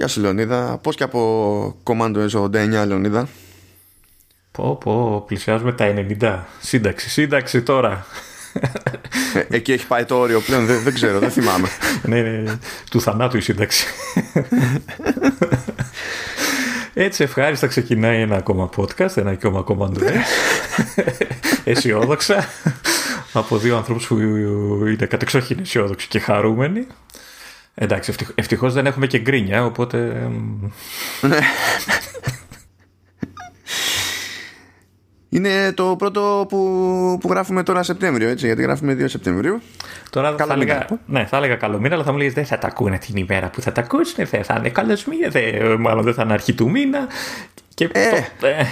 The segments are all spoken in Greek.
Γεια σου Λεωνίδα. Πώς και από Commando S89 Λεωνίδα; Πω πω, πλησιάζουμε τα 90. Σύνταξη, σύνταξη τώρα. Ε, εκεί έχει πάει το όριο πλέον, δεν, δεν ξέρω, δεν θυμάμαι. ναι, ναι, ναι, του θανάτου η σύνταξη. Έτσι ευχάριστα ξεκινάει ένα ακόμα podcast, ένα ακόμα ακόμα αισιόδοξα από δύο ανθρώπους που είναι κατεξοχήν αισιόδοξοι και χαρούμενοι. Εντάξει, ευτυχώς δεν έχουμε και γκρίνια, οπότε... Ναι. Είναι το πρώτο που, που γράφουμε τώρα Σεπτέμβριο, έτσι, γιατί γράφουμε 2 Σεπτεμβρίου. Τώρα θα έλεγα, ναι, θα έλεγα καλό μήνα, αλλά θα μου λέγεις δεν θα τα ακούνε την ημέρα που θα τα ακούσουν, δεν θα είναι καλός μήνα, μάλλον δεν θα είναι αρχή του μήνα. Και ε. το, ε,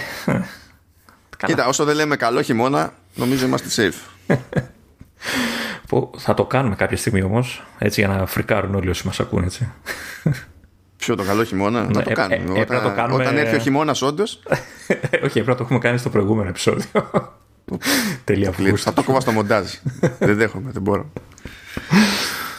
Κοίτα, όσο δεν λέμε καλό χειμώνα, νομίζω είμαστε safe. που θα το κάνουμε κάποια στιγμή όμως, έτσι για να φρικάρουν όλοι όσοι μας ακούνε, έτσι. Ποιο το καλό χειμώνα, ναι, να το ε, κάνουμε. Ε, όταν, το κάνουμε... όταν έρθει ο χειμώνας, όντως. Όχι, πρέπει να το έχουμε κάνει στο προηγούμενο επεισόδιο. Τελεία Θα το κόβα στο μοντάζ. δεν δέχομαι, δεν μπορώ.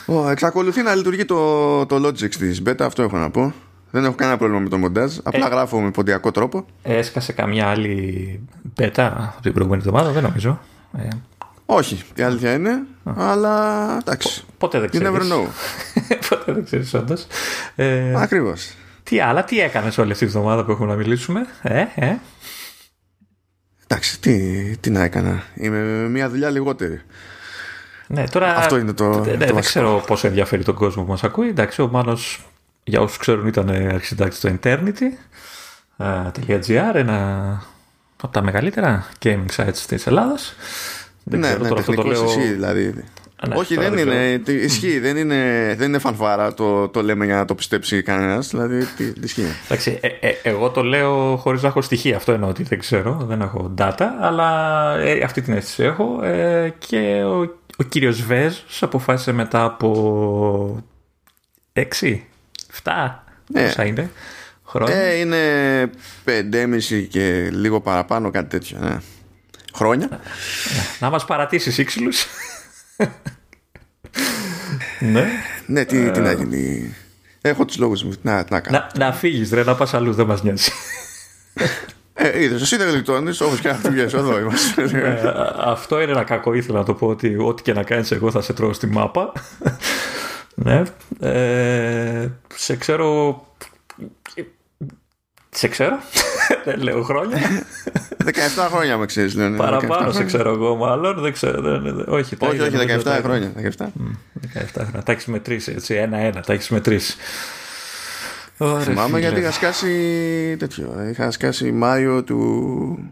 Oh, εξακολουθεί να λειτουργεί το, το Logic της Beta, αυτό έχω να πω. Δεν έχω κανένα πρόβλημα με το μοντάζ. Απλά ε, γράφω με ποντιακό τρόπο. Έσκασε καμιά άλλη beta από την προηγούμενη εβδομάδα, δεν νομίζω. Ε, όχι, η αλήθεια είναι, αλλά εντάξει. Ποτέ δεν ξέρει. You never know. Ποτέ δεν ξέρεις, όντως. Ε, Ακριβώς. Τι άλλα, τι έκανες όλη αυτή τη βδομάδα που έχουμε να μιλήσουμε, ε, ε; Εντάξει, τι, τι να έκανα. Είμαι μια δουλειά λιγότερη. Ναι, τώρα. Αυτό είναι το. Ναι, το δεν ξέρω πόσο ενδιαφέρει τον κόσμο που μας ακούει. Εντάξει, ο Μάνος, για όσους ξέρουν, ήταν αρχισυντάκτης στο Eternity.gr, ένα από τα μεγαλύτερα gaming sites της Ελλάδας. Δεν ναι, ξέρω, ναι, τώρα αυτό το λέω... Ισχύει, δηλαδή. Ναι, Όχι, δεν είναι. Ισχύει, δεν είναι, δεν είναι φανφάρα το, το λέμε για να το πιστέψει κανένας. Δηλαδή, τι, ισχύει. Εντάξει, ε, ε, εγώ το λέω χωρίς να έχω στοιχεία. Αυτό εννοώ ότι δεν ξέρω, δεν έχω data, αλλά ε, αυτή την αίσθηση έχω. Ε, και ο, ο κύριος Βέζ αποφάσισε μετά από 6, 7, ναι. πόσα είναι. Χρόνια. Ε, είναι 5,5 και λίγο παραπάνω, κάτι τέτοιο. Ναι χρόνια. Να μας παρατήσεις ήξυλους. ναι. Ναι, τι, τι να γίνει. Έχω τους λόγους μου. Να, να, κάνω. να, να φύγεις ρε, να πας αλλού, δεν μας νοιάζει. Ε, είδες, εσύ δεν γλιτώνεις, όπως και να φύγεις, εδώ είμαστε. Ε, αυτό είναι ένα κακό, ήθελα να το πω ότι ό,τι και να κάνεις εγώ θα σε τρώω στη μάπα. ναι. Ε, σε ξέρω σε ξέρω. Δεν λέω χρόνια. 17 χρόνια με ξέρεις, λένε. Παραπάνω σε ξέρω εγώ, μάλλον. Δεν ξέρω. Δεν, όχι, όχι, όχι, 17 χρόνια. 17, 17 χρόνια. Τα έχεις με τρει, έτσι. Ένα-ένα. Τα έχεις με τρει. Θυμάμαι γιατί είχα σκάσει τέτοιο. Είχα σκάσει Μάιο του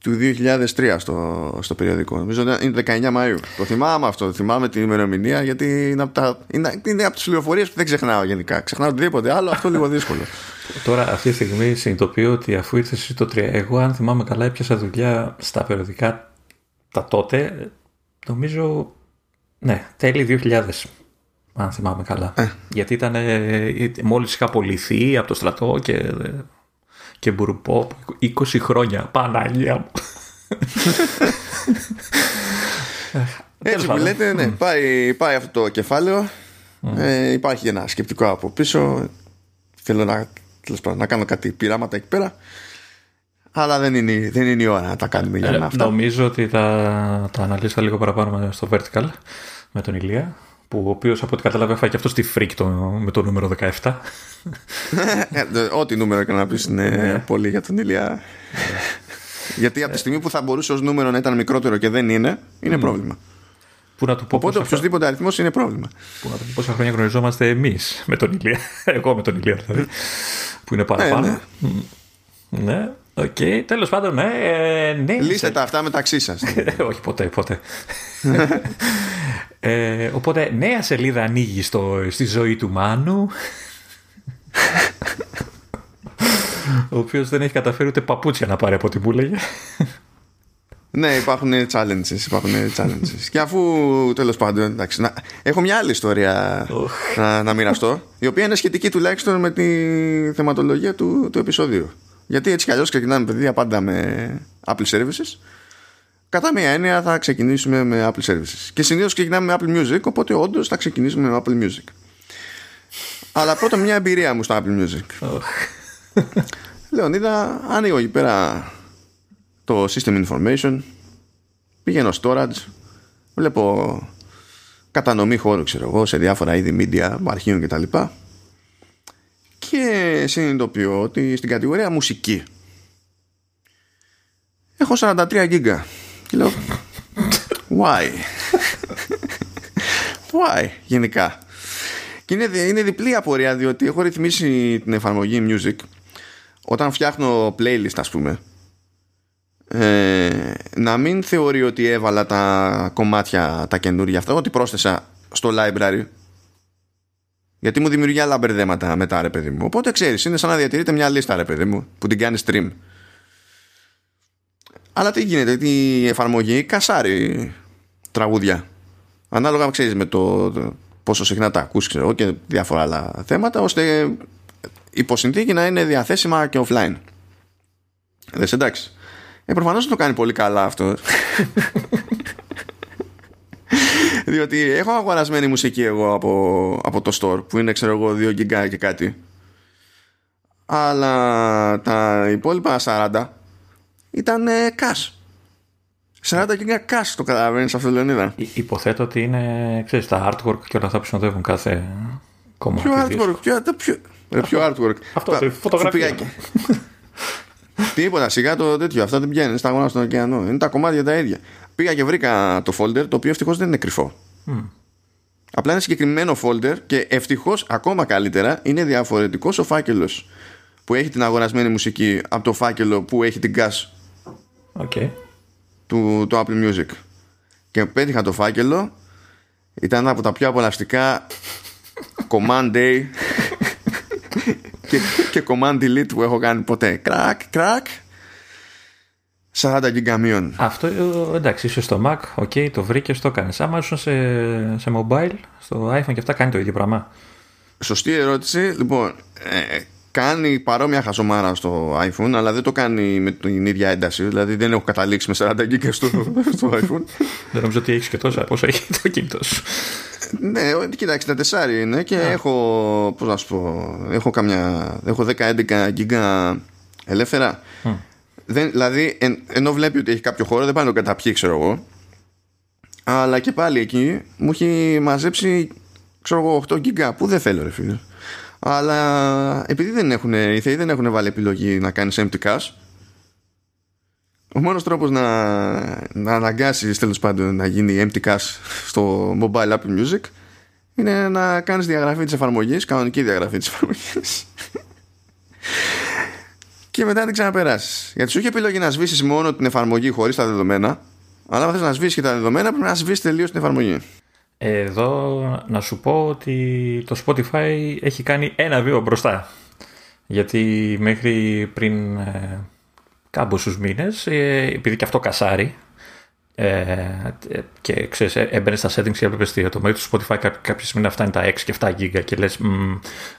του 2003 στο, στο περιοδικό. Νομίζω είναι 19 Μαΐου. Το θυμάμαι αυτό. Θυμάμαι την ημερομηνία γιατί είναι από, τα, είναι, είναι από τις πληροφορίες που δεν ξεχνάω γενικά. Ξεχνάω οτιδήποτε άλλο. Αυτό λίγο δύσκολο. Τώρα αυτή τη στιγμή συνειδητοποιώ ότι αφού ήρθε εσύ το 3, εγώ αν θυμάμαι καλά έπιασα δουλειά στα περιοδικά τα τότε. Νομίζω, ναι, τέλη 2000 αν θυμάμαι καλά. Ε. Γιατί ήταν, ε, μόλις είχα απολυθεί από το στρατό και και μπουρπό 20 χρόνια. Παναγία μου. Έτσι που λέτε, ναι, πάει, πάει αυτό το κεφάλαιο. Ε, υπάρχει ένα σκεπτικό από πίσω. Θέλω να, να κάνω κάτι πειράματα εκεί πέρα. Αλλά δεν είναι, δεν είναι η ώρα να τα κάνουμε για ε, αυτά. Νομίζω ότι θα τα αναλύσω λίγο παραπάνω στο Vertical με τον Ηλία που ο οποίος από ό,τι κατάλαβα έφαγε και αυτό στη φρίκ το, με το νούμερο 17. Ε, ό,τι νούμερο και να πεις είναι ναι. πολύ για τον Ηλιά. Γιατί από τη στιγμή που θα μπορούσε ως νούμερο να ήταν μικρότερο και δεν είναι, είναι πρόβλημα. Που να του πω Οπότε οποιοδήποτε αριθμός είναι πρόβλημα. Που να του πω πόσα χρόνια γνωριζόμαστε εμείς με τον Ηλία. Εγώ με τον Ηλία δηλαδή. Που είναι παραπάνω. Ναι. Ναι. ναι. Οκ, okay, τέλος πάντων, ναι. Ε, ναι Λύστε τα αυτά μεταξύ σας. Όχι, ποτέ, ποτέ. ε, οπότε, νέα σελίδα ανοίγει στο, στη ζωή του Μάνου. ο οποίος δεν έχει καταφέρει ούτε παπούτσια να πάρει από ό,τι μου έλεγε. ναι, υπάρχουν challenges. Υπάρχουν challenges. και αφού τέλος πάντων. Εντάξει, να, έχω μια άλλη ιστορία να, να μοιραστώ, η οποία είναι σχετική τουλάχιστον με τη θεματολογία του, του επεισόδιου. Γιατί έτσι κι αλλιώς ξεκινάμε παιδιά πάντα με Apple Services. Κατά μία έννοια θα ξεκινήσουμε με Apple Services. Και συνήθως ξεκινάμε με Apple Music, οπότε όντως θα ξεκινήσουμε με Apple Music. Αλλά πρώτα μια εμπειρία μου στο Apple Music. Λεωνίδα, ανοίγω εκεί πέρα το System Information, πηγαίνω storage, βλέπω κατανομή χώρου, ξέρω εγώ, σε διάφορα είδη media, αρχείων κτλ. Και, και συνειδητοποιώ ότι στην κατηγορία μουσική έχω 43 γίγκα. Και λέω, why? why, γενικά; Και είναι, είναι διπλή απορία διότι έχω ρυθμίσει την εφαρμογή Music όταν φτιάχνω playlist ας πούμε ε, να μην θεωρεί ότι έβαλα τα κομμάτια τα καινούργια αυτά ότι πρόσθεσα στο library γιατί μου δημιουργεί άλλα μπερδέματα μετά ρε παιδί μου. Οπότε ξέρεις είναι σαν να διατηρείτε μια λίστα ρε παιδί μου που την κάνει stream. Αλλά τι γίνεται η εφαρμογή κασάρει τραγούδια. Ανάλογα ξέρεις με το, πόσο συχνά τα ακούς ξέρω, και διάφορα άλλα θέματα ώστε υποσυνθήκη να είναι διαθέσιμα και offline. Δες εντάξει. Ε, προφανώς δεν το κάνει πολύ καλά αυτό διότι έχω αγορασμένη μουσική εγώ από, από το store που είναι ξέρω εγώ 2 γιγκα και κάτι αλλά τα υπόλοιπα 40 ήταν ε, cash 40 γίγκα cash το καταλαβαίνεις αυτό Λεωνίδα Υποθέτω ότι είναι ξέρεις, τα artwork και όλα αυτά που συνοδεύουν κάθε κομμάτι Ποιο artwork, ποιο, ποιο, ποιο artwork Αυτό, το φωτογραφία Τίποτα, σιγά το τέτοιο. Αυτά δεν πηγαίνουν στα αγώνα στον ωκεανό. Είναι τα κομμάτια τα ίδια. Πήγα και βρήκα το folder, το οποίο ευτυχώς δεν είναι κρυφό. Mm. Απλά είναι συγκεκριμένο folder και ευτυχώς ακόμα καλύτερα είναι διαφορετικός ο φάκελος που έχει την αγορασμένη μουσική από το φάκελο που έχει την gas okay. του, του Apple Music. Και πέτυχα το φάκελο. Ήταν από τα πιο απολαυστικά Command A και, και command delete που έχω κάνει ποτέ. Κρακ, κρακ. 40 γιγαμίων. Αυτό εντάξει, είσαι στο Mac, ok, το βρήκες, το έκανες. Άμα ήσουν σε, σε mobile, στο iPhone και αυτά κάνει το ίδιο πράγμα. Σωστή ερώτηση. Λοιπόν, ε, κάνει παρόμοια χασομάρα στο iPhone, αλλά δεν το κάνει με την ίδια ένταση. Δηλαδή δεν έχω καταλήξει με 40 γίγκα στο, στο iPhone. δεν νομίζω ότι έχεις και τόσα. Πόσα έχει το κινητό σου; Ναι, κοιτάξτε, 64 είναι και έχω, πώς να σου πω, έχω καμιά, έχω 10-11 γίγκα ελεύθερα. Δεν, δηλαδή, εν, ενώ βλέπει ότι έχει κάποιο χώρο, δεν πάει να το καταπιεί, ξέρω εγώ. Αλλά και πάλι εκεί μου έχει μαζέψει, ξέρω εγώ, 8 γίγκα που δεν θέλω, ρε φίλε. Αλλά επειδή δεν έχουν, οι θεοί δεν έχουν βάλει επιλογή να κάνεις empty cache, ο μόνος τρόπος να, να αναγκάσεις τέλος πάντων να γίνει empty cache στο mobile Apple Music είναι να κάνεις διαγραφή της εφαρμογής, κανονική διαγραφή της εφαρμογής και μετά την ξαναπεράσεις. Γιατί σου έχει επιλογή να σβήσεις μόνο την εφαρμογή χωρίς τα δεδομένα αλλά αν θες να σβήσεις και τα δεδομένα πρέπει να σβήσεις τελείως την εφαρμογή. Εδώ να σου πω ότι το Spotify έχει κάνει ένα βήμα μπροστά. Γιατί μέχρι πριν ε, κάμποσους μήνες, ε, επειδή και αυτό cache-άρει, ε, και ξέρεις, ε, έμπαινε στα settings και έβλεπες το μέγεθος του Spotify κάποια στιγμή να φτάνει τα 6 και 7 γίγκα και λες,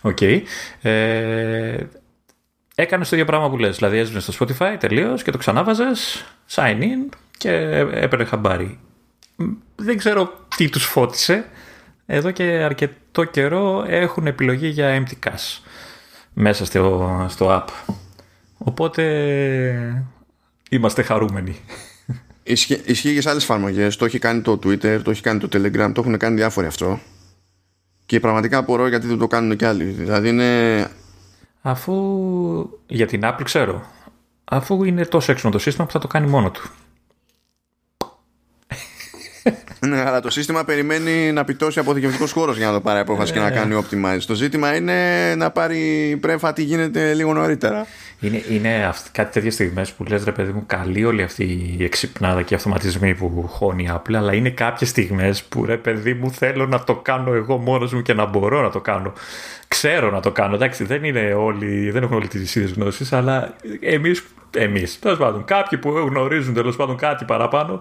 οκ. Okay. Ε, έκανε το ίδιο πράγμα που λες, δηλαδή έσβηνε στο Spotify τελείως και το ξανάβαζες, sign in και έπαιρνε χαμπάρι. Δεν ξέρω τι τους φώτισε. Εδώ και αρκετό καιρό έχουν επιλογή για empty cache μέσα στο, στο app. Οπότε είμαστε χαρούμενοι. Ισχύει και σε άλλες εφαρμογές. Το έχει κάνει το Twitter, το έχει κάνει το Telegram, το έχουν κάνει διάφοροι αυτό. Και πραγματικά απορώ γιατί δεν το κάνουν και άλλοι. Δηλαδή είναι. Αφού για την Apple ξέρω. Αφού είναι τόσο έξυπνο το σύστημα που θα το κάνει μόνο του. Ναι, αλλά το σύστημα περιμένει να πιτώσει αποθηκευτικός χώρος για να το πάρει απόφαση και να ε. κάνει optimize. Το ζήτημα είναι να πάρει πρέφα τι γίνεται λίγο νωρίτερα. Είναι, είναι κάτι τέτοιες στιγμές που λες ρε παιδί μου, καλή όλη αυτή η εξυπνάδα και οι αυτοματισμοί που χώνει η Apple, αλλά είναι κάποιες στιγμές που ρε παιδί μου θέλω να το κάνω εγώ μόνος μου και να μπορώ να το κάνω. Ξέρω να το κάνω. Εντάξει, δεν, είναι όλοι, δεν έχουν όλοι τις ίδιες γνώσεις, αλλά εμείς εμείς. Τέλος πάντων, κάποιοι που γνωρίζουν τέλος πάντων κάτι παραπάνω,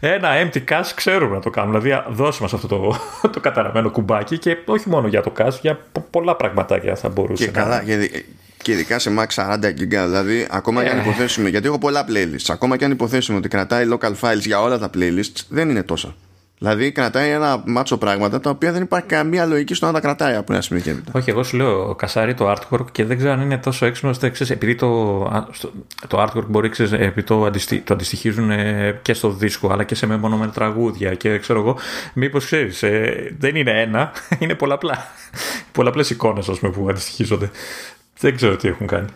ένα empty cache ξέρουμε να το κάνουμε. Δηλαδή, δώσε μας αυτό το, το καταραμένο κουμπάκι και όχι μόνο για το cache, για πολλά πραγματάκια θα μπορούσε και να. Καλά, και ειδικά σε Max 40 GB, δηλαδή ακόμα και αν ε. υποθέσουμε, γιατί έχω πολλά playlists, ακόμα και αν υποθέσουμε ότι κρατάει local files για όλα τα playlists, δεν είναι τόσα. Δηλαδή κρατάει ένα μάτσο πράγματα τα οποία δεν υπάρχει καμία λογική στο να τα κρατάει από ένα σημείο και έπειτα. Όχι, εγώ σου λέω κασάρι το artwork και δεν ξέρω αν είναι τόσο έξυπνο ώστε ξέρεις, επειδή το, το artwork μπορεί ξέρεις, επειδή το, αντιστοι, το αντιστοιχίζουν ε, και στο δίσκο αλλά και σε μεμονωμένα τραγούδια και ξέρω εγώ, μήπως ξέρεις, ε, δεν είναι ένα, είναι πολλαπλά. Πολλαπλές εικόνες που αντιστοιχίζονται. Δεν ξέρω τι έχουν κάνει.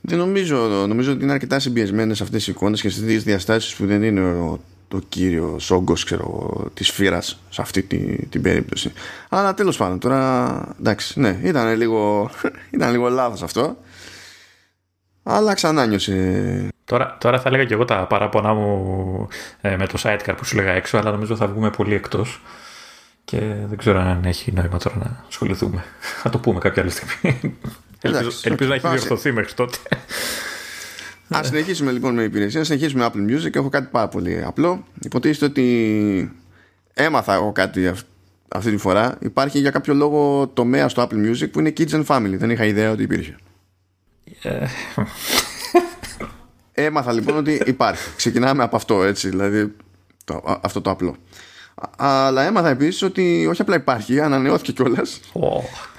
Δεν νομίζω, νομίζω ότι είναι αρκετά συμπιεσμένες αυτές οι εικόνες και στις δύο διαστάσεις που δεν είναι ο το κύριο όγκο της φύρας σε αυτή την, την περίπτωση. Αλλά τέλος πάντων, τώρα εντάξει, ναι, ήταν λίγο, ήταν λίγο λάθος αυτό. Αλλά ξανά νιώσε. Τώρα, τώρα θα έλεγα και εγώ τα παράπονά μου ε, με το sidecar που σου λέγα έξω, αλλά νομίζω θα βγούμε πολύ εκτός. Και δεν ξέρω αν έχει νόημα τώρα να ασχοληθούμε. Θα το πούμε κάποια άλλη στιγμή. Ελπίζω, ελπίζω να έχει διορθωθεί μέχρι τότε. Α συνεχίσουμε λοιπόν με υπηρεσία. Να συνεχίσουμε Apple Music. Έχω κάτι πάρα πολύ απλό. Υποτίθεται ότι έμαθα εγώ κάτι αυτή τη φορά. Υπάρχει για κάποιο λόγο τομέα στο Apple Music που είναι Kids and Family. Δεν είχα ιδέα ότι υπήρχε. Ε. Έμαθα λοιπόν ότι υπάρχει. Ξεκινάμε από αυτό έτσι. Δηλαδή το, αυτό το απλό. Αλλά έμαθα επίσης ότι όχι απλά υπάρχει, ανανεώθηκε κιόλας. Oh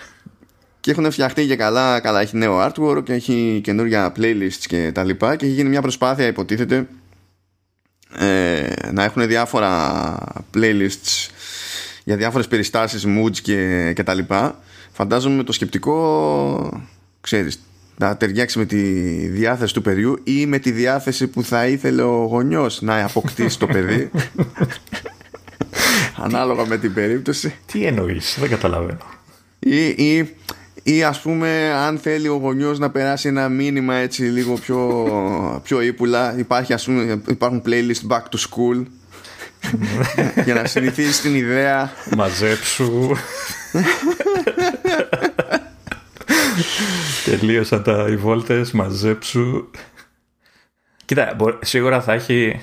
και έχουν φτιαχτεί και καλά, καλά έχει νέο artwork και έχει καινούργια playlists και τα λοιπά και έχει γίνει μια προσπάθεια υποτίθεται ε, να έχουν διάφορα playlists για διάφορες περιστάσεις, moods και, και τα λοιπά. Φαντάζομαι με το σκεπτικό ξέρεις να ταιριάξει με τη διάθεση του παιδιού ή με τη διάθεση που θα ήθελε ο γονιός να αποκτήσει το παιδί. Ανάλογα με την περίπτωση. Τι εννοείς, δεν καταλαβαίνω. Ή, ή ή ας πούμε αν θέλει ο γονιός να περάσει ένα μήνυμα έτσι λίγο πιο, πιο ύπουλα υπάρχει, ας πούμε, υπάρχουν playlist back to school για να συνηθίσεις την ιδέα. Μαζέψου. Τελείωσαν τα οι βόλτες μαζέψου. Κοίτα σίγουρα θα έχει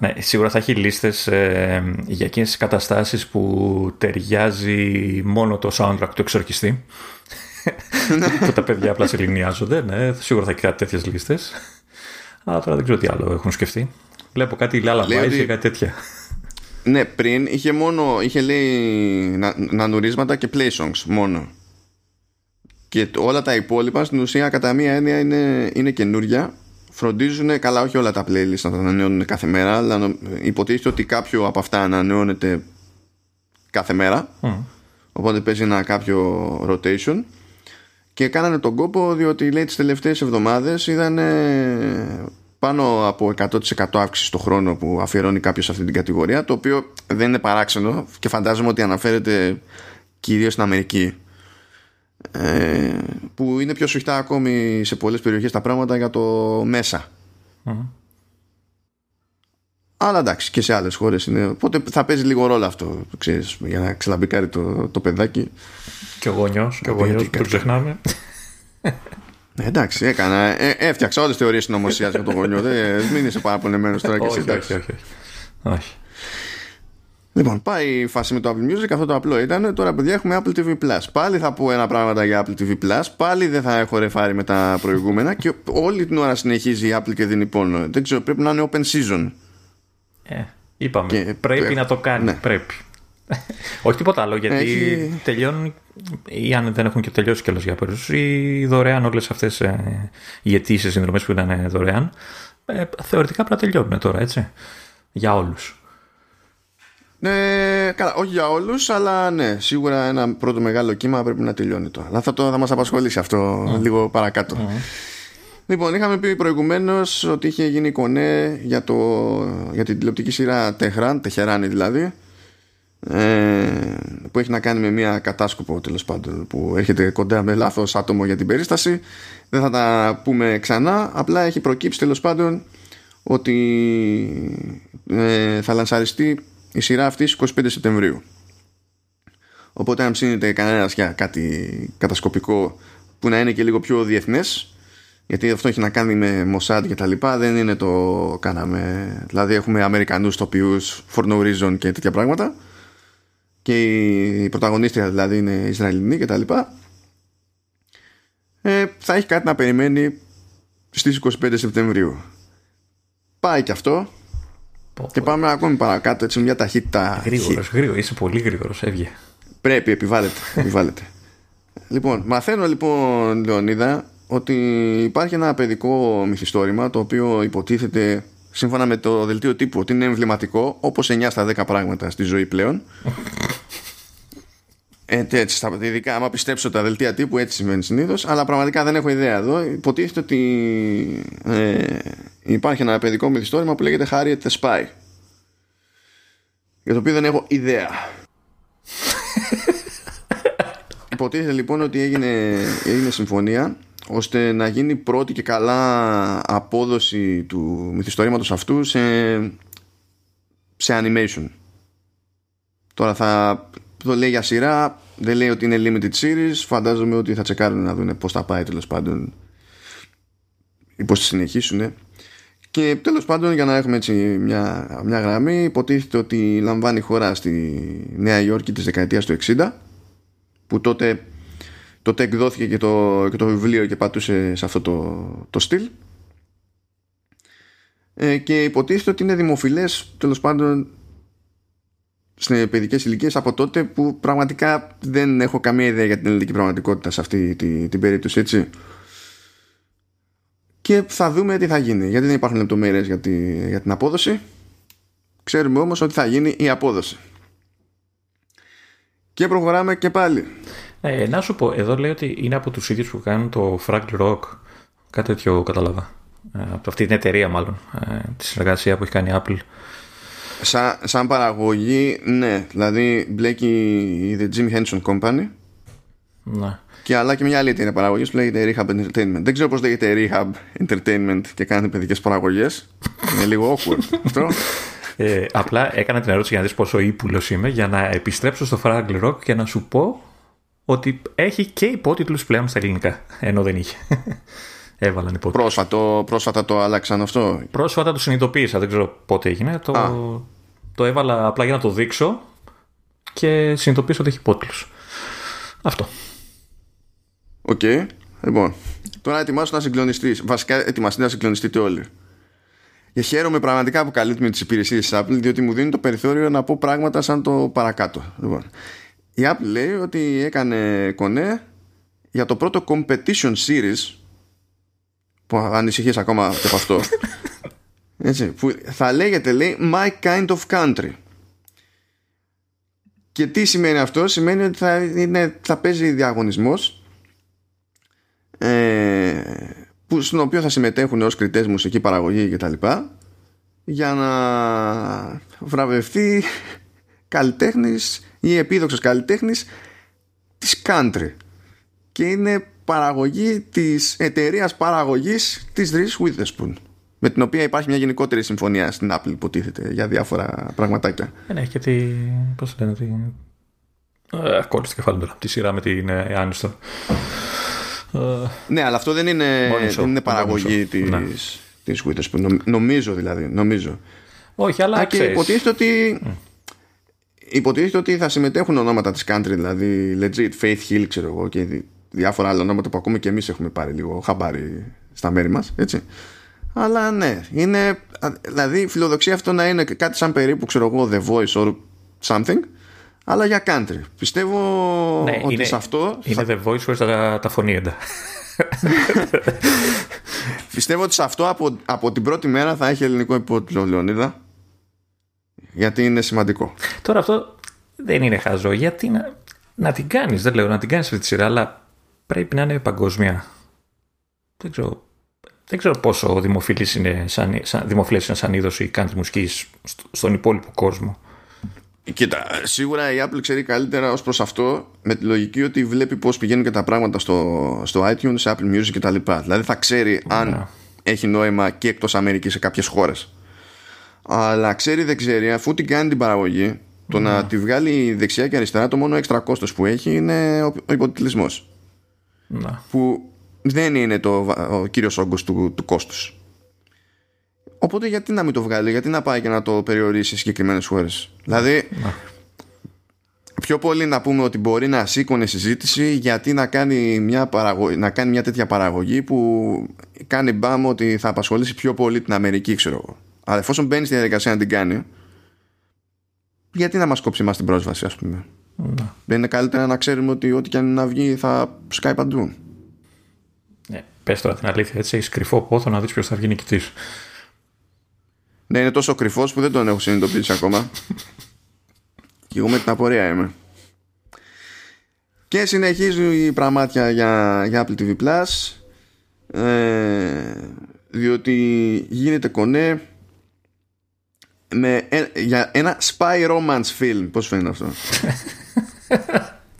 ναι, σίγουρα θα έχει λίστες ε, για εκείνες τις καταστάσεις που ταιριάζει μόνο το soundtrack του εξορκιστή. που τα παιδιά απλά σε Ναι, σίγουρα θα έχει κάτι τέτοιες λίστες. Αλλά τώρα δεν ξέρω τι άλλο έχουν σκεφτεί. Βλέπω κάτι Λάλα Βάιζ ότι... και κάτι τέτοια. Ναι, πριν είχε μόνο, είχε λέει να, νανουρίσματα και play songs μόνο. Και όλα τα υπόλοιπα στην ουσία κατά μία έννοια είναι, είναι καινούρια. Φροντίζουν, καλά όχι όλα τα playlists να τα ανανεώνουν κάθε μέρα, αλλά υποτίθεται ότι κάποιο από αυτά ανανεώνεται κάθε μέρα. Mm. Οπότε παίζει ένα κάποιο rotation και κάνανε τον κόπο διότι λέει τις τελευταίες εβδομάδες είδαν πάνω από 100% αύξηση στο χρόνο που αφιερώνει κάποιος σε αυτή την κατηγορία το οποίο δεν είναι παράξενο και φαντάζομαι ότι αναφέρεται κυρίως στην Αμερική ε, που είναι πιο σφιχτά ακόμη σε πολλές περιοχές τα πράγματα για το μεσα Αλλά εντάξει και σε άλλες χώρες είναι. Οπότε θα παίζει λίγο ρόλο αυτό ξέρεις, για να ξελαμπικάρει το, το παιδάκι. Και ο γονιός, και ο γονιός που το ξεχνάμε. Ε, εντάξει, έκανα. Ε, έφτιαξα όλες τις θεωρίες συνωμοσίας για τον γονιό. Δεν μην είσαι παραπονεμένος τώρα και εσύ. Όχι, όχι, όχι. Λοιπόν, πάει η φάση με το Apple Music. Αυτό το απλό ήταν. Τώρα, παιδιά, έχουμε Apple TV Plus. Πάλι θα πω ένα πράγμα για Apple TV Plus. Πάλι δεν θα έχω ρεφάρει με τα προηγούμενα. Και όλη την ώρα συνεχίζει η Apple και δίνει πόνο. Δεν ξέρω, πρέπει να είναι open season. Ε, είπαμε. Και πρέπει να το κάνει. Ναι. Πρέπει. Όχι τίποτα άλλο, γιατί Έχει... τελειώνουν ή αν δεν έχουν και τελειώσει κιόλας για περισσότερους οι δωρεάν όλες αυτές ε, οι αιτήσεις συνδρομές που ήταν δωρεάν ε, θεωρητικά πρέπει να τελειώνουν τώρα, έτσι. Για όλους. Ναι, καλά, όχι για όλους, αλλά ναι, σίγουρα ένα πρώτο μεγάλο κύμα πρέπει να τελειώνει τώρα. Αλλά θα, το, θα μας απασχολήσει αυτό λίγο παρακάτω. Λοιπόν, είχαμε πει προηγουμένως ότι είχε γίνει κονέ για, το, για την τηλεοπτική σειρά Τεχράν, Τεχεράνη δηλαδή, ε, που έχει να κάνει με μια κατάσκοπο τέλος πάντων που έρχεται κοντά με λάθος άτομο για την περίσταση. Δεν θα τα πούμε ξανά. Απλά έχει προκύψει τέλος πάντων ότι ε, θα λανσαριστεί η σειρά αυτή 25 Σεπτεμβρίου. Οπότε αν ψήνετε κανένας για κάτι κατασκοπικό που να είναι και λίγο πιο διεθνές γιατί αυτό έχει να κάνει με Mossad και τα λοιπά δεν είναι το κάναμε δηλαδή έχουμε Αμερικανούς τοπιούς for no reason και τέτοια πράγματα και η πρωταγωνίστρια δηλαδή είναι Ισραηλινή και τα λοιπά ε, θα έχει κάτι να περιμένει στις 25 Σεπτεμβρίου πάει και αυτό Και πάμε ακόμη παρακάτω, έτσι μια ταχύτητα. Γρήγορος, γρήγορο. Είσαι πολύ γρήγορος, έβγε. Πρέπει, επιβάλλεται. επιβάλλεται. λοιπόν, μαθαίνω λοιπόν, Λεωνίδα, ότι υπάρχει ένα παιδικό μυθιστόρημα το οποίο υποτίθεται σύμφωνα με το δελτίο τύπου ότι είναι εμβληματικό όπως 9 στα 10 πράγματα στη ζωή πλέον ε, έτσι, στα, ειδικά άμα πιστέψω τα δελτία τύπου έτσι σημαίνει συνήθως, αλλά πραγματικά δεν έχω ιδέα εδώ. Υποτίθεται ότι ε, υπάρχει ένα παιδικό μυθιστόρημα που λέγεται Harriet the Spy. Για το οποίο δεν έχω ιδέα. Υποτίθεται λοιπόν ότι έγινε, έγινε συμφωνία ώστε να γίνει πρώτη και καλά απόδοση του μυθιστορήματος αυτού σε, σε animation. Τώρα θα το λέει για σειρά, δεν λέει ότι είναι limited series, φαντάζομαι ότι θα τσεκάρουν να δουν πώς θα πάει τέλος πάντων ή πώς θα συνεχίσουν. Και τέλος πάντων για να έχουμε έτσι μια, μια γραμμή υποτίθεται ότι λαμβάνει χώρα στη Νέα Υόρκη της δεκαετίας του 60 που τότε τότε εκδόθηκε και το, και το βιβλίο και πατούσε σε αυτό το, το στυλ. Ε, και υποτίθεται ότι είναι δημοφιλές τέλος πάντων σε παιδικές ηλικίες από τότε που πραγματικά δεν έχω καμία ιδέα για την ελληνική πραγματικότητα σε αυτή την, την περίπτωση έτσι. Και θα δούμε τι θα γίνει γιατί δεν υπάρχουν λεπτομέρειες για, τη, για την απόδοση. Ξέρουμε όμως ότι θα γίνει η απόδοση. Και προχωράμε και πάλι ε, να σου πω, εδώ λέει ότι είναι από τους ίδιους που κάνουν το Fraggle Rock. Κάτι τέτοιο κατάλαβα. Ε, από αυτή την εταιρεία μάλλον. Ε, τη συνεργασία που έχει κάνει η Apple. Σαν, σαν παραγωγή, ναι. Δηλαδή μπλέκει η The Jim Henson Company. Ναι. Και αλλά και μια άλλη εταιρεία παραγωγής που λέγεται Rehab Entertainment. Δεν ξέρω πώς λέγεται Rehab Entertainment και κάνει παιδικές παραγωγές. είναι λίγο awkward αυτό. Ε, απλά έκανα την ερώτηση για να δεις πόσο ύπουλος είμαι για να επιστρέψω στο Fraggle Rock και να σου πω ότι έχει και υπότιτλους πλέον στα ελληνικά, ενώ δεν είχε. Έβαλαν υπότιτλους. Πρόσφατο, πρόσφατα το άλλαξαν αυτό; Πρόσφατα το συνειδητοποίησα, δεν ξέρω πότε έγινε. Το, το έβαλα απλά για να το δείξω και συνειδητοποίησα ότι έχει υπότιτλους. Αυτό. Οκ. Okay. Λοιπόν, τώρα ετοιμάσου να συγκλονιστείς. Βασικά, ετοιμαστεί να συγκλονιστείτε όλοι. Και χαίρομαι πραγματικά που καλύπτουμε τις υπηρεσίες της Apple, διότι μου δίνει το περιθώριο να πω πράγματα σαν το παρακάτω. Λοιπόν, η Apple λέει ότι έκανε κονέ για το πρώτο competition series που ανησυχείς ακόμα και από αυτό. Έτσι, που θα λέγεται λέει My Kind of Country. Και τι σημαίνει αυτό; Σημαίνει ότι θα, είναι, θα παίζει διαγωνισμός ε, που, στον οποίο θα συμμετέχουν ως κριτές μουσική παραγωγή και τα λοιπά για να βραβευτεί καλλιτέχνης ή επίδοξος καλλιτέχνης της country και είναι παραγωγή της εταιρείας παραγωγής της Reese Witherspoon με την οποία υπάρχει μια γενικότερη συμφωνία στην Apple υποτίθεται για διάφορα πραγματάκια. Ε, ναι, και τη... πώς λένε, τη... Ε, κόλλησε κεφάλι τώρα, τη σειρά με την Άνιστον. Ε, ναι, αλλά αυτό δεν είναι, δεν είναι παραγωγή της, ναι. της Witherspoon. Νομίζω δηλαδή, νομίζω. Όχι, αλλά και υποτίθεται ότι mm υποτίθεται ότι θα συμμετέχουν ονόματα της country δηλαδή legit Faith Hill ξέρω εγώ και διάφορα άλλα ονόματα που ακούμε και εμείς έχουμε πάρει λίγο χαμπάρι στα μέρη μας έτσι. Αλλά ναι είναι δηλαδή φιλοδοξία αυτό να είναι κάτι σαν περίπου ξέρω εγώ The Voice or something αλλά για country. Πιστεύω ναι, ότι είναι, σε αυτό είναι The Voice χωρίς τα, τα φωνήεντα. Πιστεύω ότι σε αυτό από, από την πρώτη μέρα θα έχει ελληνικό υπότιτλο Λεωνίδα γιατί είναι σημαντικό. Τώρα αυτό δεν είναι χαζό. Γιατί να, να την κάνεις, δεν λέω να την κάνεις αυτή τη σειρά, αλλά πρέπει να είναι παγκοσμία. Δεν ξέρω, δεν ξέρω πόσο δημοφιλής είναι σαν, σαν, δημοφιλές είναι σαν είδος η country μουσικής στον υπόλοιπο κόσμο. Κοίτα, σίγουρα η Apple ξέρει καλύτερα ως προς αυτό με τη λογική ότι βλέπει πώς πηγαίνουν και τα πράγματα στο, στο iTunes, Apple Music κτλ. Δηλαδή θα ξέρει αν ναι. έχει νόημα και εκτός Αμερικής σε κάποιες χώρες αλλά ξέρει δεν ξέρει αφού την κάνει την παραγωγή το να ναι. τη βγάλει δεξιά και αριστερά το μόνο έξτρα κόστος που έχει είναι ο υποτιτλισμός ναι. που δεν είναι το, ο κύριος όγκος του, του κόστους οπότε γιατί να μην το βγάλει γιατί να πάει και να το περιορίσει σε συγκεκριμένες χώρες δηλαδή ναι. πιο πολύ να πούμε ότι μπορεί να σήκωνε συζήτηση γιατί να κάνει μια, παραγωγή, να κάνει μια τέτοια παραγωγή που κάνει μπάμ ότι θα απασχολήσει πιο πολύ την Αμερική ξέρω εγώ Αλλά εφόσον μπαίνει στη διαδικασία να την κάνει, γιατί να μας κόψει εμάς την πρόσβαση, ας πούμε; Ναι. Δεν είναι καλύτερα να ξέρουμε ότι ό,τι και αν να βγει θα σκάει παντού. Ναι. Πες τώρα την αλήθεια, έτσι έχεις κρυφό πόθο να δεις ποιος θα βγει νικητής. Ναι, είναι τόσο κρυφός που δεν τον έχω συνειδητοποιήσει ακόμα. και εγώ με την απορία είμαι. Και συνεχίζει η πραμάτεια για, για Apple TV Plus. Ε, διότι γίνεται κονέ με, ε, για ένα spy romance film. Πώς φαίνεται αυτό;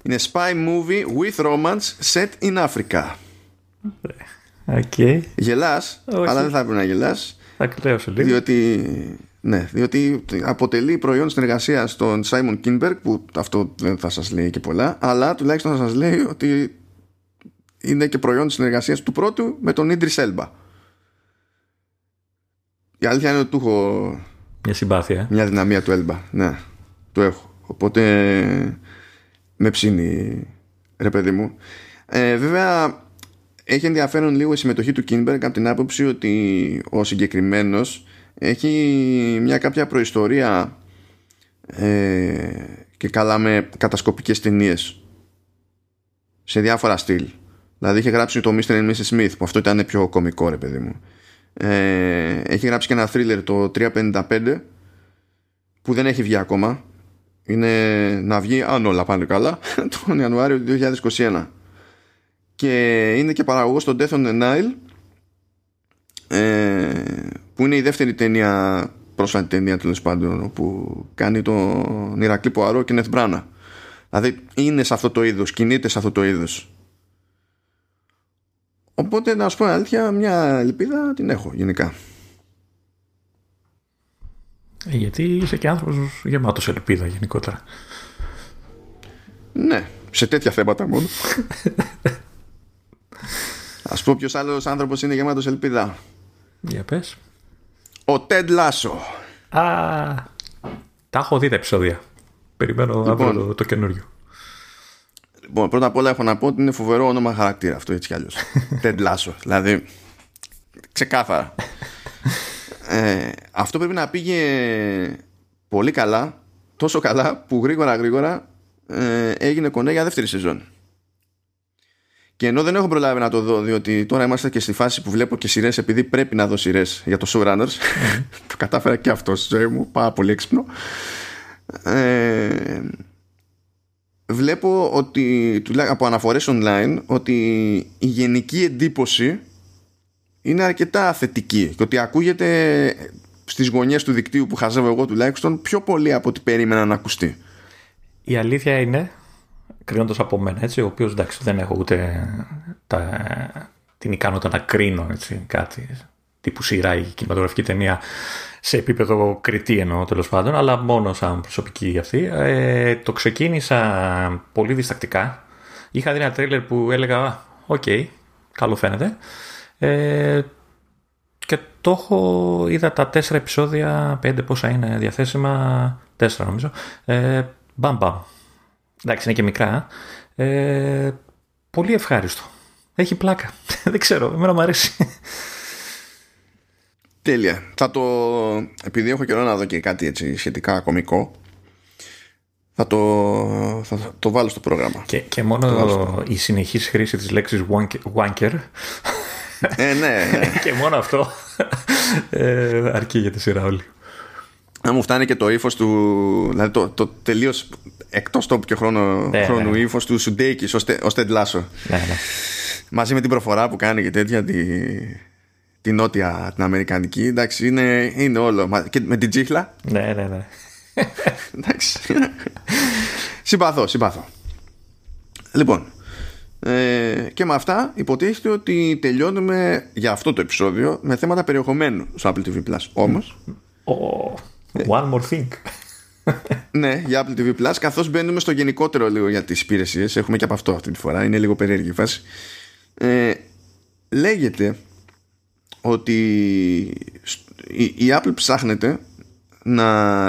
Είναι spy movie with romance set in Africa. Οκ. Γελάς, Όχι. αλλά δεν θα έπρεπε να γελάς. Θα κλάψω λίγο. Διότι, ναι, διότι αποτελεί προϊόν συνεργασία στον Σάιμον Κίνμπεργκ που αυτό δεν θα σας λέει και πολλά αλλά τουλάχιστον θα σας λέει ότι είναι και προϊόν συνεργασίας του πρώτου με τον Ίντρις Έλμπα η αλήθεια είναι ότι του έχω Μια συμπάθεια. ε. μια αδυναμία του Έλμπα ναι, το έχω οπότε με ψήνει ρε παιδί μου ε, βέβαια έχει ενδιαφέρον λίγο η συμμετοχή του Κίνμπεργκ από την άποψη ότι ο συγκεκριμένος έχει μια κάποια προϊστορία ε, και καλά με κατασκοπικές ταινίες σε διάφορα στυλ δηλαδή είχε γράψει το Mr. and Mrs. Smith που αυτό ήταν πιο κωμικό ρε παιδί μου ε, έχει γράψει και ένα thriller το 355 που δεν έχει βγει ακόμα. Είναι να βγει αν όλα πάνε καλά τον Ιανουάριο του 2021 και είναι και παραγωγός στο Death on the Nile ε, που είναι η δεύτερη ταινία πρόσφατη ταινία τέλος πάντων όπου κάνει τον Ηρακλή Ποαρό και Νεθ Μπράνα. Δηλαδή είναι σε αυτό το είδος κινείται σε αυτό το είδος οπότε να σου πω αλήθεια μια ελπίδα την έχω γενικά Ε, Γιατί είσαι και άνθρωπος γεμάτος ελπίδα γενικότερα. ναι σε τέτοια θέματα μόνο ας πω ποιος άλλος άνθρωπος είναι γεμάτος ελπίδα Για πες. ο Τεντ Λάσο Α, τα έχω δει τα επεισόδια. Περιμένω Λοιπόν. αύριο το, το καινούριο. Λοιπόν, πρώτα απ' όλα έχω να πω ότι είναι φοβερό όνομα χαρακτήρα αυτό έτσι κι αλλιώς. Ted Lasso. Δηλαδή, ξεκάθαρα. ε, αυτό πρέπει να πήγε πολύ καλά, τόσο καλά που γρήγορα γρήγορα ε, έγινε κονέ για δεύτερη σεζόν. Και ενώ δεν έχω προλάβει να το δω, διότι τώρα είμαστε και στη φάση που βλέπω και σειρές επειδή πρέπει να δω σειρές για το showrunners. το κατάφερα και αυτό στη ζωή μου, πάρα πολύ έξυπνο. Ε, βλέπω ότι τουλάχιστον από αναφορές online ότι η γενική εντύπωση είναι αρκετά θετική και ότι ακούγεται στις γωνιές του δικτύου που χαζεύω εγώ τουλάχιστον πιο πολύ από ό,τι περίμενα να ακουστεί. Η αλήθεια είναι, κρίνοντας από μένα, έτσι, ο οποίος εντάξει δεν έχω ούτε τα, την ικανότητα να κρίνω έτσι, κάτι τύπου σειρά ή κινηματογραφική ταινία σε επίπεδο κριτή εννοώ τέλος πάντων, αλλά μόνο σαν προσωπική αυτή. Ε, το ξεκίνησα πολύ διστακτικά. Είχα δει ένα τρέιλερ που έλεγα, «Α, οκ, καλό φαίνεται. Ε, και το έχω, είδα τα τέσσερα επεισόδια, πέντε πόσα είναι διαθέσιμα, τέσσερα νομίζω. Ε, μπαμ μπαμ. Εντάξει, είναι και μικρά. Ε, πολύ ευχάριστο. Έχει πλάκα. Δεν ξέρω, εμένα μου αρέσει. Τέλεια. Θα το... Επειδή έχω καιρό να δω και κάτι έτσι σχετικά κομικό θα το, θα το βάλω στο πρόγραμμα. Και, και μόνο η συνεχής χρήση της λέξης wank- wanker ε, ναι, ναι. και μόνο αυτό ε, αρκεί για τη σειρά όλη. Να μου φτάνει και το ύφος του. Δηλαδή το, το τελείως εκτός τόπου και χρόνο, Ναι, χρόνου ναι. ύφος του Σουντέικης ω Τεντλάσο. Ναι, ναι. Μαζί με την προφορά που κάνει και τέτοια. Τη, τη νότια, την αμερικανική. Εντάξει, είναι, είναι όλο. Μα- Και με την τσίχλα. ναι, ναι, ναι. Εντάξει. συμπαθώ, συμπαθώ. Λοιπόν, ε, και με αυτά υποτίθεται ότι τελειώνουμε για αυτό το επεισόδιο με θέματα περιεχομένου στο Apple TV Plus. Όμως, Oh, one more thing. ναι, για Apple TV Plus, καθώς μπαίνουμε στο γενικότερο λίγο για τις υπηρεσίες, έχουμε και από αυτό αυτή τη φορά, είναι λίγο περίεργη η φάση. Ε, λέγεται ότι η, η Apple ψάχνεται να,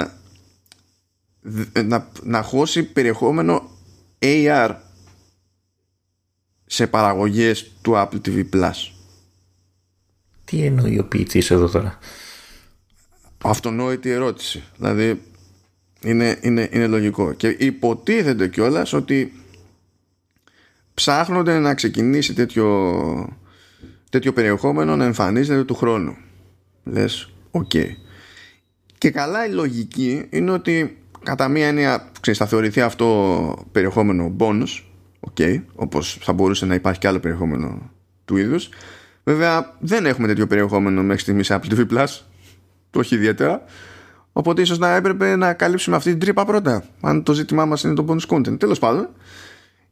να, να χώσει περιεχόμενο AR σε παραγωγές του Apple TV Plus. Τι εννοεί ο ποιητής εδώ τώρα; αυτονόητη ερώτηση. Δηλαδή είναι, είναι, είναι λογικό. Και υποτίθεται κιόλας ότι ψάχνονται να ξεκινήσει τέτοιο, τέτοιο περιεχόμενο να εμφανίζεται του χρόνου. Λες, οκ. Και καλά η λογική είναι ότι κατά μία έννοια ξέρεις, θα θεωρηθεί αυτό περιεχόμενο bonus, ok, όπως θα μπορούσε να υπάρχει και άλλο περιεχόμενο του είδους. Βέβαια δεν έχουμε τέτοιο περιεχόμενο μέχρι στιγμής σε Apple TV Plus, το όχι ιδιαίτερα. Οπότε ίσως να έπρεπε να καλύψουμε αυτή την τρύπα πρώτα, αν το ζήτημά μας είναι το bonus content. Τέλος πάντων,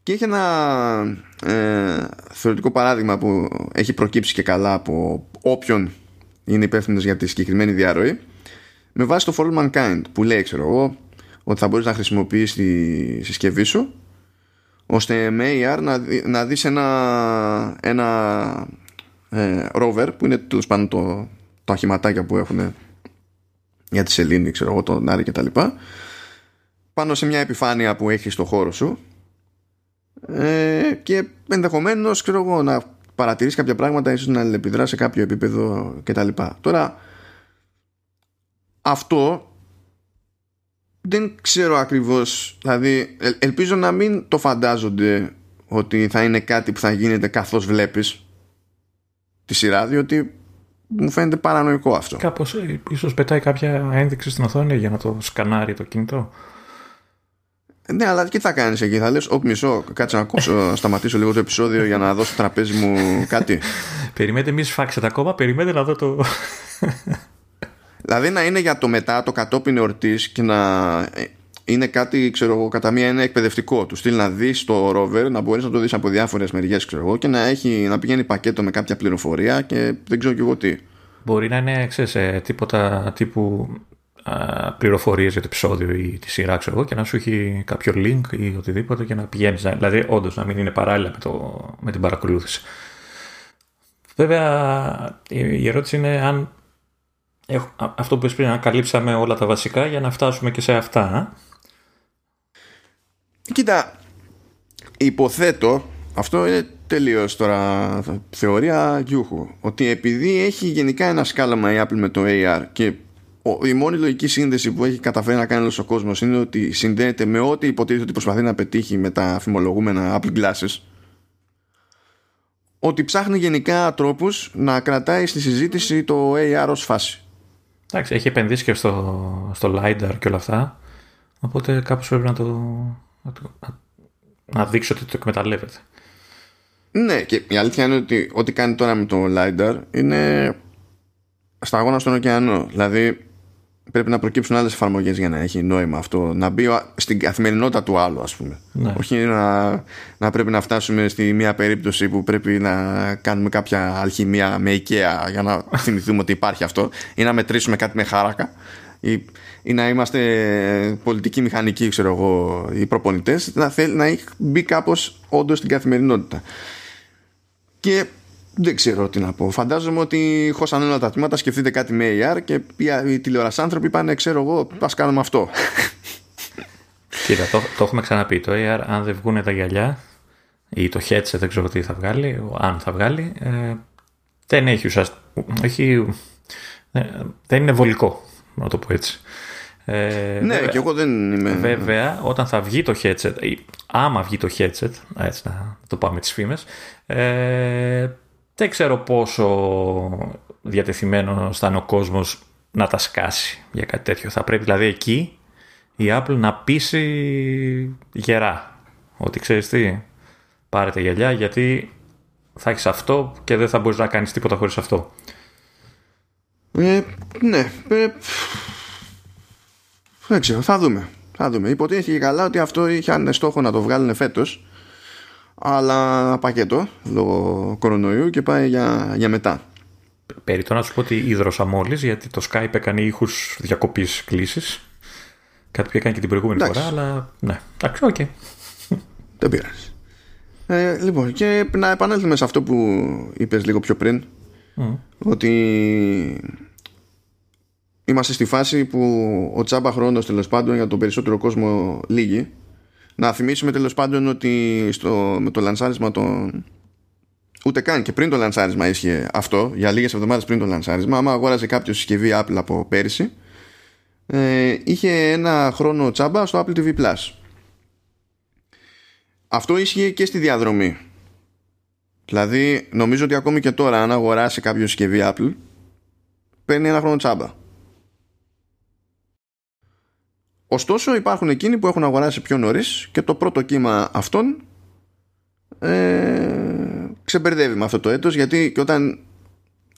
και έχει ένα ε, θεωρητικό παράδειγμα που έχει προκύψει και καλά από όποιον είναι υπεύθυνος για τη συγκεκριμένη διαρροή με βάση το For Mankind που λέει ξέρω εγώ ότι θα μπορείς να χρησιμοποιείς τη συσκευή σου ώστε με AR να, να δεις ένα, ένα ε, rover που είναι τέλος πάντων το, το αχηματάκια που έχουν για τη σελήνη ξέρω εγώ τον Άρη και τα λοιπά πάνω σε μια επιφάνεια που έχει στο χώρο σου ε, και ενδεχομένως ξέρω εγώ να παρατηρείς κάποια πράγματα ίσως να αλληλεπιδράς σε κάποιο επίπεδο κτλ. Τώρα αυτό δεν ξέρω ακριβώς δηλαδή ελπίζω να μην το φαντάζονται ότι θα είναι κάτι που θα γίνεται καθώς βλέπεις τη σειρά διότι μου φαίνεται παρανοϊκό αυτό. Κάπως ε, ίσως πετάει κάποια ένδειξη στην οθόνη για να το σκανάρει το κινητό. Ναι, αλλά τι θα κάνεις εκεί, θα λες: Όχι, μισό, κάτσε να ακούσω, σταματήσω λίγο το επεισόδιο για να δώσω στο τραπέζι μου κάτι. περιμένετε, μη σφάξετε ακόμα, περιμένετε να δω το. δηλαδή να είναι για το μετά, το κατόπιν εορτής και να είναι κάτι, ξέρω εγώ, κατά μία είναι εκπαιδευτικό. Του στείλει να δεις το rover, να μπορείς να το δεις από διάφορες μεριές, ξέρω εγώ, και να, έχει, να πηγαίνει πακέτο με κάποια πληροφορία και δεν ξέρω κι εγώ τι. Μπορεί να είναι, ξέρεις, ε, τίποτα τύπου πληροφορίες για το επεισόδιο ή τη σειρά, ξέρω εγώ, και να σου έχει κάποιο link ή οτιδήποτε και να πηγαίνεις. Δηλαδή, όντως να μην είναι παράλληλα με, το, με την παρακολούθηση. Βέβαια, η ερώτηση είναι αν αυτό που είπες πριν, αν καλύψαμε όλα τα βασικά για να φτάσουμε και σε αυτά. Κοίτα, υποθέτω, αυτό είναι τελείως τώρα θεωρία γιούχου, ότι επειδή έχει γενικά ένα σκάλαμα η Apple με το AR και η μόνη λογική σύνδεση που έχει καταφέρει να κάνει όλος ο κόσμος είναι ότι συνδέεται με ό,τι υποτίθεται ότι προσπαθεί να πετύχει με τα φημολογούμενα Apple Glasses. Ότι ψάχνει γενικά τρόπους να κρατάει στη συζήτηση το AR ως φάση. Εντάξει, έχει επενδύσει και στο, στο LiDAR και όλα αυτά. Οπότε κάπως πρέπει να το, να, το, να δείξει ότι το εκμεταλλεύεται. Ναι, και η αλήθεια είναι ότι ό,τι κάνει τώρα με το LiDAR είναι σταγόνα στον ωκεανό. Δηλαδή πρέπει να προκύψουν άλλες εφαρμογές για να έχει νόημα αυτό. Να μπει στην καθημερινότητα του άλλου, ας πούμε. Ναι. Όχι να, να πρέπει να φτάσουμε στη μία περίπτωση που πρέπει να κάνουμε κάποια αλχημία με IKEA για να θυμηθούμε ότι υπάρχει αυτό, ή να μετρήσουμε κάτι με χάρακα, ή, ή να είμαστε πολιτικοί μηχανικοί, ξέρω εγώ, οι προπονητές, να, να έχει μπει κάπως όντως στην καθημερινότητα. Και δεν ξέρω τι να πω. Φαντάζομαι ότι χώσαν όλα τα τμήματα, σκεφτείτε κάτι με AR και οι τηλεορασάνθρωποι πάνε, ξέρω εγώ, α κάνουμε αυτό. Κοίτα, το, το έχουμε ξαναπεί. Το AR, αν δεν βγουν τα γυαλιά ή το headset, δεν ξέρω τι θα βγάλει, αν θα βγάλει, ε, δεν έχει ουσιαστικά. Έχει, ε, δεν είναι βολικό, να το πω έτσι. Ε, ναι, βέβαια, και εγώ δεν είμαι. Βέβαια, όταν θα βγει το headset, ή άμα βγει το headset, έτσι να το πάμε τις φήμες, ε, δεν ξέρω πόσο διατεθειμένο θα είναι ο κόσμος να τα σκάσει για κάτι τέτοιο. Θα πρέπει δηλαδή εκεί η Apple να πείσει γερά ότι ξέρεις τι, πάρετε γυαλιά γιατί θα έχεις αυτό και δεν θα μπορείς να κάνεις τίποτα χωρίς αυτό. Ε, ναι, ε, δεν ξέρω, θα δούμε. Θα δούμε. Υποτίθεται καλά ότι αυτό είχε στόχο να το βγάλουν φέτος αλλά πακέτο λόγω κορονοϊού και πάει για, για μετά. Περιττό να σου πω ότι ίδρωσα μόλις γιατί το Skype έκανε ήχους διακοπής κλήσης. Κάτι που έκανε και την προηγούμενη φορά, αλλά ναι. Εντάξει, ok. Okay. Δεν πειράζει. Ε, λοιπόν, και να επανέλθουμε σε αυτό που είπες λίγο πιο πριν ότι είμαστε στη φάση που ο τσάμπα χρόνος τέλος πάντων για τον περισσότερο κόσμο λήγει να θυμίσουμε τέλος πάντων ότι στο, με το λανσάρισμα των. Ούτε καν και πριν το λανσάρισμα ίσχυε αυτό, για λίγες εβδομάδες πριν το λανσάρισμα. Άμα αγόραζε κάποιος συσκευή Apple από πέρυσι, ε, είχε ένα χρόνο τσάμπα στο Apple TV Plus. Αυτό ίσχυε και στη διαδρομή. Δηλαδή, νομίζω ότι ακόμη και τώρα, αν αγοράσει κάποιος συσκευή Apple, παίρνει ένα χρόνο τσάμπα. Ωστόσο, υπάρχουν εκείνοι που έχουν αγοράσει πιο νωρίς και το πρώτο κύμα αυτών ε, ξεμπερδεύει με αυτό το έτος γιατί και όταν,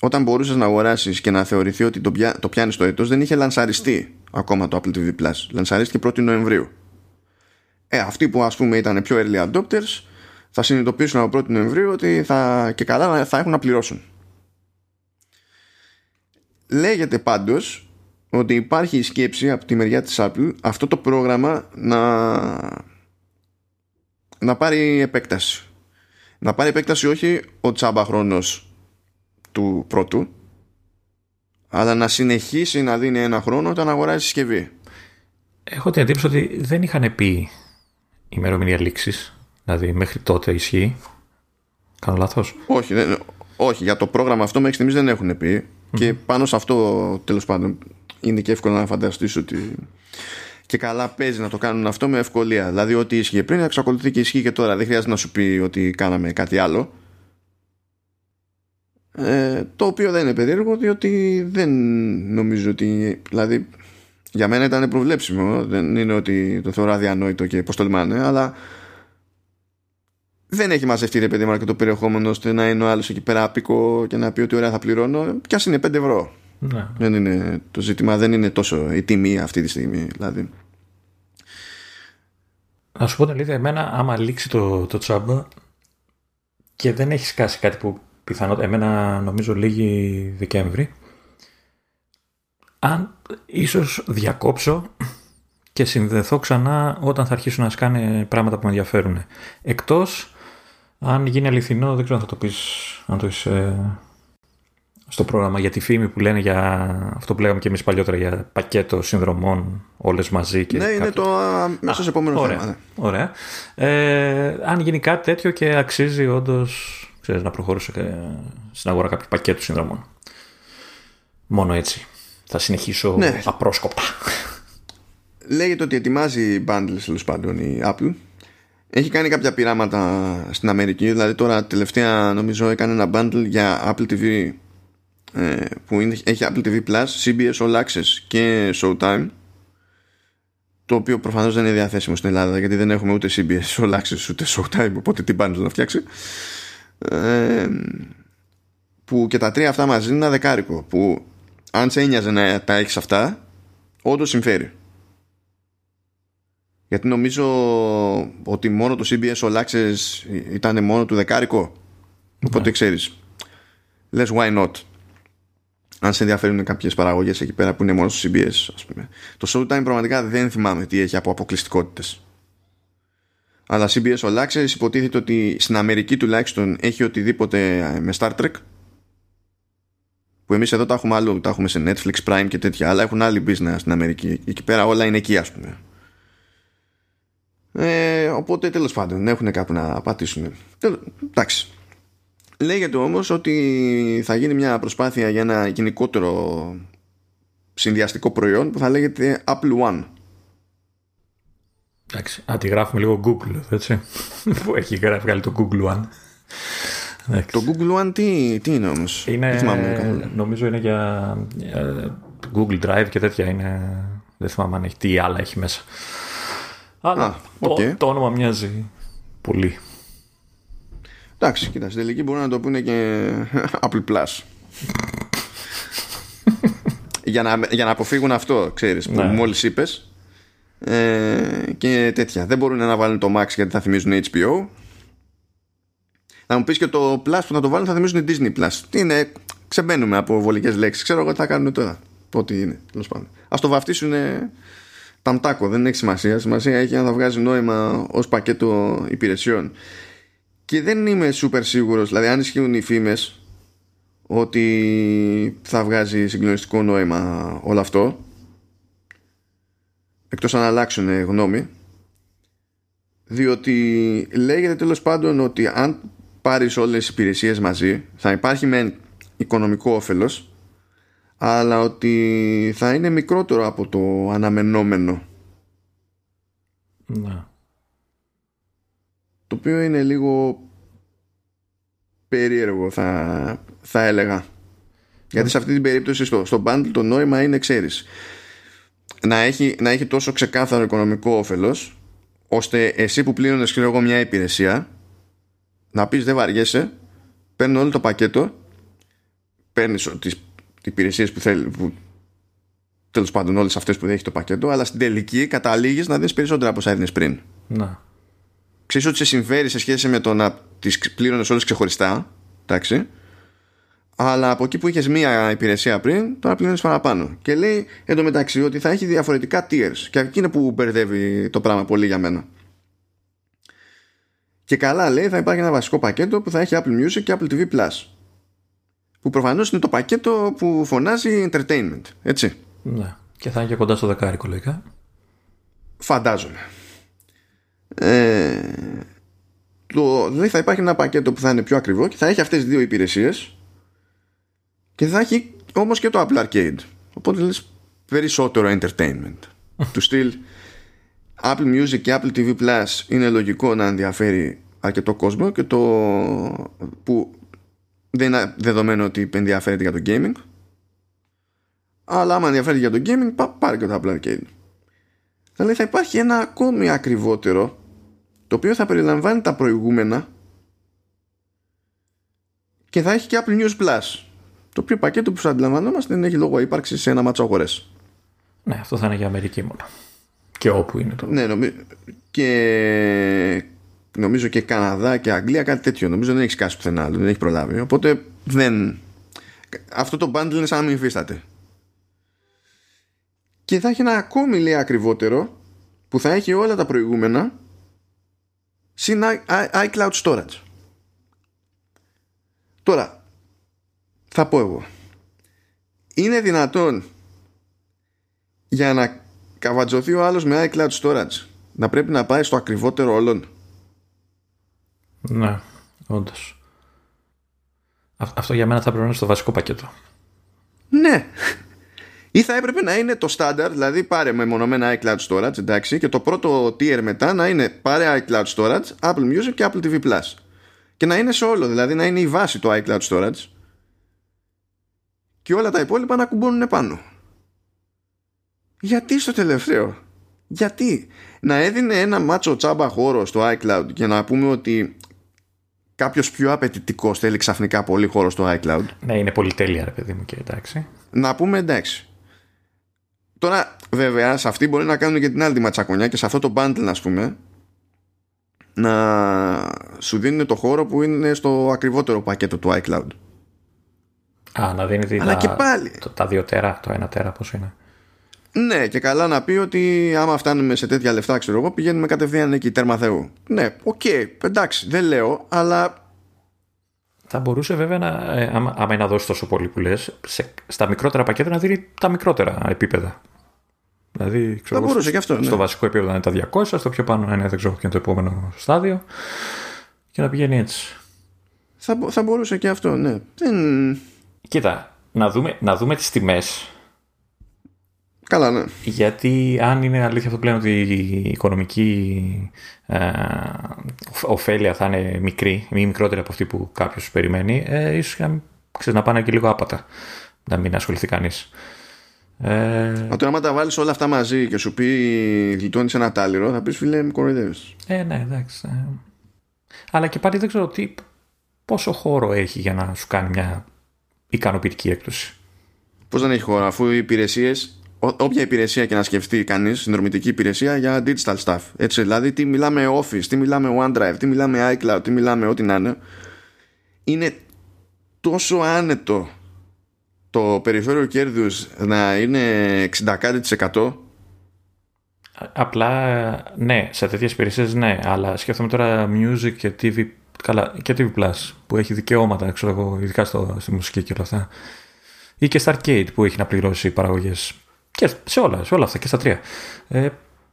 όταν μπορούσες να αγοράσεις και να θεωρηθεί ότι το, πια, το πιάνεις το έτος δεν είχε λανσαριστεί ακόμα το Apple TV Plus. Λανσαρίστηκε 1η Νοεμβρίου. Ε, αυτοί που ας πούμε ήταν πιο early adopters θα συνειδητοποιήσουν από 1η Νοεμβρίου ότι θα, και καλά θα έχουν να πληρώσουν. Λέγεται πάντως ότι υπάρχει η σκέψη από τη μεριά της Apple αυτό το πρόγραμμα να, να πάρει επέκταση. Να πάρει επέκταση όχι ο τσάμπα χρόνος του πρώτου αλλά να συνεχίσει να δίνει ένα χρόνο όταν αγοράζει συσκευή. Έχω την εντύπωση ότι δεν είχαν πει ημερομηνία λήξης. Δηλαδή μέχρι τότε ισχύει. Κάνω λάθος; Όχι, δεν, όχι, για το πρόγραμμα αυτό μέχρι στιγμής δεν έχουν πει. Και πάνω σε αυτό τέλος πάντων είναι και εύκολο να φανταστείς ότι και καλά παίζει να το κάνουν αυτό με ευκολία. Δηλαδή, ό,τι ίσχυε πριν, εξακολουθεί και ισχύει και τώρα. Δεν χρειάζεται να σου πει ότι κάναμε κάτι άλλο. Ε, το οποίο δεν είναι περίεργο, διότι δεν νομίζω ότι. Δηλαδή, για μένα ήταν προβλέψιμο. Δεν είναι ότι το θεωρώ αδιανόητο και πώς τολμάνε, αλλά δεν έχει μαζευτεί ρε παιδί μου και το περιεχόμενο ώστε να είναι ο άλλος εκεί πέρα άπικο και να πει ότι ωραία θα πληρώνω. Κι ας είναι 5 ευρώ. Ναι. Δεν είναι, το ζήτημα δεν είναι τόσο η τιμή αυτή τη στιγμή. Δηλαδή. Να σου πω την αλήθεια, εμένα άμα λήξει το, το τσάμπα και δεν έχει σκάσει κάτι που πιθανότατα, εμένα νομίζω λίγη Δεκέμβρη, αν ίσως διακόψω και συνδεθώ ξανά όταν θα αρχίσουν να σκάνε πράγματα που με ενδιαφέρουν. Εκτός αν γίνει αληθινό, δεν ξέρω αν θα το πεις, αν το είσαι ε, στο πρόγραμμα για τη φήμη που λένε για αυτό που λέγαμε και εμείς παλιότερα για πακέτο συνδρομών όλες μαζί. Και ναι, είναι το μέσα σε επόμενο ωραία, θέμα. Ναι. Ωραία. Ε, αν γίνει κάτι τέτοιο και αξίζει όντως να προχωρήσει στην αγορά κάποιο πακέτο συνδρομών. Μόνο έτσι. Θα συνεχίσω ναι. απρόσκοπτα. Λέγεται ότι ετοιμάζει bundles τέλος πάντων η Apple. Έχει κάνει κάποια πειράματα στην Αμερική. Δηλαδή τώρα τελευταία νομίζω έκανε ένα bundle για Apple TV ε, που είναι, έχει Apple TV Plus, CBS All Access και Showtime το οποίο προφανώς δεν είναι διαθέσιμο στην Ελλάδα γιατί δεν έχουμε ούτε CBS All Access ούτε Showtime οπότε τι πάνε να φτιάξει. Ε, που και τα τρία αυτά μαζί είναι ένα δεκάρικο που αν σε ένοιαζε να τα έχεις αυτά όντως συμφέρει. Γιατί νομίζω ότι μόνο το CBS All Access ήταν μόνο του δεκάρικο. Οπότε ναι. ξέρεις λες why not; Αν σε ενδιαφέρουν κάποιες παραγωγές εκεί πέρα που είναι μόνο στο CBS, ας πούμε. Το Showtime πραγματικά δεν θυμάμαι τι έχει από αποκλειστικότητες. Αλλά CBS All Access υποτίθεται ότι στην Αμερική τουλάχιστον έχει οτιδήποτε ε, με Star Trek. Που εμείς εδώ τα έχουμε άλλο, τα έχουμε σε Netflix, Prime και τέτοια, αλλά έχουν άλλη business στην Αμερική. Εκεί πέρα όλα είναι εκεί, ας πούμε. Ε, οπότε τέλος πάντων έχουν κάπου να πατήσουν. εντάξει. Λέγεται όμως ότι θα γίνει μια προσπάθεια για ένα γενικότερο συνδυαστικό προϊόν που θα λέγεται Apple One. Εντάξει, αντιγράφουμε λίγο Google, έτσι, που έχει βγάλει το Google One; Το Google One τι, τι είναι όμως, είναι, νομίζω είναι για, Google Drive και τέτοια, είναι, δεν θυμάμαι αν έχει τι άλλα έχει μέσα. Αλλά το, το όνομα μοιάζει πολύ. Εντάξει, κοίτα, στην τελική μπορούν να το πούνε και Apple Plus. για, να, για να αποφύγουν αυτό, ξέρεις, που ναι. μόλις είπες ε, και τέτοια. Δεν μπορούν να βάλουν το Max γιατί θα θυμίζουν HBO. Να μου πεις και το Plus που θα το βάλουν θα θυμίζουν Disney Plus. Τι είναι, ξεμπαίνουμε από βολικές λέξεις. Ξέρω εγώ τι θα κάνουν τώρα. Ό,τι είναι, τέλος πάντων. Ας το βαφτίσουν ταμτάκο, δεν έχει σημασία. Σημασία έχει να θα βγάζει νόημα ως πακέτο υπηρεσιών και δεν είμαι σούπερ σίγουρος δηλαδή αν ισχύουν οι φήμες ότι θα βγάζει συγκλονιστικό νόημα όλο αυτό εκτός αν αλλάξουν γνώμη διότι λέγεται τέλος πάντων ότι αν πάρεις όλες τις υπηρεσίες μαζί θα υπάρχει με οικονομικό όφελος αλλά ότι θα είναι μικρότερο από το αναμενόμενο. Ναι. Το οποίο είναι λίγο περίεργο θα, θα έλεγα. Γιατί σε αυτή την περίπτωση στο, στο bundle το νόημα είναι ξέρεις να έχει, να έχει τόσο ξεκάθαρο οικονομικό όφελος ώστε εσύ που πλήρωνες ξέρω εγώ μια υπηρεσία να πεις δεν βαριέσαι παίρνω όλο το πακέτο παίρνεις τις υπηρεσίες που θέλει που, τέλος πάντων όλες αυτές που έχει το πακέτο αλλά στην τελική καταλήγεις να δεις περισσότερα από όσα έδινες πριν Να. Ξέρεις ότι σε συμφέρει σε σχέση με το να τις πλήρωνες όλες ξεχωριστά εντάξει αλλά από εκεί που είχες μία υπηρεσία πριν, τώρα πληρώνεις παραπάνω. Και λέει εντωμεταξύ ότι θα έχει διαφορετικά tiers. Και εκεί είναι που μπερδεύει το πράγμα πολύ για μένα. Και καλά λέει θα υπάρχει ένα βασικό πακέτο που θα έχει Apple Music και Apple TV Plus. Που προφανώς είναι το πακέτο που φωνάζει entertainment. Έτσι. Ναι. Και θα είναι και κοντά στο δεκάρικο λογικά. Φαντάζομαι. Ε, το, δηλαδή θα υπάρχει ένα πακέτο που θα είναι πιο ακριβό και θα έχει αυτές τις δύο υπηρεσίες και θα έχει όμως και το Apple Arcade. Οπότε λες περισσότερο entertainment. του στυλ Apple Music και Apple TV Plus είναι λογικό να ενδιαφέρει αρκετό κόσμο και το που δεν είναι δεδομένο ότι ενδιαφέρεται για το gaming αλλά άμα ενδιαφέρεται για το gaming πάρει και το Apple Arcade δηλαδή θα υπάρχει ένα ακόμη ακριβότερο το οποίο θα περιλαμβάνει τα προηγούμενα και θα έχει και Apple News Plus το οποίο πακέτο που αντιλαμβανόμαστε δεν έχει λόγο ύπαρξης σε ένα μάτσο αγορές. Ναι, αυτό θα είναι για Αμερική μόνο. Και όπου είναι το. Ναι, νομι... και νομίζω και Καναδά και Αγγλία κάτι τέτοιο. Νομίζω δεν έχεις σκάσει πουθενά άλλο, δεν έχει προλάβει. Οπότε δεν. Αυτό το bundle είναι σαν να μην υφίσταται. Και θα έχει ένα ακόμη λέει ακριβότερο που θα έχει όλα τα προηγούμενα συν iCloud Storage. Τώρα, θα πω εγώ. Είναι δυνατόν για να καβατζωθεί ο άλλος με iCloud storage να πρέπει να πάει στο ακριβότερο όλων; Ναι όντως. Αυτό για μένα θα πρέπει να είναι στο βασικό πακέτο. Ναι ή θα έπρεπε να είναι το standard δηλαδή πάρε με μονομένα iCloud storage εντάξει και το πρώτο tier μετά να είναι πάρε iCloud storage Apple Music και Apple TV Plus και να είναι σε όλο δηλαδή να είναι η βάση το iCloud storage και όλα τα υπόλοιπα να κουμπώνουν πάνω. Γιατί στο τελευταίο; Γιατί; Να έδινε ένα μάτσο τσάμπα χώρο στο iCloud και να πούμε ότι κάποιος πιο απαιτητικός θέλει ξαφνικά πολύ χώρο στο iCloud. Ναι, είναι πολύ τέλεια, ρε παιδί μου, και εντάξει. Να πούμε εντάξει. Τώρα, βέβαια, σε αυτή μπορεί να κάνουν και την άλλη τη ματσακονιά και σε αυτό το bundle, ας πούμε, να σου δίνουν το χώρο που είναι στο ακριβότερο πακέτο του iCloud. Α, να δίνει Αλλά τα, και πάλι. Το, τα δύο τέρα, το ένα τέρα πόσο είναι. Ναι, και καλά να πει ότι άμα φτάνουμε σε τέτοια λεφτά, ξέρω εγώ, πηγαίνουμε κατευθείαν εκεί, τέρμα Θεού. Ναι, ok, okay, εντάξει, δεν λέω, αλλά. Θα μπορούσε βέβαια να, ε, άμα, άμα να δώσει τόσο πολύ που λες, στα μικρότερα πακέτα να δίνει τα μικρότερα επίπεδα. Δηλαδή, ξέρω, θα μπορούσε και αυτό. Στο ναι. βασικό επίπεδο να είναι τα 200, στο πιο πάνω να είναι δεν ξέρω, ποιο είναι το επόμενο στάδιο. Και να πηγαίνει έτσι. Θα, θα μπορούσε και αυτό, ναι. Δεν, Κοίτα, να δούμε, να δούμε τις τιμές. Καλά, ναι. Γιατί αν είναι αλήθεια αυτό που λένε ότι η οικονομική ε, ωφέλεια θα είναι μικρή ή μικρότερη από αυτή που κάποιος περιμένει, ε, ίσως να, ξέρεις, να πάνε και λίγο άπατα. Να μην ασχοληθεί κανείς. Ε... Μα τώρα, άμα τα βάλεις όλα αυτά μαζί και σου πει γλιτώνεις ένα τάλιρο, θα πεις φίλε, με κοροϊδεύεις. Ε, ναι, εντάξει. Ε. Αλλά και πάλι δεν ξέρω τι, πόσο χώρο έχει για να σου κάνει μια ικανοποιητική έκπτωση. Πώς δεν έχει χώρο, αφού οι υπηρεσίες, όποια υπηρεσία και να σκεφτεί κανείς, συνδρομητική υπηρεσία για digital stuff. Έτσι, δηλαδή, τι μιλάμε Office, τι μιλάμε OneDrive, τι μιλάμε iCloud, τι μιλάμε ό,τι να είναι. Είναι τόσο άνετο το περιθώριο κέρδους να είναι 60%. Απλά ναι, σε τέτοιες υπηρεσίες ναι, αλλά σκέφτομαι τώρα music και TV Καλά, και TV Plus που έχει δικαιώματα, ξέρω εγώ, ειδικά στο, στη μουσική και όλα αυτά. Ή και στα arcade που έχει να πληρώσει παραγωγές. Και σε όλα, σε όλα αυτά και στα τρία. Ε,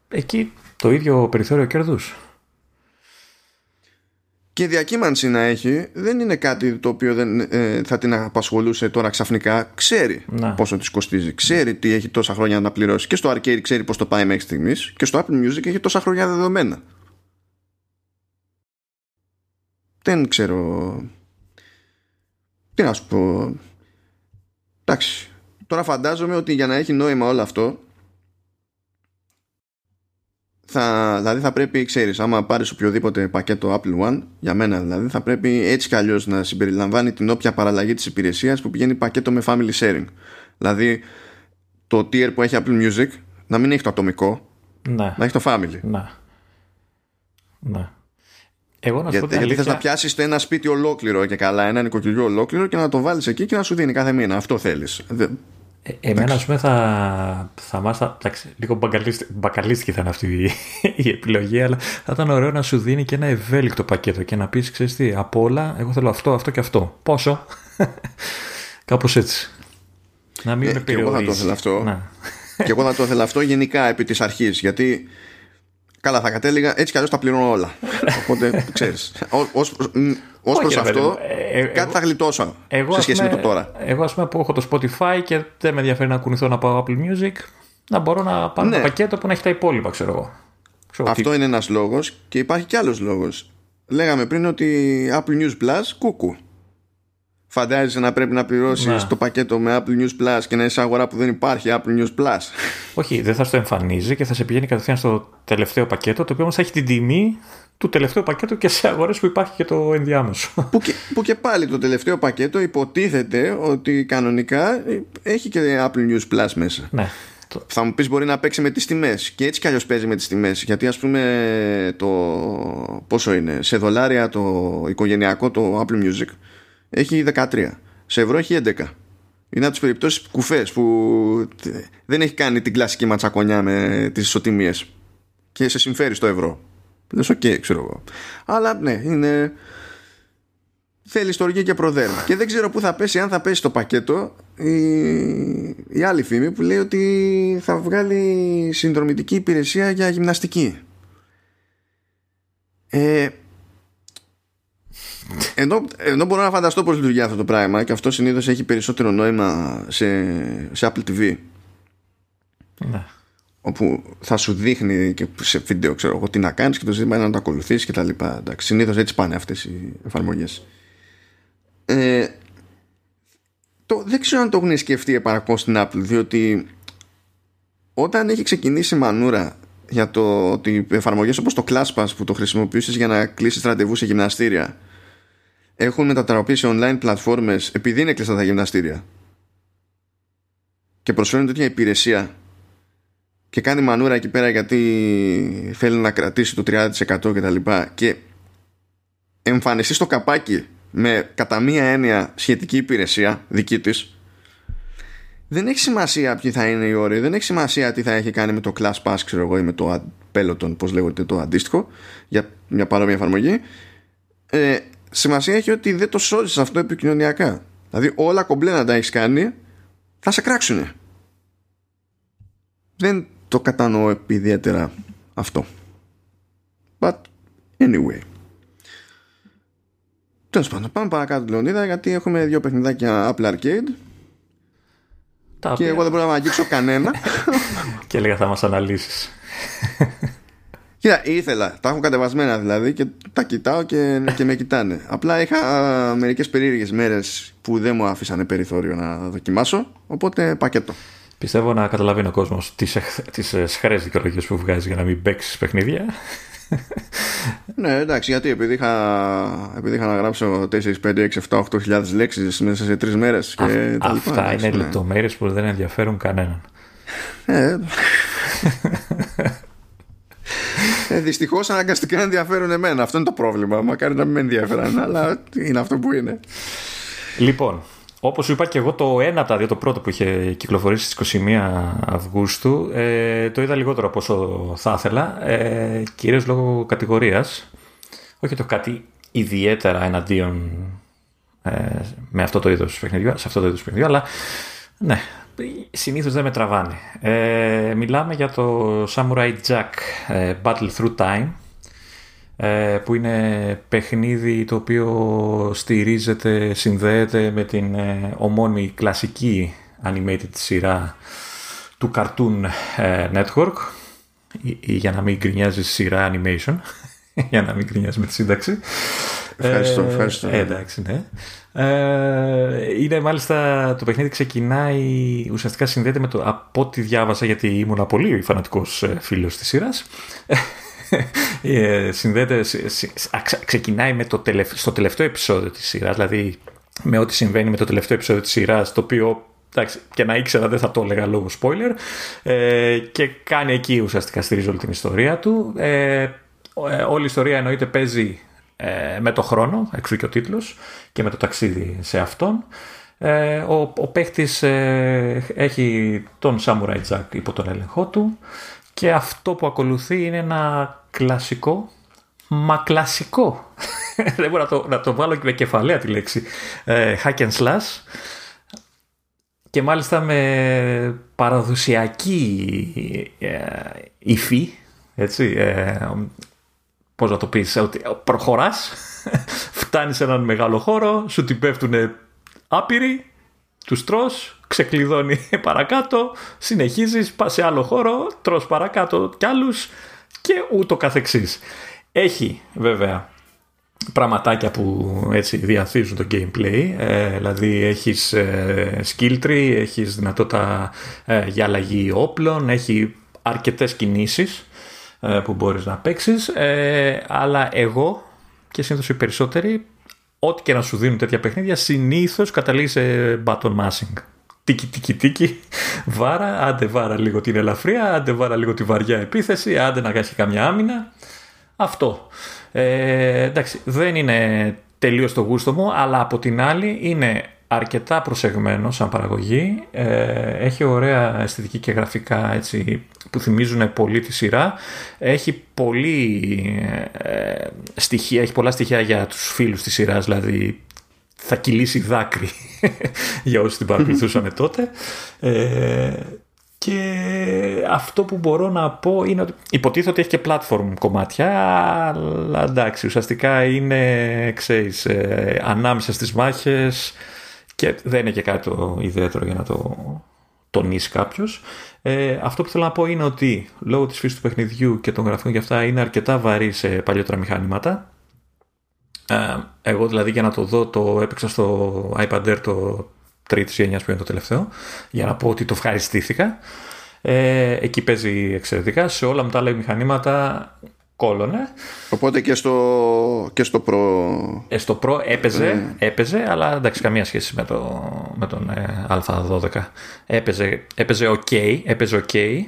εκεί το ίδιο περιθώριο κέρδου. και διακύμανση να έχει δεν είναι κάτι το οποίο δεν, ε, θα την απασχολούσε τώρα ξαφνικά. Ξέρει Να. πόσο της κοστίζει. Ξέρει τι έχει τόσα χρόνια να πληρώσει. Και στο arcade ξέρει πώς το πάει μέχρι στιγμής. Και στο Apple Music έχει τόσα χρόνια δεδομένα. Δεν ξέρω. Τι να σου πω. Εντάξει. Τώρα φαντάζομαι ότι για να έχει νόημα όλο αυτό θα, δηλαδή θα πρέπει, ξέρεις, άμα πάρεις οποιοδήποτε πακέτο Apple One, για μένα δηλαδή, θα πρέπει έτσι κι αλλιώς να συμπεριλαμβάνει την όποια παραλλαγή της υπηρεσίας που πηγαίνει πακέτο με family sharing. Δηλαδή, το tier που έχει Apple Music να μην έχει το ατομικό, Ναι. να έχει το family. Ναι. Ναι. Εγώ να σου πω Γιατί, την γιατί θες αλήθεια, να πιάσεις ένα σπίτι ολόκληρο και καλά, ένα νοικοκυριό ολόκληρο και να το βάλεις εκεί και να σου δίνει κάθε μήνα. Αυτό θέλεις. Δεν- ε, εμένα ας πούμε θα, θα μάθα, εντάξει, λίγο μπακαλίστη- μπακαλίστικη θα είναι αυτή η, η επιλογή, αλλά θα ήταν ωραίο να σου δίνει και ένα ευέλικτο πακέτο και να πεις, ξέρεις τι, από όλα, εγώ θέλω αυτό, αυτό και αυτό. Πόσο; Κάπως έτσι. Να μην Ε, με και εγώ θα το περιορίζεις. ήθελα αυτό. Να. και εγώ θα το ήθελα αυτό γενικά επί της αρχής γιατί καλά θα κατέληγα έτσι κι αλλιώς τα πληρώνω όλα οπότε ξέρεις ως, ως, ως προς ρε παιδί μου. αυτό Ε, ε, κάτι εγώ- θα γλιτώσω Εγώ, σε ας σχέση πούμε, με το τώρα Εγώ, ας πούμε, που έχω το Spotify και δεν με ενδιαφέρει να κουνηθώ να πάω Apple Music, να μπορώ να πάρω Ναι. ένα πακέτο που να έχει τα υπόλοιπα, ξέρω εγώ. Ξέρω αυτό τι- είναι ένας λόγος και υπάρχει κι άλλος λόγος λέγαμε πριν ότι Apple News Plus κούκου Φαντάζεσαι να πρέπει να πληρώσεις Ναι. το πακέτο με Apple News Plus και να είσαι αγορά που δεν υπάρχει Apple News Plus; Όχι, δεν θα στο εμφανίζει και θα σε πηγαίνει κατευθείαν στο τελευταίο πακέτο, το οποίο όμως θα έχει την τιμή του τελευταίου πακέτου και σε αγορές που υπάρχει και το ενδιάμεσο. που, και, που και πάλι το τελευταίο πακέτο υποτίθεται ότι κανονικά έχει και Apple News Plus μέσα. ναι. Το- Θα μου πεις μπορεί να παίξει με τις τιμές και έτσι κι αλλιώς παίζει με τις τιμές γιατί ας πούμε το πόσο είναι σε δολάρια το οικογενειακό το Apple Music έχει 13 σε ευρώ έχει 11 είναι από τις περιπτώσεις κουφές που δεν έχει κάνει την κλασική ματσακονιά με τις ισοτιμίες. Και σε συμφέρει στο ευρώ. Λες οκ ξέρω εγώ αλλά ναι είναι θέλει στοργή και Proderm. Και δεν ξέρω πού θα πέσει αν θα πέσει το πακέτο η, η άλλη φήμη που λέει ότι θα βγάλει συνδρομητική υπηρεσία για γυμναστική. Ε, ενώ, ενώ μπορώ να φανταστώ πως λειτουργεί αυτό το πράγμα και αυτό συνήθως έχει περισσότερο νόημα σε, σε Apple TV ναι. όπου θα σου δείχνει και σε βίντεο ξέρω εγώ τι να κάνεις και το ζήτημα είναι να το ακολουθείς και τα λοιπά. Εντάξει, συνήθως έτσι πάνε αυτές οι εφαρμογές. Ε, το, δεν ξέρω αν το έχουν σκεφτεί επαρκώς στην Apple διότι όταν έχει ξεκινήσει η μανούρα για το ότι εφαρμογές όπως το ClassPass που το χρησιμοποιήσεις για να κλείσεις ραντεβού σε γυμναστήρια έχουν μετατραπεί σε online πλατφόρμες επειδή είναι κλειστά τα γυμναστήρια και προσφέρουν τέτοια υπηρεσία και κάνει μανούρα εκεί πέρα γιατί θέλει να κρατήσει το 30% και τα λοιπά και εμφανιστεί στο καπάκι με κατά μία έννοια σχετική υπηρεσία δική της. Δεν έχει σημασία ποιοι θα είναι οι όροι δεν έχει σημασία τι θα έχει κάνει με το Class Pass ξέρω εγώ ή με το Peloton πως λέγεται το αντίστοιχο για μια παρόμοια εφαρμογή. Ε, σημασία έχει ότι δεν το σώζεις αυτό επικοινωνιακά δηλαδή όλα κομπλέ να τα έχεις κάνει θα σε κράξουνε δεν το κατανοώ επί ιδιαίτερα αυτό. But anyway. Τέλος πάντων, πάμε παρακάτω Λεωνίδα γιατί έχουμε δύο παιχνιδάκια Apple Arcade Τα και οποία- εγώ δεν μπορώ να μου αγγίξω κανένα. Και έλεγα θα μας αναλύσεις. Κοίτα, ήθελα. Τα έχω κατεβασμένα δηλαδή και τα κοιτάω και, και με κοιτάνε. Απλά είχα α, μερικές περίεργες μέρες που δεν μου άφησαν περιθώριο να δοκιμάσω. Οπότε πακέτο. Πιστεύω να καταλαβαίνει ο κόσμος τις, εχ- τις ε, σχρές δικαιολογίες που βγάζει για να μην παίξει παιχνίδια. Ναι, εντάξει, γιατί επειδή είχα, επειδή είχα να γράψω 4, 5, 6, 7, 8 χιλιάδες λέξεις μέσα σε τρεις μέρες και τα λοιπά. Αυτά εντάξει, είναι ναι. λεπτομέρειες που δεν ενδιαφέρουν κανέναν. Ε, ε, Δυστυχώς αναγκαστικά ενδιαφέρουν εμένα. Αυτό είναι το πρόβλημα. Μακάρι να μην με ενδιαφέραν, αλλά είναι αυτό που είναι. Λοιπόν, όπως σου είπα και εγώ το ένα από τα δύο, το πρώτο που είχε κυκλοφορήσει στις 21 Αυγούστου, ε, το είδα λιγότερο από όσο θα ήθελα, ε, κυρίως λόγω κατηγορίας. Όχι το κάτι ιδιαίτερα εναντίον ε, με αυτό το είδος παιχνιδιού, σε αυτό το είδος παιχνιδιού, αλλά ναι, συνήθως δεν με τραβάνε. Ε, μιλάμε για το Samurai Jack ε, Battle Through Time, ε, που είναι παιχνίδι το οποίο στηρίζεται, συνδέεται με την ε, ομόνη κλασική animated σειρά του Cartoon ε, Network ή, για να μην γκρινιάζει σειρά animation για να μην γκρινιάζει με τη σύνταξη Ευχαριστώ, ευχαριστώ. Ε, εντάξει, ναι. Ε, είναι μάλιστα το παιχνίδι ξεκινάει ουσιαστικά συνδέεται με το από ό,τι διάβασα γιατί ήμουν πολύ φανατικός φίλος της σειράς ε, συνδέεται, ξεκινάει με το τελευταίο, στο τελευταίο επεισόδιο της σειράς, δηλαδή με ό,τι συμβαίνει με το τελευταίο επεισόδιο της σειράς, το οποίο εντάξει, και να ήξερα δεν θα το έλεγα λόγω spoiler ε, και κάνει εκεί ουσιαστικά στηρίζει όλη την ιστορία του. Ε, ε όλη η ιστορία εννοείται παίζει ε, με το χρόνο, εξού και ο τίτλος, και με το ταξίδι σε αυτόν. Ε, ο, ο παίχτης έχει τον Samurai Jack υπό τον έλεγχό του και αυτό που ακολουθεί είναι ένα κλασικό, μα κλασικό. Δεν μπορώ να το, να το βάλω και με κεφαλαία τη λέξη. Ε, hack and slash. Και μάλιστα με παραδοσιακή ε, υφή, έτσι, ε, πώς να το πεις, ότι προχωράς, φτάνεις σε έναν μεγάλο χώρο, σου την πέφτουν άπειροι, τους τρως, ξεκλειδώνει παρακάτω, συνεχίζεις, πας σε άλλο χώρο, τρως παρακάτω κι άλλους και ούτω καθεξής. Έχει βέβαια πραγματάκια που έτσι διαθίζουν το gameplay, ε, δηλαδή έχεις ε, skill tree, έχεις δυνατότητα ε, για αλλαγή όπλων, έχει αρκετές κινήσεις ε, που μπορείς να παίξεις, ε, αλλά εγώ και συνήθως οι περισσότεροι, ό,τι και να σου δίνουν τέτοια παιχνίδια, συνήθως καταλήγεις σε button mashing τίκι τίκι τίκι, βάρα, άντε βάρα λίγο την ελαφριά, άντε βάρα λίγο τη βαριά επίθεση, άντε να κάνει καμιά άμυνα. Αυτό. Ε, εντάξει, δεν είναι τελείως το γούστο μου, αλλά από την άλλη είναι αρκετά προσεγμένο σαν παραγωγή. Ε, έχει ωραία αισθητική και γραφικά έτσι, που θυμίζουν πολύ τη σειρά. Έχει, πολύ, ε, στοιχεία, έχει πολλά στοιχεία για τους φίλους της σειράς, δηλαδή θα κυλήσει δάκρυ για όσοι την παρακολουθούσαμε τότε. Ε, και αυτό που μπορώ να πω είναι ότι υποτίθεται ότι έχει και platform κομμάτια, αλλά εντάξει, ουσιαστικά είναι, ξέρεις, ε, ανάμεσα στις μάχες και δεν είναι και κάτι το ιδιαίτερο για να το τονίσει κάποιος. Ε, αυτό που θέλω να πω είναι ότι λόγω της φύσης του παιχνιδιού και των γραφικών και αυτά είναι αρκετά βαρύ σε παλιότερα μηχανήματα ε, εγώ δηλαδή για να το δω το έπαιξα στο iPad Air το τρίτης γενιάς που είναι το τελευταίο για να πω ότι το ευχαριστήθηκα. Ε, εκεί παίζει εξαιρετικά. Σε όλα μου τα άλλα μηχανήματα κόλωνε. Οπότε και στο, και στο Pro. Ε, στο Pro έπαιζε, ναι. έπαιζε, αλλά εντάξει, καμία σχέση με, το, με τον ε, Α12. Έπαιζε, έπαιζε ok, έπαιζε ok,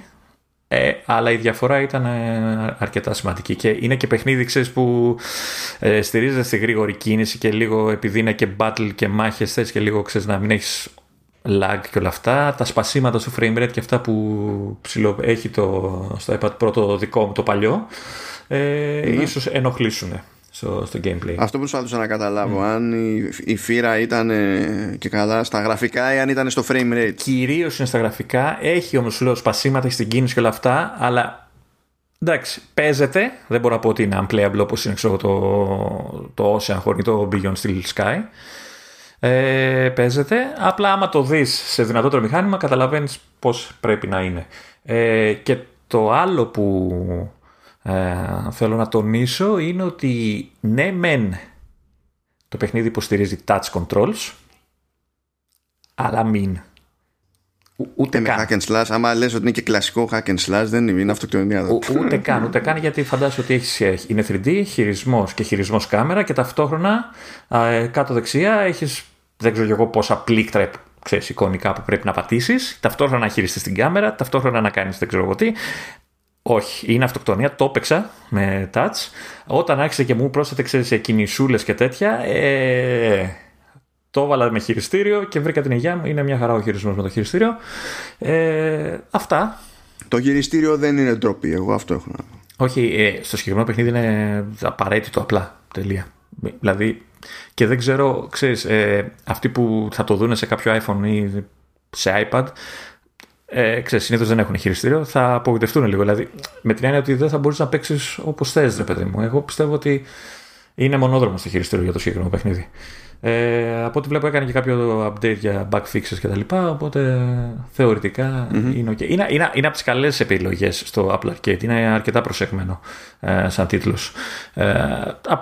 ε, αλλά η διαφορά ήταν ε, αρκετά σημαντική και είναι και παιχνίδι ξέρεις, που ε, στηρίζεται στη γρήγορη κίνηση και λίγο επειδή είναι και battle και μάχες θες και λίγο ξέρεις να μην έχεις lag και όλα αυτά τα σπασίματα στο frame rate και αυτά που ψηλό, έχει το, στο iPad Pro το δικό μου το παλιό ε, ναι. ίσως ενοχλήσουν στο, στο gameplay. Αυτό που προσπαθούσα να καταλάβω, mm. αν η, η φύρα ήταν ε, και καλά στα γραφικά ή αν ήταν στο frame rate. Κυρίως είναι στα γραφικά. Έχει όμως λέω σπασίματα στην κίνηση και όλα αυτά, αλλά εντάξει, παίζεται. Δεν μπορώ να πω ότι είναι unplayable όπως είναι ξέρω, το, το Ocean Horn ή το Beyond Steel Sky. Ε, παίζεται. Απλά άμα το δεις σε δυνατότερο μηχάνημα, καταλαβαίνεις πώς πρέπει να είναι. Ε, και το άλλο που ε, θέλω να τονίσω είναι ότι ναι μεν το παιχνίδι υποστηρίζει touch controls αλλά μην ούτε καν. hack and slash, άμα λες ότι είναι και κλασικό hack and slash δεν είναι, είναι αυτοκτονία ούτε καν, ούτε καν γιατί φαντάζομαι ότι έχεις, είναι 3D, χειρισμός και χειρισμός κάμερα και ταυτόχρονα ε, κάτω δεξιά έχεις δεν ξέρω εγώ πόσα πλήκτρα ξέρεις, εικονικά που πρέπει να πατήσεις, ταυτόχρονα να χειριστείς την κάμερα, ταυτόχρονα να κάνεις δεν ξέρω εγώ τι. Όχι, είναι αυτοκτονία. Το έπαιξα με touch. Όταν άρχισε και μου πρόσθετε σε κινησούλες και τέτοια, ε, το έβαλα με χειριστήριο και βρήκα την υγεία μου. Είναι μια χαρά ο χειρισμός με το χειριστήριο. Ε, αυτά. Το χειριστήριο δεν είναι ντροπή. Εγώ αυτό έχω να πω. Όχι, ε, στο συγκεκριμένο παιχνίδι είναι απαραίτητο απλά. Τελεία. Δηλαδή, και δεν ξέρω, ξέρεις, ε, αυτοί που θα το δουν σε κάποιο iPhone ή σε iPad, ε, ξέρεις, συνήθως δεν έχουν χειριστήριο, θα απογοητευτούν λίγο. Δηλαδή, με την έννοια ότι δεν θα μπορείς να παίξεις όπως θες, ρε παιδί μου. Εγώ πιστεύω ότι είναι μονόδρομο το χειριστήριο για το συγκεκριμένο παιχνίδι. Ε, από ό,τι βλέπω έκανε και κάποιο update για bug fixes και τα λοιπά, οπότε θεωρητικά mm-hmm. είναι ok. Είναι, είναι, είναι από τις καλές επιλογές στο Apple Arcade, είναι αρκετά προσεγμένο ε, σαν τίτλος. Ε,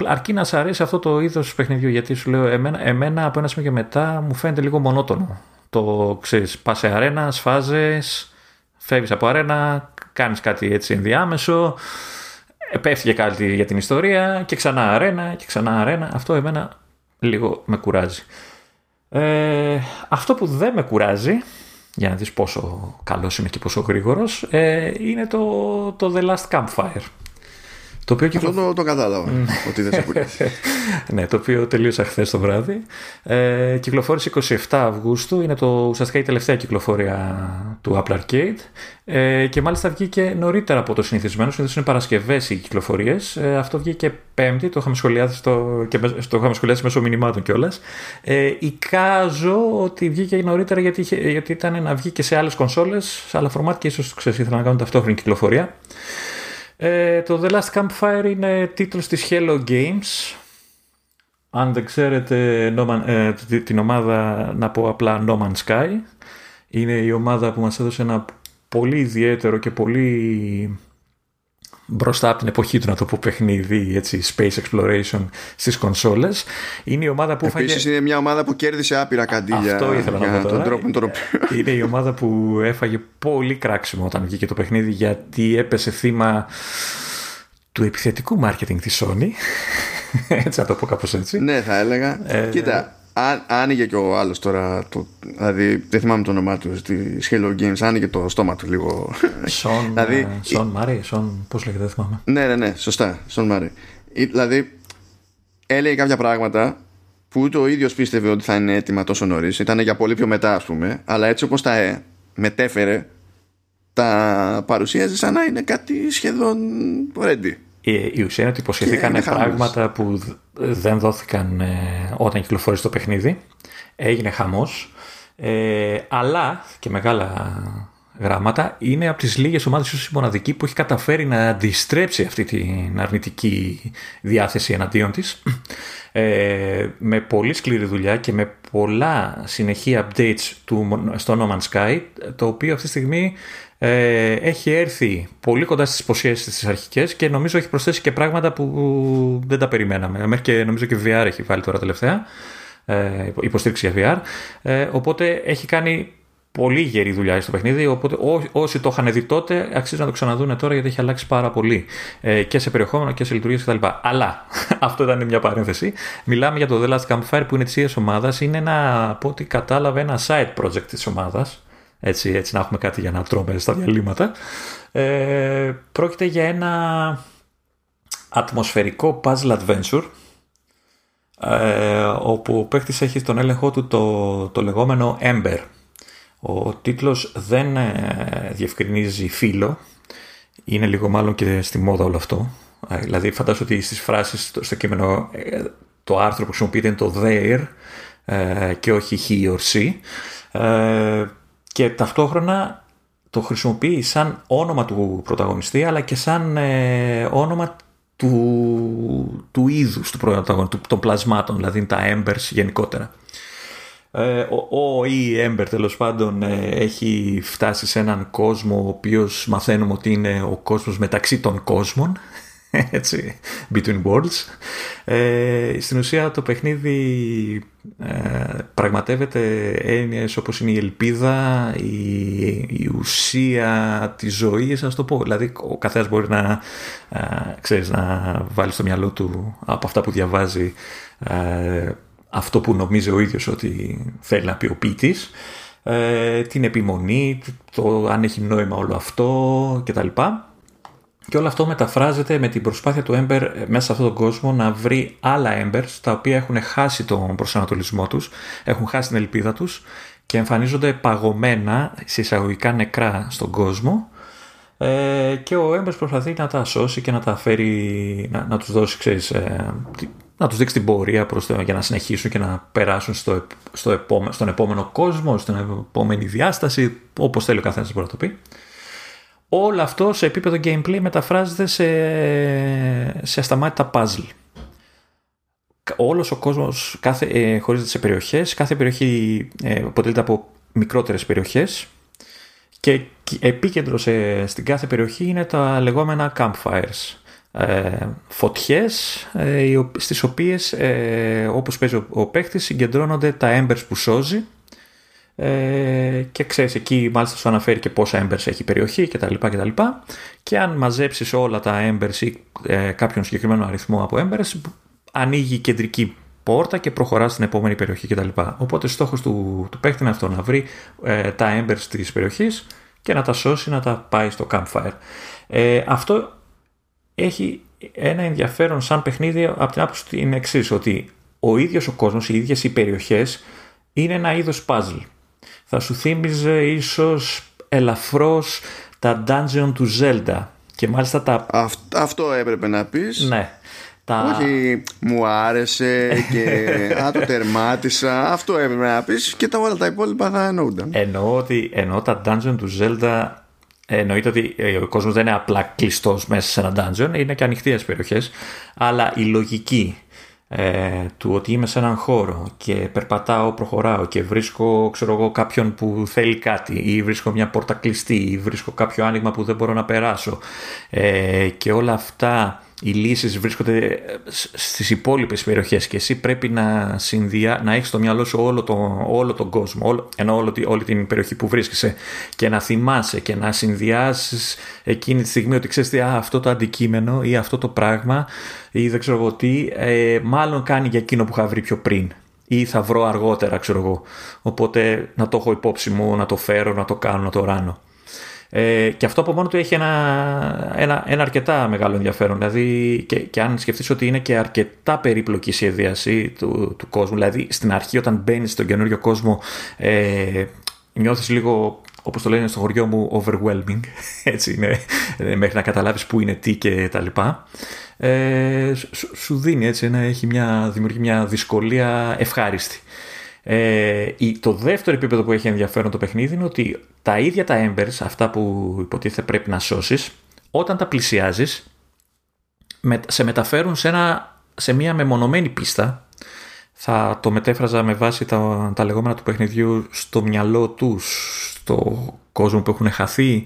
αρκεί να σ' αρέσει αυτό το είδος παιχνιδιού, γιατί σου λέω, εμένα, εμένα από ένα σημείο και μετά μου φαίνεται λίγο μονότονο. Το ξέρεις, πας σε αρένα, σφάζες, φεύγεις από αρένα, κάνεις κάτι έτσι ενδιάμεσο, πέφτει και κάτι για την ιστορία και ξανά αρένα και ξανά αρένα. Αυτό εμένα λίγο με κουράζει. Ε, αυτό που δεν με κουράζει, για να δεις πόσο καλός είμαι και πόσο γρήγορος, ε, είναι το, το The Last Campfire. Το οποίο Αυτό το, το κατάλαβα ναι. ότι δεν σε κουράζει. ναι, το οποίο τελείωσα χθες το βράδυ. Ε, κυκλοφόρησε 27 Αυγούστου. Είναι το, ουσιαστικά η τελευταία κυκλοφορία του Apple Arcade. Ε, και μάλιστα βγήκε νωρίτερα από το συνηθισμένο. Συνήθως είναι Παρασκευές οι κυκλοφορίες. Ε, αυτό βγήκε Πέμπτη. Το είχαμε σχολιάσει, στο, και το είχαμε σχολιάσει μέσω μηνυμάτων κιόλας. Ε, εικάζω ότι βγήκε νωρίτερα γιατί, γιατί ήταν να βγει και σε άλλες κονσόλες, σε άλλα φορμάτ και ίσως ξέρεις, ήθελα να κάνουν ταυτόχρονη κυκλοφορία. Ε, το The Last Campfire είναι τίτλος της Hello Games. Αν δεν ξέρετε ε, την ομάδα, να πω απλά No Man's Sky. Είναι η ομάδα που μας έδωσε ένα πολύ ιδιαίτερο και πολύ μπροστά από την εποχή του να το πω παιχνίδι, έτσι, space exploration στις κονσόλες. Είναι η ομάδα που Επίσης είναι μια ομάδα που κέρδισε άπειρα καντήλια Αυτό ήθελα να πω τον τρόπο τον Είναι η ομάδα που έφαγε πολύ κράξιμο όταν βγήκε το παιχνίδι γιατί έπεσε θύμα του επιθετικού marketing της Sony. έτσι να το πω κάπως έτσι. Ναι, θα έλεγα. Ε, Κοίτα, αν, άνοιγε και ο άλλος τώρα, το, δηλαδή δεν θυμάμαι το όνομά του στη Halo Games, άνοιγε το στόμα του λίγο. Σον δηλαδή, Σον Μάρι, Σον, πώς λέγεται, δεν θυμάμαι. Ναι, ναι, ναι, σωστά, Σον Μάρι. Δηλαδή, έλεγε κάποια πράγματα που ούτε ο ίδιος πίστευε ότι θα είναι έτοιμα τόσο νωρίς. Ήταν για πολύ πιο μετά, ας πούμε, αλλά έτσι όπως τα ε, μετέφερε, τα παρουσίαζε σαν να είναι κάτι σχεδόν ready. Η, ουσία είναι ότι υποσχεθήκαν πράγματα που δεν δόθηκαν ε, όταν κυκλοφόρησε το παιχνίδι. Έγινε χαμός. Ε, αλλά και μεγάλα γράμματα είναι από τις λίγες ομάδες ίσως η μοναδική που έχει καταφέρει να αντιστρέψει αυτή την αρνητική διάθεση εναντίον της ε, με πολύ σκληρή δουλειά και με πολλά συνεχή updates του, στο No Man's Sky το οποίο αυτή τη στιγμή ε, έχει έρθει πολύ κοντά στις υποσχέσεις της αρχικές και νομίζω έχει προσθέσει και πράγματα που δεν τα περιμέναμε. Μέχρι και νομίζω και VR έχει βάλει τώρα τελευταία, ε, υποστήριξη για VR. Ε, οπότε έχει κάνει πολύ γερή δουλειά στο παιχνίδι, οπότε ό, όσοι το είχαν δει τότε αξίζει να το ξαναδούν τώρα γιατί έχει αλλάξει πάρα πολύ ε, και σε περιεχόμενο και σε λειτουργίες κτλ. Αλλά αυτό ήταν μια παρένθεση. Μιλάμε για το The Last Campfire που είναι της ίδιας ομάδας. Είναι ένα, από ό,τι κατάλαβε, ένα side project της ομάδας έτσι, έτσι να έχουμε κάτι για να τρώμε στα διαλύματα. Ε, πρόκειται για ένα ατμοσφαιρικό puzzle adventure ε, όπου ο παίχτης έχει στον έλεγχό του το, το λεγόμενο Ember. Ο τίτλος δεν ε, διευκρινίζει φύλλο, είναι λίγο μάλλον και στη μόδα όλο αυτό. Ε, δηλαδή φαντάζομαι ότι στις φράσεις στο, κείμενο ε, το άρθρο που χρησιμοποιείται είναι το there και όχι he or she και ταυτόχρονα το χρησιμοποιεί σαν όνομα του πρωταγωνιστή αλλά και σαν ε, όνομα του, του είδους του πρωταγωνιστή, των πλασμάτων, δηλαδή τα embers γενικότερα. Ε, ο, ο ή Ember τέλος πάντων ε, έχει φτάσει σε έναν κόσμο ο οποίος μαθαίνουμε ότι είναι ο κόσμος μεταξύ των κόσμων έτσι, Between Worlds. Ε, στην ουσία το παιχνίδι ε, πραγματεύεται έννοιες όπως είναι η ελπίδα, η, η ουσία της ζωής, ας το πω. Δηλαδή ο καθένας μπορεί να, ε, ξέρεις, να βάλει στο μυαλό του από αυτά που διαβάζει ε, αυτό που νομίζει ο ίδιος ότι θέλει να πει ο ποιητής, ε, την επιμονή, το αν έχει νόημα όλο αυτό κτλ. Και όλο αυτό μεταφράζεται με την προσπάθεια του Ember ε, μέσα σε αυτόν τον κόσμο να βρει άλλα Embers τα οποία έχουν χάσει τον προσανατολισμό τους, έχουν χάσει την ελπίδα τους και εμφανίζονται παγωμένα, εισαγωγικά νεκρά στον κόσμο ε, και ο Embers προσπαθεί να τα σώσει και να τα φέρει, να, να τους δώσει ξέρεις, ε, να τους δείξει την πορεία προς το, για να συνεχίσουν και να περάσουν στο, στο επόμε, στον επόμενο κόσμο, στην επόμενη διάσταση, όπως θέλει ο καθένας μπορεί να το πει. Όλο αυτό σε επίπεδο gameplay μεταφράζεται σε, σε ασταμάτητα puzzle. Όλος ο κόσμος κάθε, ε, χωρίζεται σε περιοχές, κάθε περιοχή ε, αποτελείται από μικρότερες περιοχές και επίκεντρο σε, στην κάθε περιοχή είναι τα λεγόμενα campfires ε, φωτιές ε, στις οποίες ε, όπως παίζει ο, ο παίχτης συγκεντρώνονται τα embers που σώζει ε, και ξέρεις εκεί μάλιστα σου αναφέρει και πόσα embers έχει η περιοχή κτλ. Και, και αν μαζέψεις όλα τα embers ή ε, κάποιον συγκεκριμένο αριθμό από embers ανοίγει η κεντρική πόρτα και προχωράς στην επόμενη περιοχή κτλ. Οπότε στόχος του, του παίχτη είναι αυτό να βρει ε, τα embers της περιοχής και να τα σώσει να τα πάει στο campfire. Ε, αυτό έχει ένα ενδιαφέρον σαν παιχνίδι από την άποψη την εξής, ότι ο ίδιος ο κόσμος, οι ίδιες οι περιοχές είναι ένα είδος puzzle. Θα σου θύμιζε ίσως ελαφρώς τα dungeon του Zelda και μάλιστα τα... αυτό έπρεπε να πεις. Ναι. Τα... Όχι μου άρεσε και α, το τερμάτισα. Αυτό έπρεπε να πεις και τα όλα τα υπόλοιπα θα εννοούνταν. Εννοώ ότι εννοώ τα dungeon του Zelda Εννοείται ότι ε, ο κόσμος δεν είναι απλά κλειστός μέσα σε ένα dungeon, είναι και ανοιχτές περιοχές, αλλά η λογική ε, του ότι είμαι σε έναν χώρο και περπατάω, προχωράω και βρίσκω ξέρω εγώ, κάποιον που θέλει κάτι ή βρίσκω μια πόρτα κλειστή ή βρίσκω κάποιο άνοιγμα που δεν μπορώ να περάσω ε, και όλα αυτά οι λύσεις βρίσκονται στις υπόλοιπες περιοχές και εσύ πρέπει να, συνδυα... να έχεις στο μυαλό σου όλο, το... όλο τον κόσμο, όλο... ενώ όλη... όλη την περιοχή που βρίσκεσαι και να θυμάσαι και να συνδυάσεις εκείνη τη στιγμή ότι ξέρεις τι, α, αυτό το αντικείμενο ή αυτό το πράγμα ή δεν ξέρω εγώ τι, ε, μάλλον κάνει για εκείνο που είχα βρει πιο πριν ή θα βρω αργότερα ξέρω εγώ. Οπότε να το έχω υπόψη μου, να το φέρω, να το κάνω, να το ράνω. Ε, και αυτό από μόνο του έχει ένα, ένα, ένα αρκετά μεγάλο ενδιαφέρον. Δηλαδή, και, και αν σκεφτείς ότι είναι και αρκετά περίπλοκη σχεδίαση του, του κόσμου, δηλαδή στην αρχή όταν μπαίνει στον καινούριο κόσμο, ε, νιώθεις λίγο όπως το λένε στο χωριό μου, overwhelming, έτσι είναι, ε, μέχρι να καταλάβεις που είναι τι και τα λοιπά. Ε, σου, σου δίνει έτσι, ένα, έχει μια, δημιουργεί μια δυσκολία ευχάριστη. Ε, το δεύτερο επίπεδο που έχει ενδιαφέρον το παιχνίδι είναι ότι τα ίδια τα embers, αυτά που υποτίθεται πρέπει να σώσεις, όταν τα πλησιάζεις, σε μεταφέρουν σε, ένα, σε μια μεμονωμένη πίστα. Θα το μετέφραζα με βάση τα, τα λεγόμενα του παιχνιδιού στο μυαλό τους, στο κόσμο που έχουν χαθεί.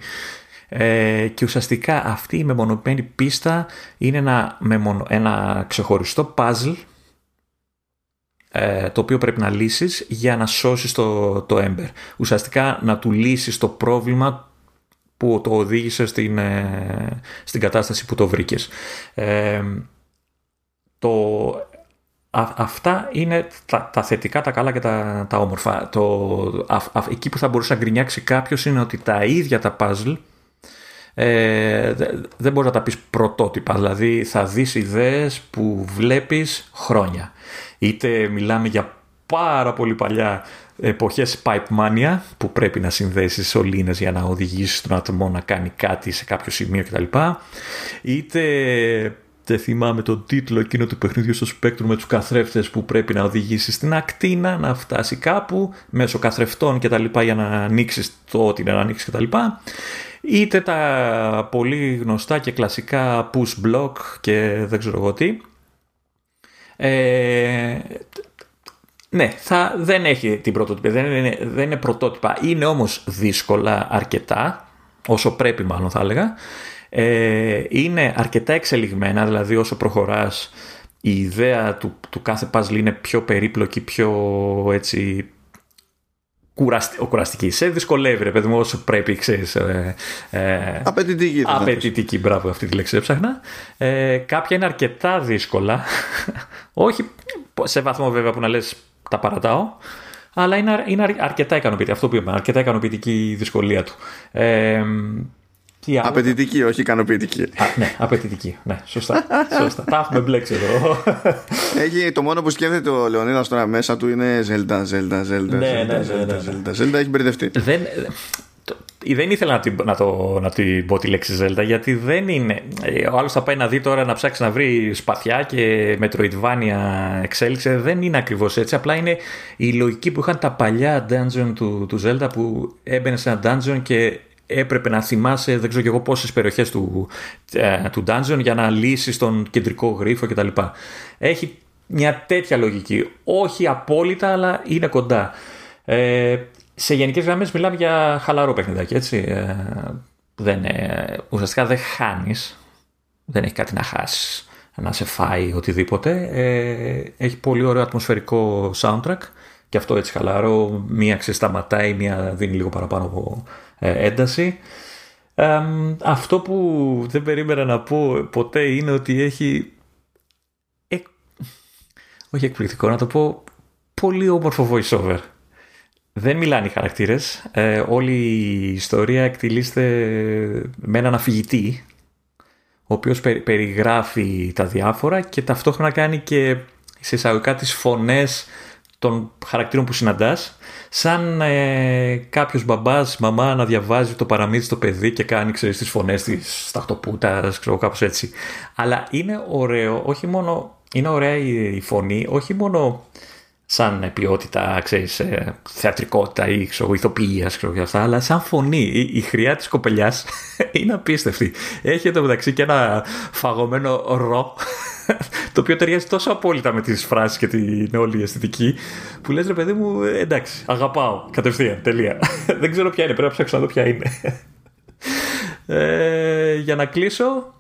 Ε, και ουσιαστικά αυτή η μεμονωμένη πίστα είναι ένα, ένα ξεχωριστό puzzle ε, το οποίο πρέπει να λύσεις για να σώσεις το, το Ember. Ουσιαστικά να του λύσεις το πρόβλημα που το οδήγησε στην, ε, στην κατάσταση που το βρήκες. Ε, το, αυτά είναι τα, τα, θετικά, τα καλά και τα, τα όμορφα. Το, εκεί που θα μπορούσε να γκρινιάξει κάποιος είναι ότι τα ίδια τα puzzle ε, δεν μπορείς να τα πεις πρωτότυπα, δηλαδή θα δεις ιδέες που βλέπεις χρόνια είτε μιλάμε για πάρα πολύ παλιά εποχές pipe mania που πρέπει να συνδέσεις σωλήνες για να οδηγήσεις τον άτομο να κάνει κάτι σε κάποιο σημείο κτλ. Είτε δεν θυμάμαι τον τίτλο εκείνο του παιχνιδιού στο Spectrum με τους καθρέφτες που πρέπει να οδηγήσεις στην ακτίνα, να φτάσει κάπου μέσω καθρεφτών και τα λοιπά για να ανοίξεις το ό,τι να ανοίξεις και τα λοιπά. Είτε τα πολύ γνωστά και κλασικά push block και δεν ξέρω εγώ τι ε, ναι, θα, δεν έχει την πρωτότυπη, δεν είναι, δεν είναι πρωτότυπα. Είναι όμως δύσκολα αρκετά, όσο πρέπει μάλλον θα έλεγα. Ε, είναι αρκετά εξελιγμένα, δηλαδή όσο προχωράς η ιδέα του, του κάθε puzzle είναι πιο περίπλοκη, πιο έτσι κουραστι... ο κουραστική. Σε δυσκολεύει, ρε παιδί μου, όσο πρέπει, ξέρεις. Ε, ε, απαιτητική. Απαιτητική, μπράβο, αυτή τη λέξη έψαχνα. Ε, κάποια είναι αρκετά δύσκολα. Όχι σε βαθμό βέβαια που να λες τα παρατάω. Αλλά είναι, είναι αρκετά ικανοποιητική. Αυτό που είπαμε, αρκετά ικανοποιητική η δυσκολία του. Ε, τι Απαιτητική, όχι ικανοποιητική. Α, ναι, απαιτητική. Ναι, σωστά. σωστά. Τα έχουμε μπλέξει εδώ. Έχει, το μόνο που σκέφτεται ο Λεωνίδας τώρα μέσα του είναι Zelda, Zelda, Zelda. Ναι, ναι, ναι, Zelda, Zelda, Zelda. Έχει μπερδευτεί. Δεν, δεν ήθελα να την, να, το, να την πω τη λέξη Zelda γιατί δεν είναι. Ο άλλος θα πάει να δει τώρα να ψάξει να βρει σπαθιά και Metroidvania εξέλιξη. Δεν είναι ακριβώς έτσι. Απλά είναι η λογική που είχαν τα παλιά dungeon του, του Zelda που έμπαινε σε ένα dungeon και έπρεπε να θυμάσαι δεν ξέρω και εγώ πόσες περιοχές του, ε, του dungeon για να λύσεις τον κεντρικό γρίφο κτλ. Έχει μια τέτοια λογική. Όχι απόλυτα αλλά είναι κοντά. Ε, σε γενικές γραμμές μιλάμε για χαλαρό παιχνιδάκι, έτσι. Ε, δεν, ε, ουσιαστικά δεν χάνεις. Δεν έχει κάτι να χάσεις, να σε φάει οτιδήποτε. Ε, έχει πολύ ωραίο ατμοσφαιρικό soundtrack και αυτό έτσι χαλαρό. Μία ξεσταματάει, μία δίνει λίγο παραπάνω από ε, ένταση. αυτό που δεν περίμενα να πω ποτέ είναι ότι έχει. Ε, όχι εκπληκτικό, να το πω πολύ όμορφο voiceover. Δεν μιλάνε οι χαρακτήρες. Ε, όλη η ιστορία εκτιλήσεται με έναν αφηγητή ο οποίος περιγράφει τα διάφορα και ταυτόχρονα κάνει και σε εισαγωγικά τις φωνές των χαρακτήρων που συναντάς σαν ε, κάποιος μπαμπάς, μαμά να διαβάζει το παραμύθι στο παιδί και κάνει ξέρεις τις φωνές της σταχτοπούτας, ξέρω κάπως έτσι. Αλλά είναι ωραίο, όχι μόνο, είναι ωραία η, η φωνή, όχι μόνο σαν ποιότητα, ξέρεις, ε, θεατρικότητα ή ξέρω, ηθοποιίας ξέρω, και αυτά, αλλά σαν φωνή. Η, η χρειά της κοπελιάς είναι απίστευτη. Έχει εδώ μεταξύ και ένα φαγωμένο ρο, το οποίο ταιριάζει τόσο απόλυτα με τις φράσεις και την όλη αισθητική, που λες ρε παιδί μου, ε, εντάξει, αγαπάω, κατευθείαν, τελεία. Δεν ξέρω ποια είναι, πρέπει να ψάξω να δω ποια είναι. Ε, για να κλείσω,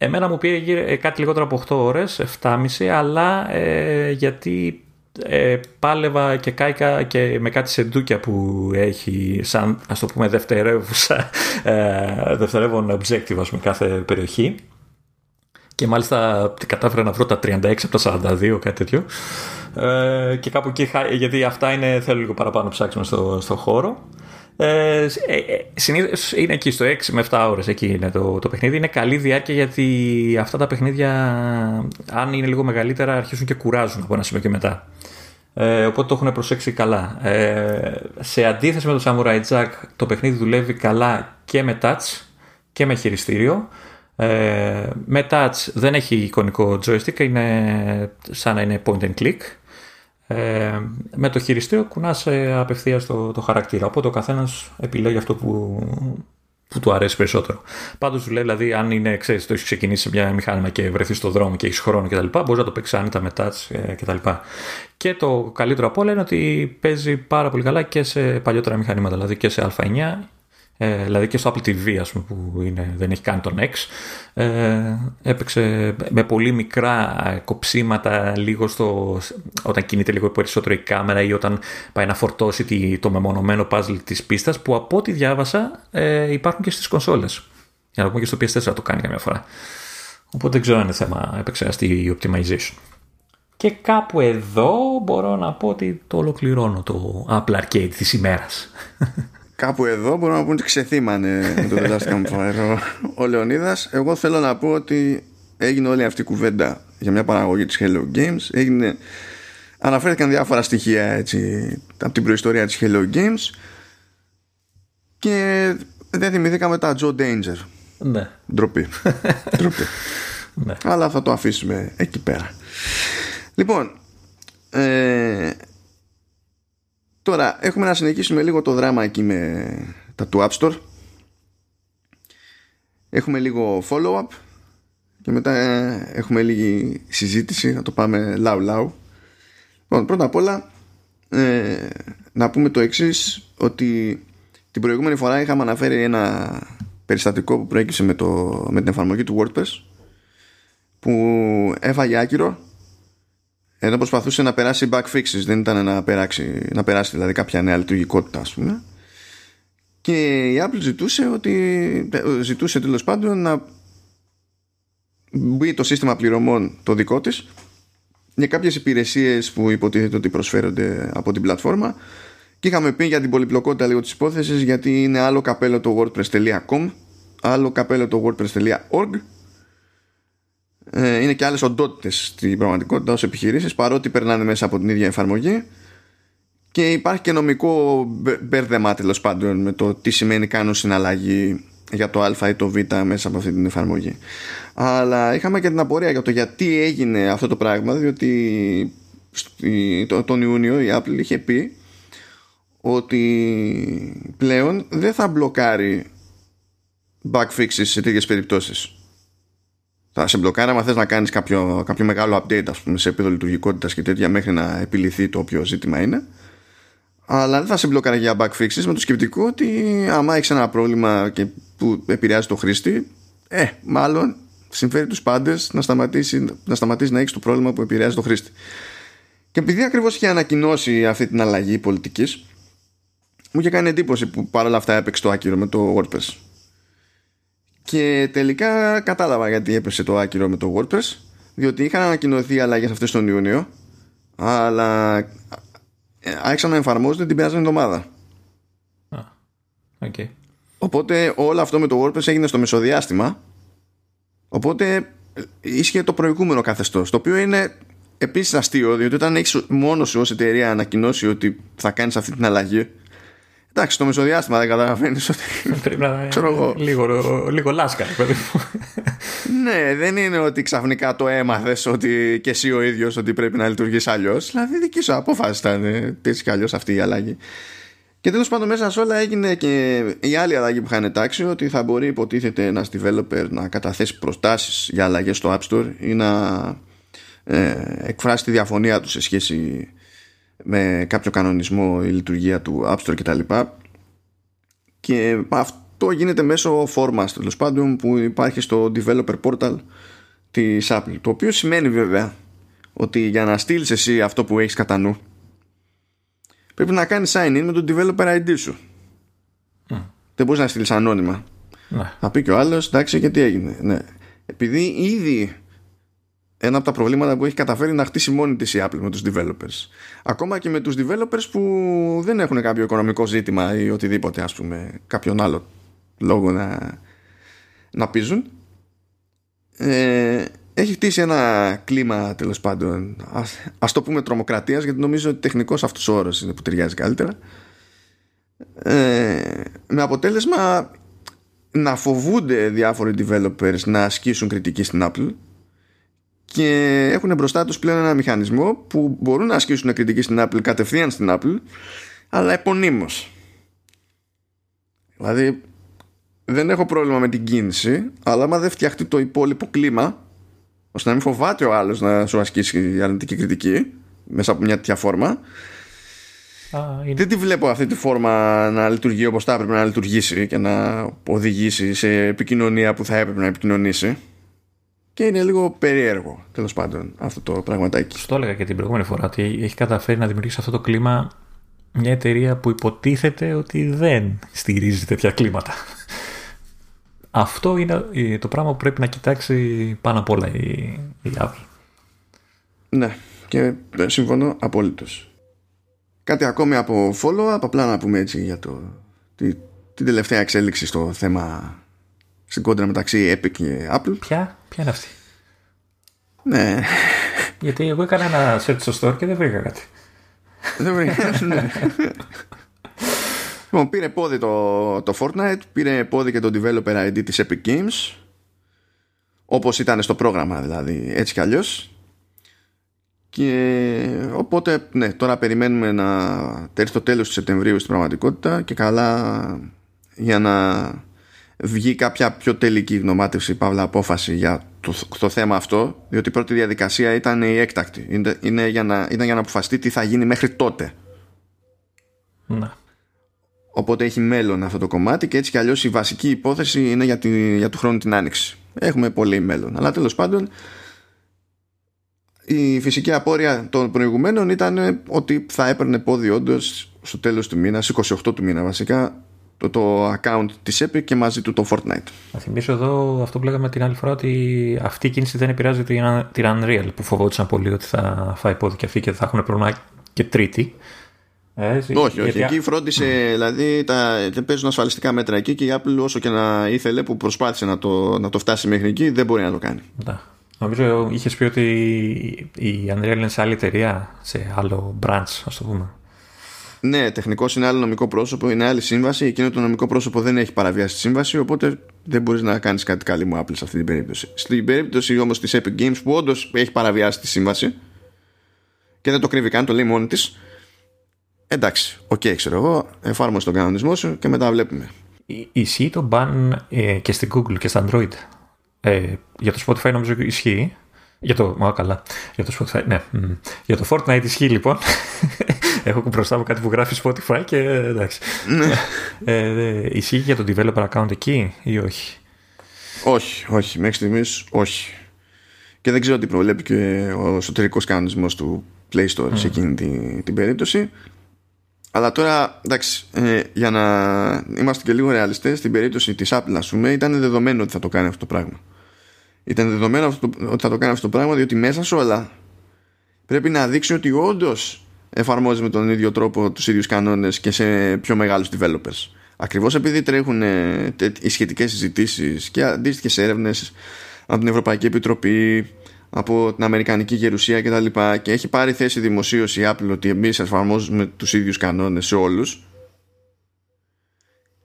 Εμένα μου πήρε κάτι λιγότερο από 8 ώρες, 7,5, αλλά ε, γιατί ε, πάλευα και κάηκα και με κάτι σεντούκια που έχει σαν ας το πούμε δευτερεύουσα ε, δευτερεύον objective ας πούμε κάθε περιοχή και μάλιστα κατάφερα να βρω τα 36 από τα 42 κάτι τέτοιο ε, και κάπου εκεί γιατί αυτά είναι θέλω λίγο παραπάνω ψάξιμο στο, στο χώρο ε, ε, ε Συνήθως είναι εκεί στο 6 με 7 ώρες. Εκεί είναι το, το παιχνίδι. Είναι καλή διάρκεια γιατί αυτά τα παιχνίδια, αν είναι λίγο μεγαλύτερα, αρχίζουν και κουράζουν από ένα σημείο και μετά. Ε, οπότε το έχουν προσέξει καλά. Ε, σε αντίθεση με το Samurai Jack, το παιχνίδι δουλεύει καλά και με touch και με χειριστήριο. Ε, με touch δεν έχει εικονικό joystick, είναι σαν να είναι point and click. Ε, με το χειριστήριο κουνάς ε, απευθείας το, το χαρακτήρα, οπότε ο καθένας επιλέγει αυτό που, που του αρέσει περισσότερο. Πάντως σου λέει, δηλαδή, αν είναι, ξέρεις, το έχεις ξεκινήσει σε μια μηχάνημα και βρεθείς στο δρόμο και έχεις χρόνο κτλ., μπορείς να το παίξεις άνετα μετά κτλ. Και το καλύτερο από όλα είναι ότι παίζει πάρα πολύ καλά και σε παλιότερα μηχανήματα, δηλαδή και σε Α9 ε, δηλαδή και στο Apple TV ας πούμε, που είναι, δεν έχει καν τον X ε, έπαιξε με πολύ μικρά κοψίματα λίγο στο, όταν κινείται λίγο περισσότερο η κάμερα ή όταν πάει να φορτώσει το μεμονωμένο puzzle της πίστας που από ό,τι διάβασα ε, υπάρχουν και στις κονσόλες. Για να πούμε και στο PS4 το κάνει καμιά φορά. Οπότε δεν ξέρω αν είναι θέμα επεξεργαστή ή optimization. Και κάπου εδώ μπορώ να πω ότι το ολοκληρώνω το Apple Arcade της ημέρας Κάπου εδώ μπορούμε να πούμε ότι ξεθύμανε με το The Last Campfire ο, ο Λεωνίδας. Εγώ θέλω να πω ότι έγινε όλη αυτή η κουβέντα για μια παραγωγή της Hello Games. Έγινε, αναφέρθηκαν διάφορα στοιχεία έτσι, από την προϊστορία της Hello Games και δεν θυμηθήκαμε τα Joe Danger. Ναι. Ντροπή. Ντροπή. Ναι. Αλλά θα το αφήσουμε εκεί πέρα. Λοιπόν, ε, Τώρα έχουμε να συνεχίσουμε λίγο το δράμα εκεί με τα του App Store. Έχουμε λίγο follow-up και μετά ε, έχουμε λίγη συζήτηση, να το πάμε λαου λαου. Λοιπόν, πρώτα απ' όλα ε, να πούμε το εξής ότι την προηγούμενη φορά είχαμε αναφέρει ένα περιστατικό που προέκυψε με, το, με την εφαρμογή του WordPress που έφαγε άκυρο ενώ προσπαθούσε να περάσει back fixes, δεν ήταν να περάσει, να περάσει δηλαδή κάποια νέα λειτουργικότητα, ας πούμε. Και η Apple ζητούσε ότι ζητούσε τέλος πάντων να μπει το σύστημα πληρωμών το δικό της για κάποιες υπηρεσίες που υποτίθεται ότι προσφέρονται από την πλατφόρμα και είχαμε πει για την πολυπλοκότητα λίγο της υπόθεσης γιατί είναι άλλο καπέλο το wordpress.com άλλο καπέλο το wordpress.org ε, είναι και άλλες οντότητες στην πραγματικότητα ως επιχειρήσεις παρότι περνάνε μέσα από την ίδια εφαρμογή. Και υπάρχει και νομικό μπέρδεμα τέλος πάντων με το τι σημαίνει κάνουν συναλλαγή για το α ή το β μέσα από αυτή την εφαρμογή. Αλλά είχαμε και την απορία για το γιατί έγινε αυτό το πράγμα διότι τον Ιούνιο η Apple είχε πει ότι πλέον δεν θα μπλοκάρει bug fixes σε τέτοιες περιπτώσεις θα σε μπλοκάρει άμα θες να κάνεις κάποιο, κάποιο μεγάλο update ας πούμε, σε επίπεδο λειτουργικότητας και τέτοια μέχρι να επιληθεί το όποιο ζήτημα είναι. Αλλά δεν θα σε μπλοκάρει για bug fixes. Με το σκεπτικό ότι άμα έχεις ένα πρόβλημα και που επηρεάζει το χρήστη ε, μάλλον συμφέρει τους πάντες να σταματήσει να, σταματήσει να έχεις το πρόβλημα που επηρεάζει το χρήστη. Και επειδή ακριβώς είχε ανακοινώσει αυτή την αλλαγή πολιτικής μου είχε κάνει εντύπωση που παρόλα αυτά έπαιξε το άκυρο με το WordPress και τελικά κατάλαβα γιατί έπεσε το άκυρο με το WordPress διότι είχαν ανακοινωθεί αλλαγές αυτές τον Ιούνιο αλλά ε, άρχισαν να εφαρμόζονται την περασμένη εβδομάδα. Okay. Οπότε όλο αυτό με το WordPress έγινε στο μεσοδιάστημα. Οπότε ίσχυε το προηγούμενο καθεστώς. Το οποίο είναι επίσης αστείο, διότι όταν έχεις μόνος σου ως εταιρεία ανακοινώσει ότι θα κάνεις αυτή την αλλαγή, Εντάξει, στο μεσοδιάστημα δεν καταλαβαίνεις ότι. Πρέπει να ξέρω Λίγο, λίγο λάσκα, παιδί ναι, δεν είναι ότι ξαφνικά το έμαθες ότι και εσύ ο ίδιος ότι πρέπει να λειτουργείς αλλιώς. Δηλαδή, δική σου απόφαση ήταν έτσι κι αλλιώς αυτή η αλλαγή. Και τέλος πάντων, μέσα σε όλα έγινε και η άλλη αλλαγή που είχαν τάξει ότι θα μπορεί υποτίθεται ένα developer να καταθέσει προστάσεις για αλλαγές στο App Store ή να ε, εκφράσει τη διαφωνία του σε σχέση με κάποιο κανονισμό η λειτουργία του App Store κτλ. Και αυτό γίνεται μέσω φόρμα τέλος πάντων που υπάρχει στο developer portal της Apple. Το οποίο σημαίνει βέβαια ότι για να στείλεις εσύ αυτό που έχεις κατά νου πρέπει να κάνεις sign in με το developer ID σου. Δεν μπορείς να στείλεις ανώνυμα. Ναι. Θα πει και ο άλλος εντάξει και τι έγινε. Ναι. Επειδή ήδη ένα από τα προβλήματα που έχει καταφέρει να χτίσει μόνη της η Apple με τους developers. Ακόμα και με τους developers που δεν έχουν κάποιο οικονομικό ζήτημα ή οτιδήποτε ας πούμε κάποιον άλλο λόγο να, να πείζουν. Ε, έχει χτίσει ένα κλίμα τέλος πάντων ας, ας το πούμε τρομοκρατίας γιατί νομίζω ότι τεχνικός αυτός ο όρος είναι που ταιριάζει καλύτερα ε, με αποτέλεσμα να φοβούνται διάφοροι developers να ασκήσουν κριτική στην Apple και έχουν μπροστά τους πλέον ένα μηχανισμό που μπορούν να ασκήσουν κριτική στην Apple κατευθείαν στην Apple αλλά επωνύμως. Δηλαδή δεν έχω πρόβλημα με την κίνηση αλλά άμα δεν φτιαχτεί το υπόλοιπο κλίμα ώστε να μην φοβάται ο άλλος να σου ασκήσει αρνητική κριτική μέσα από μια τέτοια φόρμα δεν τη βλέπω αυτή τη φόρμα να λειτουργεί όπως θα έπρεπε να λειτουργήσει και να οδηγήσει σε επικοινωνία που θα έπρεπε να επικοινωνήσει και είναι λίγο περίεργο τέλος πάντων αυτό το πραγματάκι. Στο έλεγα και την προηγούμενη φορά ότι έχει καταφέρει να δημιουργήσει αυτό το κλίμα μια εταιρεία που υποτίθεται ότι δεν στηρίζει τέτοια κλίματα. Αυτό είναι το πράγμα που πρέπει να κοιτάξει πάνω απ' όλα η, η Apple. Ναι, και συμφωνώ απόλυτος. Κάτι ακόμη από follow-up, απλά να πούμε έτσι για το, τη, την τελευταία εξέλιξη στο θέμα στην κόντρα μεταξύ Epic και Apple. Ποια, ποια είναι αυτή; Ναι. Γιατί εγώ έκανα ένα search στο store και δεν βρήκα κάτι. Δεν βρήκα. ναι. Λοιπόν, πήρε πόδι το, το Fortnite, πήρε πόδι και το developer ID της Epic Games, όπως ήταν στο πρόγραμμα δηλαδή, έτσι κι αλλιώς. Και οπότε, ναι, τώρα περιμένουμε να έρθει το τέλος του Σεπτεμβρίου στην πραγματικότητα και καλά για να βγει κάποια πιο τελική γνωμάτευση παύλα απόφαση για το, το θέμα αυτό διότι η πρώτη διαδικασία ήταν η έκτακτη. Είναι, είναι για να, ήταν για να αποφασιστεί τι θα γίνει μέχρι τότε. Να. οπότε έχει μέλλον αυτό το κομμάτι και έτσι κι αλλιώς η βασική υπόθεση είναι για, τη, για του χρόνου την άνοιξη. Έχουμε πολύ μέλλον. Αλλά τέλος πάντων η φυσική απόρρια των προηγουμένων ήταν ότι θα έπαιρνε πόδι όντως στο τέλος του μήνα, 28 του μήνα βασικά το, το account της Epic και μαζί του το Fortnite. Να θυμίσω εδώ αυτό που λέγαμε την άλλη φορά ότι αυτή η κίνηση δεν επηρεάζει την, την Unreal που φοβόντουσαν πολύ ότι θα φάει πόδι και αυτή και θα έχουν πρόβλημα και τρίτη. Ε, όχι, όχι. Γιατί... Εκεί φρόντισε, mm. δηλαδή τα, παίζουν ασφαλιστικά μέτρα εκεί και η Apple όσο και να ήθελε που προσπάθησε να το, να το φτάσει μέχρι εκεί δεν μπορεί να το κάνει. Να. Νομίζω είχες πει ότι η Unreal είναι σε άλλη εταιρεία, σε άλλο branch, ας το πούμε. Ναι, τεχνικός είναι άλλο νομικό πρόσωπο, είναι άλλη σύμβαση. Εκείνο το νομικό πρόσωπο δεν έχει παραβιάσει τη σύμβαση, οπότε δεν μπορείς να κάνεις κάτι καλή μου Apple σε αυτή την περίπτωση. Στην περίπτωση όμως της Epic Games που όντως έχει παραβιάσει τη σύμβαση και δεν το κρύβει καν, το λέει μόνη της. Εντάξει, ok, okay, ξέρω εγώ, εφάρμοσε τον κανονισμό σου και μετά βλέπουμε. Ισχύει το ban ε, και στην Google και στα Android. Ε, για το Spotify νομίζω ισχύει. Για το. Μα καλά. Για το Spotify. Ναι. Για το Fortnite ισχύει λοιπόν. Έχω μπροστά μου κάτι που γράφει Spotify και εντάξει. Ναι. ε, ισχύει για το developer account εκεί ή όχι; Όχι, όχι. Μέχρι στιγμής όχι. Και δεν ξέρω τι προβλέπει και ο εσωτερικός κανονισμός του Play Store σε εκείνη την, την περίπτωση. Αλλά τώρα, εντάξει, ε, για να είμαστε και λίγο ρεαλιστές, στην περίπτωση της Apple, ας πούμε, ήταν δεδομένο ότι θα το κάνει αυτό το πράγμα. Ήταν δεδομένο ότι θα το κάνει αυτό το πράγμα, διότι μέσα σε όλα πρέπει να δείξει ότι όντως εφαρμόζει με τον ίδιο τρόπο τους ίδιους κανόνες και σε πιο μεγάλους developers. Ακριβώς επειδή τρέχουν ε, οι σχετικές συζητήσεις και αντίστοιχες έρευνες από την Ευρωπαϊκή Επιτροπή, από την Αμερικανική Γερουσία κτλ. Και, και έχει πάρει θέση δημοσίως η Apple ότι εμείς εφαρμόζουμε τους ίδιους κανόνες σε όλους.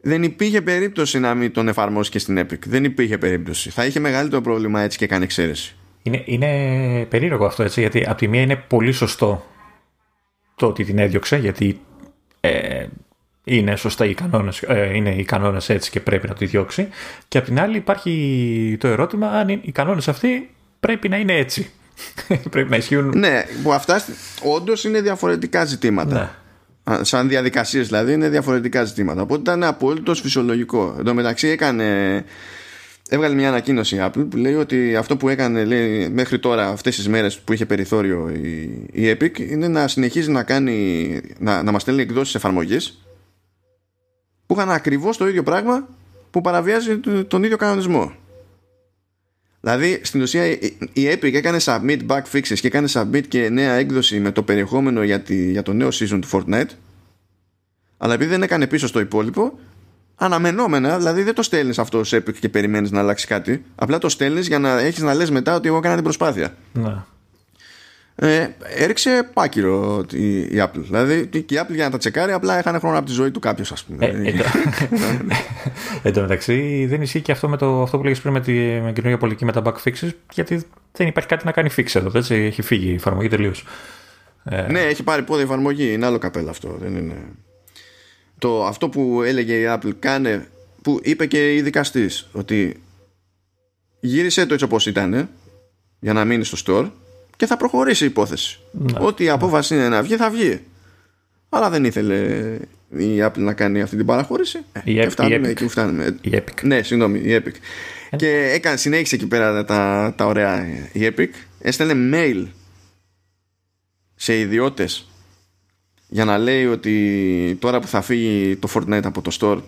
Δεν υπήρχε περίπτωση να μην τον εφαρμόσει και στην Epic. Δεν υπήρχε περίπτωση. Θα είχε μεγαλύτερο πρόβλημα έτσι και κάνει εξαίρεση. Είναι, είναι περίεργο αυτό έτσι, γιατί από τη μία είναι πολύ σωστό το ότι την έδιωξε, γιατί ε, είναι σωστά οι κανόνες, ε, είναι οι κανόνες έτσι και πρέπει να τη διώξει. Και από την άλλη υπάρχει το ερώτημα αν οι κανόνες αυτοί πρέπει να είναι έτσι. πρέπει να ισχύουν. Ναι, που αυτά όντως είναι διαφορετικά ζητήματα. Ναι σαν διαδικασίες δηλαδή είναι διαφορετικά ζητήματα οπότε ήταν απόλυτος φυσιολογικό εν τω μεταξύ έκανε έβγαλε μια ανακοίνωση η Apple που λέει ότι αυτό που έκανε λέει, μέχρι τώρα αυτές τις μέρες που είχε περιθώριο η, η Epic είναι να συνεχίζει να κάνει να, να μας στέλνει εκδόσεις εφαρμογής που είχαν ακριβώς το ίδιο πράγμα που παραβιάζει τον ίδιο κανονισμό. Δηλαδή στην ουσία η Epic έκανε submit bug fixes και έκανε submit και νέα έκδοση με το περιεχόμενο για, τη, για το νέο season του Fortnite αλλά επειδή δεν έκανε πίσω στο υπόλοιπο αναμενόμενα, δηλαδή δεν το στέλνεις αυτό σε Epic και περιμένεις να αλλάξει κάτι απλά το στέλνεις για να έχεις να λες μετά ότι εγώ έκανα την προσπάθεια ναι ε, έριξε πάκυρο η, η Apple. Δηλαδή και η Apple για να τα τσεκάρει απλά έχανε χρόνο από τη ζωή του κάποιος, ας πούμε. Ε, εν τω μεταξύ δεν ισχύει και αυτό, με το, αυτό που λέγεις πριν με την με καινούργια πολιτική με τα bug fixes, γιατί δεν υπάρχει κάτι να κάνει fix εδώ. Έτσι, έχει φύγει η εφαρμογή τελείως. Ε... Ναι, έχει πάρει πόδι εφαρμογή. Είναι άλλο καπέλα αυτό. Δεν είναι... Το, αυτό που έλεγε η Apple κάνε, που είπε και η δικαστής, ότι γύρισε το έτσι όπως ήταν για να μείνει στο store και θα προχωρήσει η υπόθεση. Ναι. Ό,τι η απόφαση είναι να βγει, θα βγει. Αλλά δεν ήθελε η Apple να κάνει αυτή την παραχώρηση. Η, ε, φτάνουμε εκεί φτάνουμε. Η Epic. Ναι, συγγνώμη, η Epic. Ε. Και έκανε, συνέχισε εκεί πέρα τα, τα ωραία η Epic. Έστελνε mail σε ιδιώτες για να λέει ότι τώρα που θα φύγει το Fortnite από το store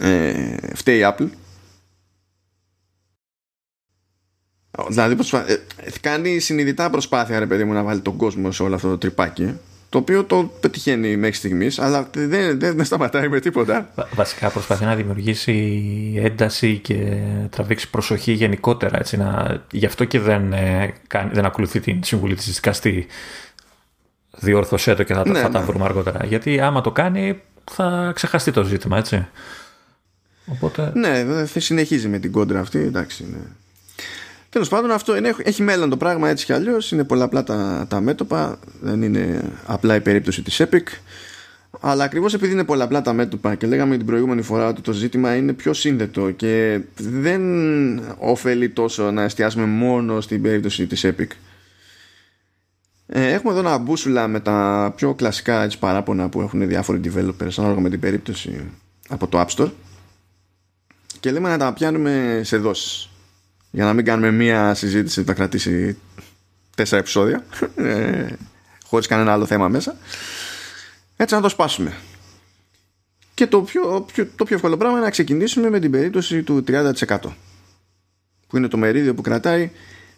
ε, φταίει η Apple Δηλαδή προσπα... Ε, κάνει συνειδητά προσπάθεια ρε παιδί μου να βάλει τον κόσμο σε όλο αυτό το τρυπάκι το οποίο το πετυχαίνει μέχρι στιγμής, αλλά δεν, δεν, δεν σταματάει με τίποτα. Βασικά προσπαθεί να δημιουργήσει ένταση και τραβήξει προσοχή γενικότερα. Έτσι, να... Γι' αυτό και δεν, ε, κάνει, δεν ακολουθεί την συμβουλή της δικαστή. Διόρθωσέ το και θα, ναι, θα ναι. τα βρούμε αργότερα. Γιατί άμα το κάνει θα ξεχαστεί το ζήτημα, έτσι. Οπότε... Ναι, θα συνεχίζει με την κόντρα αυτή. Εντάξει, ναι. Τέλος πάντων, αυτό είναι, έχει μέλλον το πράγμα έτσι κι αλλιώς. Είναι πολλαπλά τα, τα μέτωπα. Δεν είναι απλά η περίπτωση της Epic. Αλλά ακριβώς επειδή είναι πολλαπλά τα μέτωπα και λέγαμε την προηγούμενη φορά ότι το ζήτημα είναι πιο σύνδετο και δεν ωφελεί τόσο να εστιάσουμε μόνο στην περίπτωση της Epic. Ε, έχουμε εδώ ένα μπούσουλα με τα πιο κλασικά έτσι, παράπονα που έχουν διάφοροι developers ανάλογα με την περίπτωση από το App Store. Και λέμε να τα πιάνουμε σε δόσεις. Για να μην κάνουμε μία συζήτηση που θα κρατήσει τέσσερα επεισόδια ε, χωρίς κανένα άλλο θέμα μέσα. Έτσι να το σπάσουμε. Και το πιο, το πιο εύκολο πράγμα είναι να ξεκινήσουμε με την περίπτωση του 30% που είναι το μερίδιο που κρατάει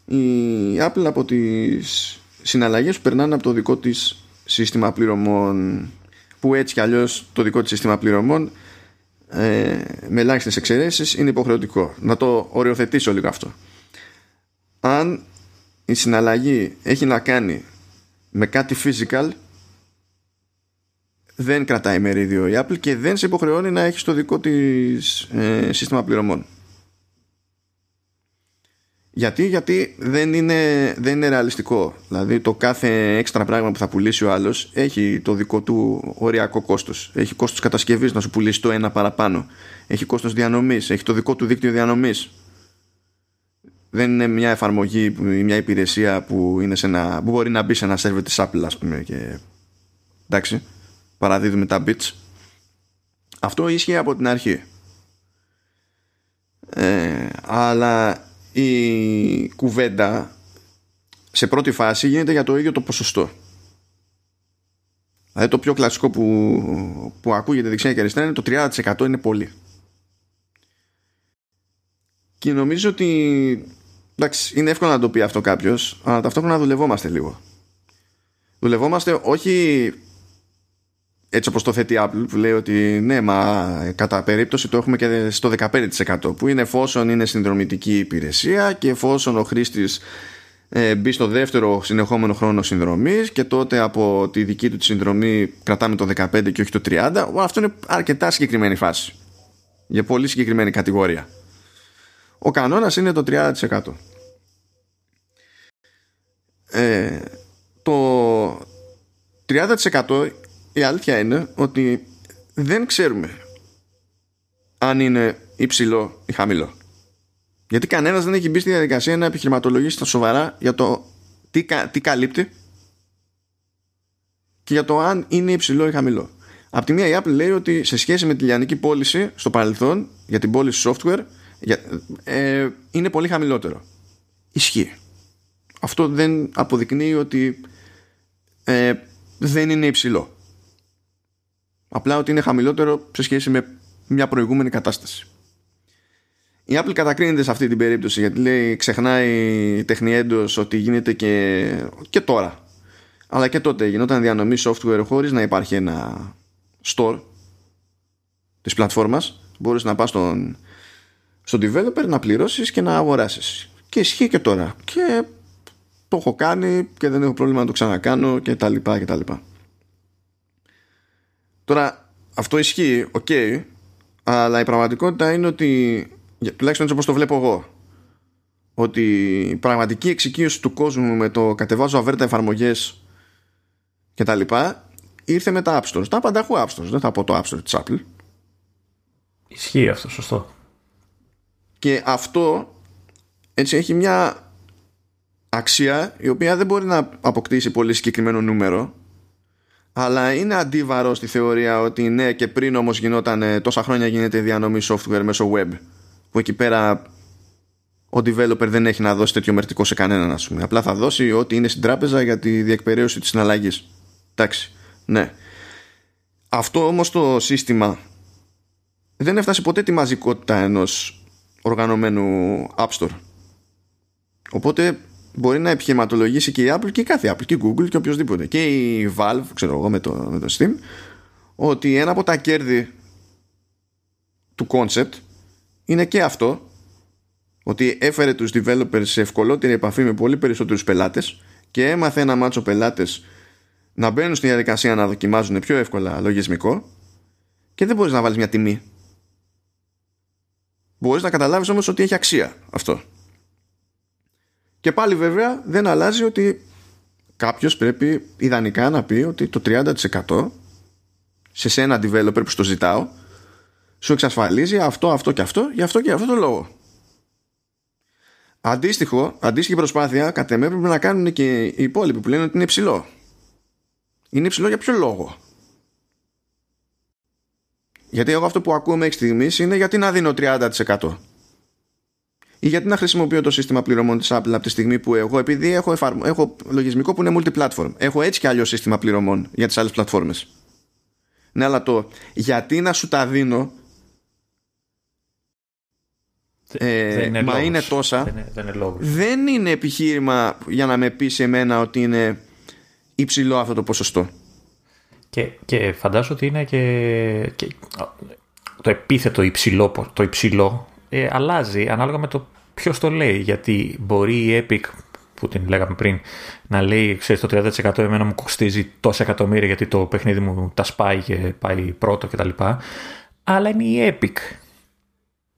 η Apple από τις συναλλαγές που περνάνε από το δικό της σύστημα πληρωμών που έτσι κι αλλιώς το δικό της σύστημα πληρωμών ε, με ελάχιστες εξαιρέσεις είναι υποχρεωτικό. Να το οριοθετήσω λίγο αυτό. Αν η συναλλαγή έχει να κάνει με κάτι physical δεν κρατάει μερίδιο η Apple και δεν σε υποχρεώνει να έχεις το δικό της ε, σύστημα πληρωμών. Γιατί, γιατί δεν, είναι, δεν είναι ρεαλιστικό. Δηλαδή το κάθε έξτρα πράγμα που θα πουλήσει ο άλλος έχει το δικό του οριακό κόστος. Έχει κόστος κατασκευής να σου πουλήσει το ένα παραπάνω. Έχει κόστος διανομής. Έχει το δικό του δίκτυο διανομής. Δεν είναι μια εφαρμογή ή μια υπηρεσία που, είναι σε ένα, που μπορεί να μπει σε ένα σερβερ της Apple ας πούμε και εντάξει παραδίδουμε τα bits. Αυτό ίσχυε από την αρχή. Ε, αλλά η κουβέντα σε πρώτη φάση γίνεται για το ίδιο το ποσοστό. Δηλαδή το πιο κλασικό που, που ακούγεται δεξιά και αριστερά είναι το 30% είναι πολύ. Και νομίζω ότι εντάξει, είναι εύκολο να το πει αυτό κάποιος, αλλά ταυτόχρονα δουλευόμαστε λίγο. Δουλευόμαστε όχι έτσι όπως το θέτει η Apple που λέει ότι ναι μα κατά περίπτωση το έχουμε και στο 15% που είναι εφόσον είναι συνδρομητική υπηρεσία και εφόσον ο χρήστης ε, μπει στο δεύτερο συνεχόμενο χρόνο συνδρομής και τότε από τη δική του τη συνδρομή κρατάμε το 15% και όχι το 30% αυτό είναι αρκετά συγκεκριμένη φάση. Για πολύ συγκεκριμένη κατηγορία. Ο κανόνας είναι το 30% ε, το 30% η αλήθεια είναι ότι δεν ξέρουμε αν είναι υψηλό ή χαμηλό. Γιατί κανένας δεν έχει μπει στη διαδικασία να επιχειρηματολογήσει τα σοβαρά για το τι, τι καλύπτει και για το αν είναι υψηλό ή χαμηλό. Απ' τη μία η Apple λέει ότι σε σχέση με τη λιανική πώληση στο παρελθόν για την πώληση software για, ε, είναι πολύ χαμηλότερο. Ισχύει. Αυτό δεν αποδεικνύει ότι ε, δεν είναι υψηλό. Απλά ότι είναι χαμηλότερο σε σχέση με μια προηγούμενη κατάσταση. Η Apple κατακρίνεται σε αυτή την περίπτωση γιατί λέει ξεχνάει τεχνιέντος ότι γίνεται και, και τώρα. Αλλά και τότε γινόταν διανομή software χωρίς να υπάρχει ένα store της πλατφόρμας. Μπορείς να πας στον, στον developer να πληρώσεις και να αγοράσεις. Και ισχύει και τώρα. Και το έχω κάνει και δεν έχω πρόβλημα να το ξανακάνω και τα λοιπά και τα λοιπά. Τώρα αυτό ισχύει, οκ, αλλά η πραγματικότητα είναι ότι, τουλάχιστον έτσι όπως το βλέπω εγώ, ότι η πραγματική εξοικείωση του κόσμου με το κατεβάζω αβέρτα εφαρμογές και τα λοιπά ήρθε με τα App Stores. Τα πάντα έχω App Stores, δεν θα πω το App Store της Apple. Ισχύει αυτό, σωστό. Και αυτό έτσι έχει μια αξία η οποία δεν μπορεί να αποκτήσει πολύ συγκεκριμένο νούμερο αλλά είναι αντίβαρο στη θεωρία ότι ναι και πριν όμως γινόταν τόσα χρόνια γίνεται διανομή software μέσω web που εκεί πέρα ο developer δεν έχει να δώσει τέτοιο μερτικό σε κανέναν ας πούμε. απλά θα δώσει ό,τι είναι στην τράπεζα για τη διεκπαιρέωση της συναλλαγής. Εντάξει ναι. Αυτό όμως το σύστημα δεν έφτασε ποτέ τη μαζικότητα ενός οργανωμένου App Store. Οπότε μπορεί να επιχειρηματολογήσει και η Apple και η κάθε Apple και η Google και οποιοδήποτε. Και η Valve, ξέρω εγώ με το, με το Steam ότι ένα από τα κέρδη του concept είναι και αυτό ότι έφερε τους developers σε ευκολότερη επαφή με πολύ περισσότερους πελάτες και έμαθε ένα μάτσο πελάτες να μπαίνουν στη διαδικασία να δοκιμάζουν πιο εύκολα λογισμικό και δεν μπορείς να βάλεις μια τιμή. Μπορείς να καταλάβεις όμως ότι έχει αξία αυτό και πάλι βέβαια δεν αλλάζει ότι κάποιος πρέπει ιδανικά να πει ότι το 30% σε σένα developer που στο ζητάω σου εξασφαλίζει αυτό, αυτό και αυτό για αυτό και για αυτό το λόγο. Αντίστοιχο, αντίστοιχη προσπάθεια κατά με πρέπει να κάνουν και οι υπόλοιποι που λένε ότι είναι υψηλό. Είναι υψηλό για ποιο λόγο; Γιατί εγώ αυτό που ακούω μέχρι στιγμής είναι γιατί να δίνω 30% ή γιατί να χρησιμοποιώ το σύστημα πληρωμών της Apple από τη στιγμή που εγώ επειδή έχω, εφαρμο... έχω λογισμικό που είναι multi-platform. Έχω έτσι και άλλο σύστημα πληρωμών για τις άλλες πλατφόρμες. Ναι αλλά το γιατί να σου τα δίνω ε, δεν είναι μα λόγος. είναι τόσα δεν είναι, δεν, είναι δεν είναι επιχείρημα για να με πει σε μένα ότι είναι υψηλό αυτό το ποσοστό. Και, και φαντάζομαι ότι είναι και, και το επίθετο υψηλό, το υψηλό ε, αλλάζει ανάλογα με το ποιος το λέει. Γιατί μπορεί η Epic που την λέγαμε πριν, να λέει, ξέρεις, το 30% εμένα μου κοστίζει τόσα εκατομμύρια γιατί το παιχνίδι μου τα σπάει και πάει πρώτο κτλ. Αλλά είναι η Epic.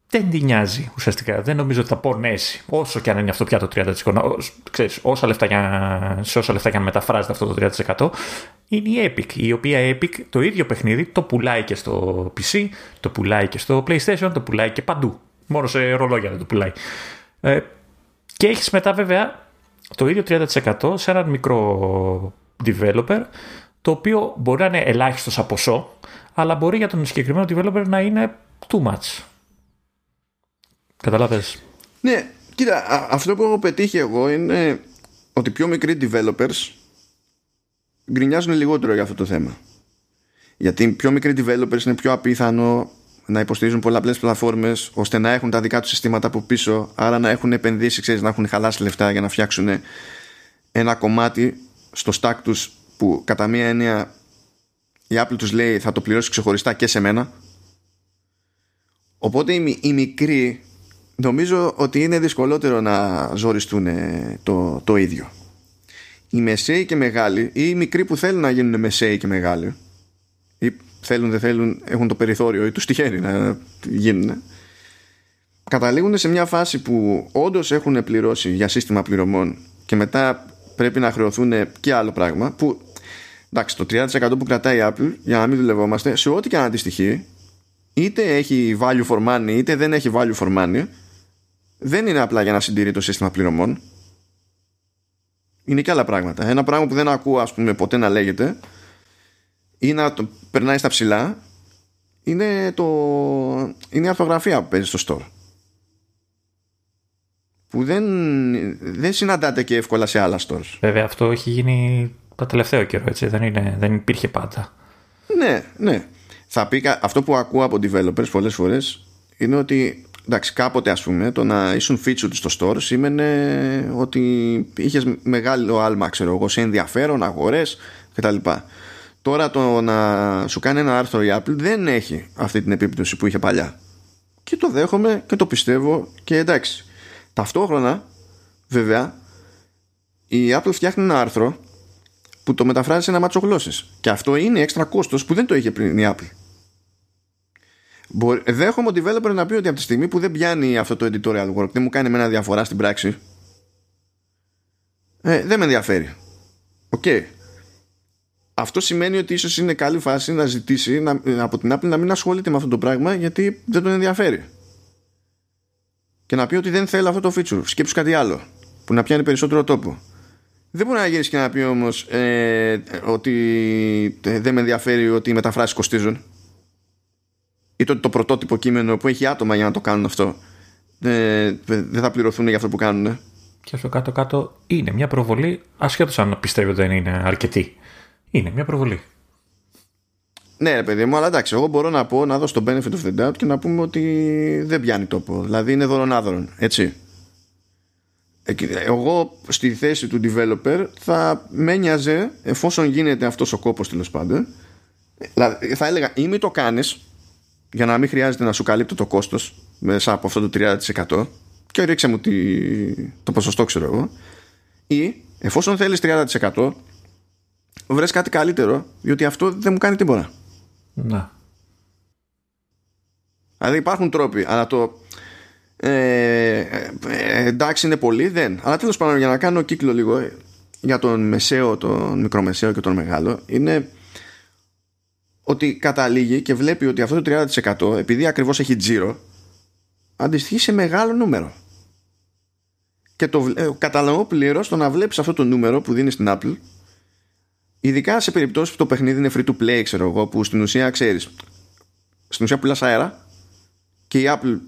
Δεν την νοιάζει ουσιαστικά. Δεν νομίζω ότι θα πονέσει. Όσο και αν είναι αυτό πια το 30%. Ξέρεις, όσα λεφτά για, σε όσα λεφτά για να μεταφράζεται αυτό το 30%, είναι η Epic. Η οποία Epic το ίδιο παιχνίδι το πουλάει και στο PC, το πουλάει και στο PlayStation, το πουλάει και παντού. Μόνο σε ρολόγια δεν το πουλάει. Ε, και έχεις μετά βέβαια το ίδιο 30% σε έναν μικρό developer, το οποίο μπορεί να είναι ελάχιστο από ποσό, αλλά μπορεί για τον συγκεκριμένο developer να είναι too much. Καταλάβες; Ναι, κοίτα, αυτό που έχω πετύχει εγώ είναι ότι πιο μικροί developers γκρινιάζουν λιγότερο για αυτό το θέμα. Γιατί οι πιο μικροί developers είναι πιο απίθανο να υποστηρίζουν πολλαπλές πλατφόρμες ώστε να έχουν τα δικά τους συστήματα από πίσω, άρα να έχουν επενδύσει, ξέρεις, να έχουν χαλάσει λεφτά για να φτιάξουν ένα κομμάτι στο stack τους που κατά μία έννοια η Apple τους λέει θα το πληρώσει ξεχωριστά και σε μένα. Οπότε οι, οι μικροί νομίζω ότι είναι δυσκολότερο να ζοριστούν το, το ίδιο. Οι μεσαίοι και μεγάλοι ή οι μικροί που θέλουν να γίνουν μεσαίοι και μεγάλοι ή θέλουν δεν θέλουν έχουν το περιθώριο ή τους τυχαίνει να γίνουν καταλήγουν σε μια φάση που όντως έχουν πληρώσει για σύστημα πληρωμών και μετά πρέπει να χρεωθούν και άλλο πράγμα που εντάξει το 30% που κρατάει η Apple για να μην δουλευόμαστε σε ό,τι και αν αντιστοιχεί είτε έχει value for money είτε δεν έχει value for money δεν είναι απλά για να συντηρεί το σύστημα πληρωμών. Είναι και άλλα πράγματα. Ένα πράγμα που δεν ακούω ας πούμε ποτέ να λέγεται ή να το περνάει στα ψηλά είναι, το, είναι η αρθογραφία που παίζεις στο store που δεν, δεν συναντάται και εύκολα σε άλλα stores. Βέβαια αυτό έχει γίνει το τελευταίο καιρό έτσι, δεν, είναι, δεν υπήρχε πάντα. Ναι, ναι. Θα πει, αυτό που ακούω από developers πολλές φορές είναι ότι εντάξει, κάποτε ας πούμε το να ήσουν featured στο store σήμαινε ότι είχες μεγάλο άλμα ξέρω εγώ σε ενδιαφέρον, αγορές κτλ. Τώρα το να σου κάνει ένα άρθρο η Apple δεν έχει αυτή την επίπτωση που είχε παλιά. Και το δέχομαι και το πιστεύω και εντάξει. Ταυτόχρονα, βέβαια, η Apple φτιάχνει ένα άρθρο που το μεταφράζει σε ένα μάτσο γλώσσες. Και αυτό είναι έξτρα κόστος που δεν το είχε πριν η Apple. Δέχομαι ο developer να πει ότι από τη στιγμή που δεν πιάνει αυτό το editorial work, δεν μου κάνει εμένα διαφορά στην πράξη, ε, δεν με ενδιαφέρει. Ok. Okay αυτό σημαίνει ότι ίσως είναι καλή φάση να ζητήσει να, από την Apple να μην ασχολείται με αυτό το πράγμα γιατί δεν τον ενδιαφέρει. Και να πει ότι δεν θέλει αυτό το feature. Σκέψου κάτι άλλο που να πιάνει περισσότερο τόπο. Δεν μπορεί να γίνει και να πει όμως ε, ότι ε, δεν με ενδιαφέρει ότι οι μεταφράσεις κοστίζουν. Ή το, το πρωτότυπο κείμενο που έχει άτομα για να το κάνουν αυτό. Ε, δεν θα πληρωθούν για αυτό που κάνουν. Και αυτό κάτω-κάτω είναι μια προβολή, ασχέτως αν πιστεύει ότι δεν είναι αρκετή. Είναι μια προβολή. Ναι, ρε παιδί μου, αλλά εντάξει, εγώ μπορώ να πω να δώσω το benefit of the doubt και να πούμε ότι δεν πιάνει τόπο. Δηλαδή είναι δωρονάδωρον, έτσι. Εγώ στη θέση του developer θα με νοιάζε εφόσον γίνεται αυτός ο κόπος τέλος πάντων. Δηλαδή, θα έλεγα ή μην το κάνεις για να μην χρειάζεται να σου καλύπτω το κόστος μέσα από αυτό το 30% και ρίξε μου το ποσοστό ξέρω εγώ ή εφόσον θέλεις 30% βρες κάτι καλύτερο διότι αυτό δεν μου κάνει τίποτα. Να δηλαδή υπάρχουν τρόποι αλλά το ε, ε, εντάξει είναι πολύ δεν. Αλλά τέλος πάντων για να κάνω κύκλο λίγο για τον μεσαίο, τον μικρομεσαίο και τον μεγάλο είναι ότι καταλήγει και βλέπει ότι αυτό το 30% επειδή ακριβώς έχει τζίρο αντιστοιχεί σε μεγάλο νούμερο. Και το ε, καταλαβαίνω πλήρως το να βλέπεις αυτό το νούμερο που δίνεις στην Apple Ειδικά σε περιπτώσεις που το παιχνίδι είναι free to play, ξέρω εγώ, που στην ουσία ξέρεις. Στην ουσία πουλάς αέρα και η Apple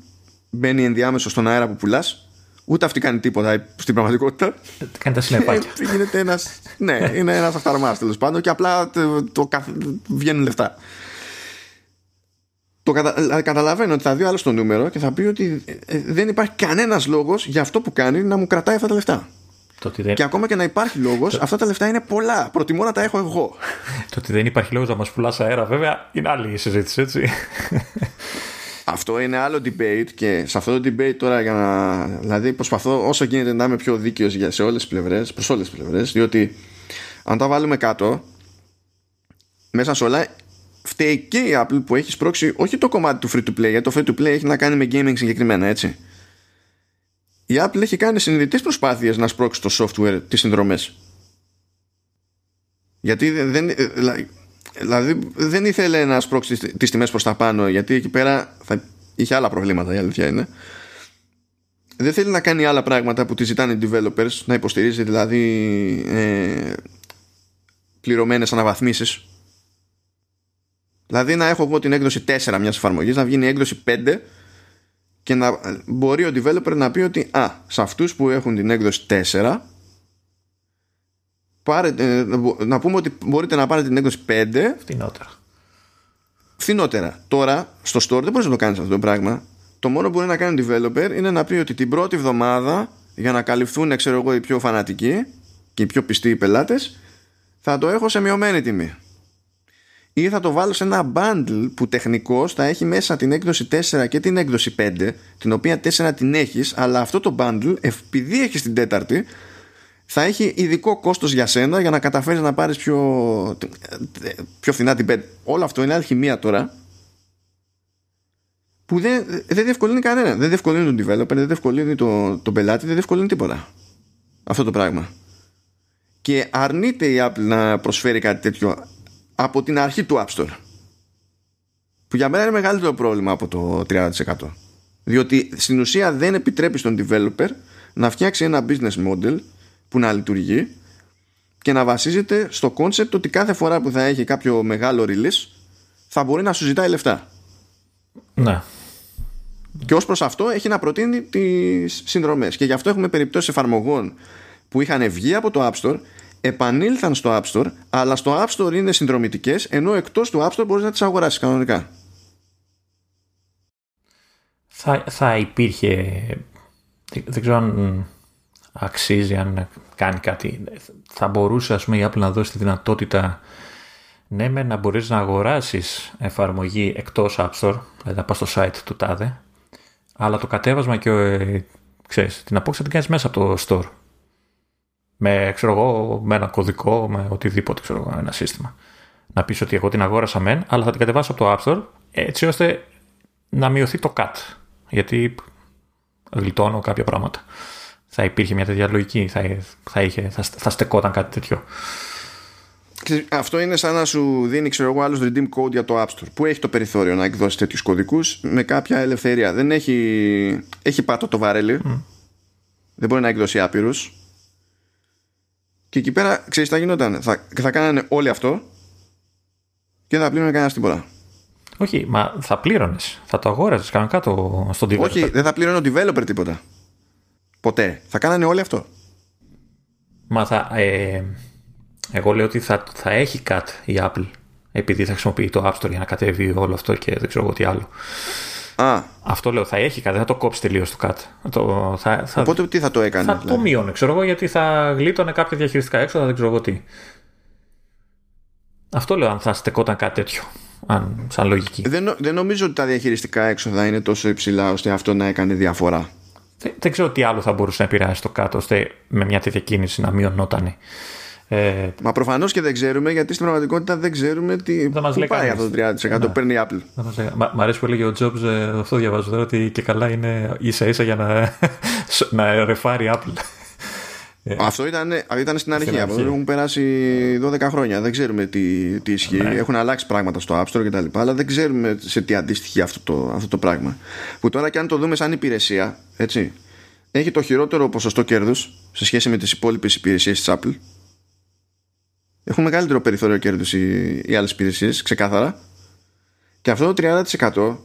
μπαίνει ενδιάμεσο στον αέρα που πουλάς. Ούτε αυτή κάνει τίποτα στην πραγματικότητα. Κάνει τα συνεπάκια. Ε, γίνεται ένας. ναι, είναι ένας αυταρμάς τέλος πάντων και απλά το, το, βγαίνουν λεφτά. Το κατα... καταλαβαίνω ότι θα δει άλλο το νούμερο και θα πει ότι ε, δεν υπάρχει κανένας λόγος για αυτό που κάνει να μου κρατάει αυτά τα λεφτά. Και ακόμα και να υπάρχει λόγος, αυτά τα λεφτά είναι πολλά. Προτιμώ να τα έχω εγώ. Το ότι δεν υπάρχει λόγος να μας πουλάς αέρα, βέβαια, είναι άλλη η συζήτηση, έτσι. αυτό είναι άλλο debate και σε αυτό το debate τώρα για να. Δηλαδή προσπαθώ όσο γίνεται να είμαι πιο δίκαιος σε όλες τις πλευρές, προς όλες τις πλευρές, διότι αν τα βάλουμε κάτω, μέσα σε όλα φταίει και η Apple που έχει σπρώξει όχι το κομμάτι του free to play, γιατί το free to play έχει να κάνει με gaming συγκεκριμένα, έτσι. Η Apple έχει κάνει συνειδητές προσπάθειες να σπρώξει το software τις συνδρομές. Γιατί δεν, δηλαδή δεν ήθελε να σπρώξει τις τιμές προς τα πάνω, γιατί εκεί πέρα θα είχε άλλα προβλήματα, η αλήθεια είναι. Δεν θέλει να κάνει άλλα πράγματα που τη ζητάνε οι developers, να υποστηρίζει δηλαδή ε, πληρωμένες αναβαθμίσεις Δηλαδή να έχω εγώ την έκδοση 4 μιας εφαρμογής, να βγει η έκδοση 5 και να μπορεί ο developer να πει ότι α, σε αυτούς που έχουν την έκδοση 4 πάρετε, να πούμε ότι μπορείτε να πάρετε την έκδοση 5 φθηνότερα. Φθηνότερα. Τώρα στο store δεν μπορείς να το κάνεις αυτό το πράγμα. Το μόνο που μπορεί να κάνει ο developer είναι να πει ότι την πρώτη εβδομάδα για να καλυφθούν ξέρω εγώ οι πιο φανατικοί και οι πιο πιστοί οι πελάτες θα το έχω σε μειωμένη τιμή ή θα το βάλω σε ένα bundle που τεχνικώς θα έχει μέσα την έκδοση 4 και την έκδοση 5 την οποία 4 την έχεις αλλά αυτό το bundle επειδή έχεις την τέταρτη θα έχει ειδικό κόστος για σένα για να καταφέρεις να πάρεις πιο, πιο φθηνά την 5 όλο αυτό είναι αλχημία τώρα που δεν, δεν διευκολύνει κανένα. Δεν διευκολύνει τον developer, δεν διευκολύνει τον, τον πελάτη δεν διευκολύνει τίποτα. Αυτό το πράγμα. Και αρνείται η Apple να προσφέρει κάτι τέτοιο από την αρχή του App Store που για μένα είναι μεγαλύτερο πρόβλημα από το 30% διότι στην ουσία δεν επιτρέπει στον developer να φτιάξει ένα business model που να λειτουργεί και να βασίζεται στο concept ότι κάθε φορά που θα έχει κάποιο μεγάλο release θα μπορεί να σου ζητάει λεφτά. Ναι. Και ως προς αυτό έχει να προτείνει τις συνδρομές και γι' αυτό έχουμε περιπτώσεις εφαρμογών που είχαν βγει από το App Store επανήλθαν στο App Store, αλλά στο App Store είναι συνδρομητικές, ενώ εκτός του App Store μπορείς να τις αγοράσεις κανονικά. Θα, θα υπήρχε, δεν ξέρω αν αξίζει, αν κάνει κάτι. Θα μπορούσε ας πούμε η Apple να δώσει τη δυνατότητα ναι με να μπορείς να αγοράσεις εφαρμογή εκτός App Store, δηλαδή να πας στο site του τάδε, αλλά το κατέβασμα και ε, ξέρεις, την απόκτηση την κάνεις μέσα από το store με, ξέρω εγώ, με ένα κωδικό, με οτιδήποτε, ξέρω εγώ, ένα σύστημα. Να πεις ότι εγώ την αγόρασα μεν, αλλά θα την κατεβάσω από το App Store έτσι ώστε να μειωθεί το cut. Γιατί γλιτώνω κάποια πράγματα. Θα υπήρχε μια τέτοια λογική, θα, θα, είχε, θα, θα στεκόταν κάτι τέτοιο. Αυτό είναι σαν να σου δίνει, ξέρω εγώ, άλλος redeem code για το App Store που έχει το περιθώριο να εκδώσει τέτοιους κωδικούς με κάποια ελευθερία. Δεν έχει, έχει πάτο το βαρέλι. Δεν μπορεί να εκδώσει άπειρους. Και εκεί πέρα, ξέρεις τι θα γινόταν; Θα, θα κάνανε όλοι αυτό και δεν θα πλήρωνε κανένας τίποτα. Όχι, μα θα πλήρωνες. Θα το αγόραζες κανονικά το, στον developer. Όχι, δεν θα πλήρωνε ο developer τίποτα. Ποτέ. Θα κάνανε όλοι αυτό. Μα θα. Ε, εγώ λέω ότι θα, θα έχει cut η Apple επειδή θα χρησιμοποιεί το App Store για να κατέβει όλο αυτό και δεν ξέρω εγώ τι άλλο. Α. Αυτό λέω, θα έχει κάτι, θα το κόψει τελείως το cut. Το, θα, θα, Οπότε τι θα το έκανες. Θα δηλαδή; το μείωνε, ξέρω εγώ, γιατί θα γλίτωνε κάποια διαχειριστικά έξοδα, δεν ξέρω εγώ τι. Αυτό λέω, αν θα στεκόταν κάτι τέτοιο. Αν, σαν λογική. Δεν, δεν νομίζω ότι τα διαχειριστικά έξοδα είναι τόσο υψηλά ώστε αυτό να έκανε διαφορά. Δεν, δεν ξέρω τι άλλο θα μπορούσε να επηρεάσει το κάτω ώστε με μια τέτοια κίνηση να μειωνόταν ε, Μα προφανώς και δεν ξέρουμε, γιατί στην πραγματικότητα δεν ξέρουμε τι θα μας πού πάει αυτό το 30% ναι. παίρνει η Apple. Μ' αρέσει που έλεγε ο Jobs, ε, αυτό διαβάζω τώρα, ότι και καλά είναι ίσα ίσα για να, να ρεφάρει η Apple. Ε, αυτό ήταν, ήταν στην αρχή. Από έχουν περάσει 12 χρόνια. Δεν ξέρουμε τι, τι ισχύει. Ναι. Έχουν αλλάξει πράγματα στο App Store κτλ. Αλλά δεν ξέρουμε σε τι αντίστοιχει αυτό το, αυτό το πράγμα. Που τώρα και αν το δούμε σαν υπηρεσία, έτσι, έχει το χειρότερο ποσοστό κέρδους σε σχέση με τις υπόλοιπες υπηρεσίες της Apple έχουν μεγαλύτερο περιθώριο κέρδους οι, οι άλλες υπηρεσίες, ξεκάθαρα. Και αυτό το 30%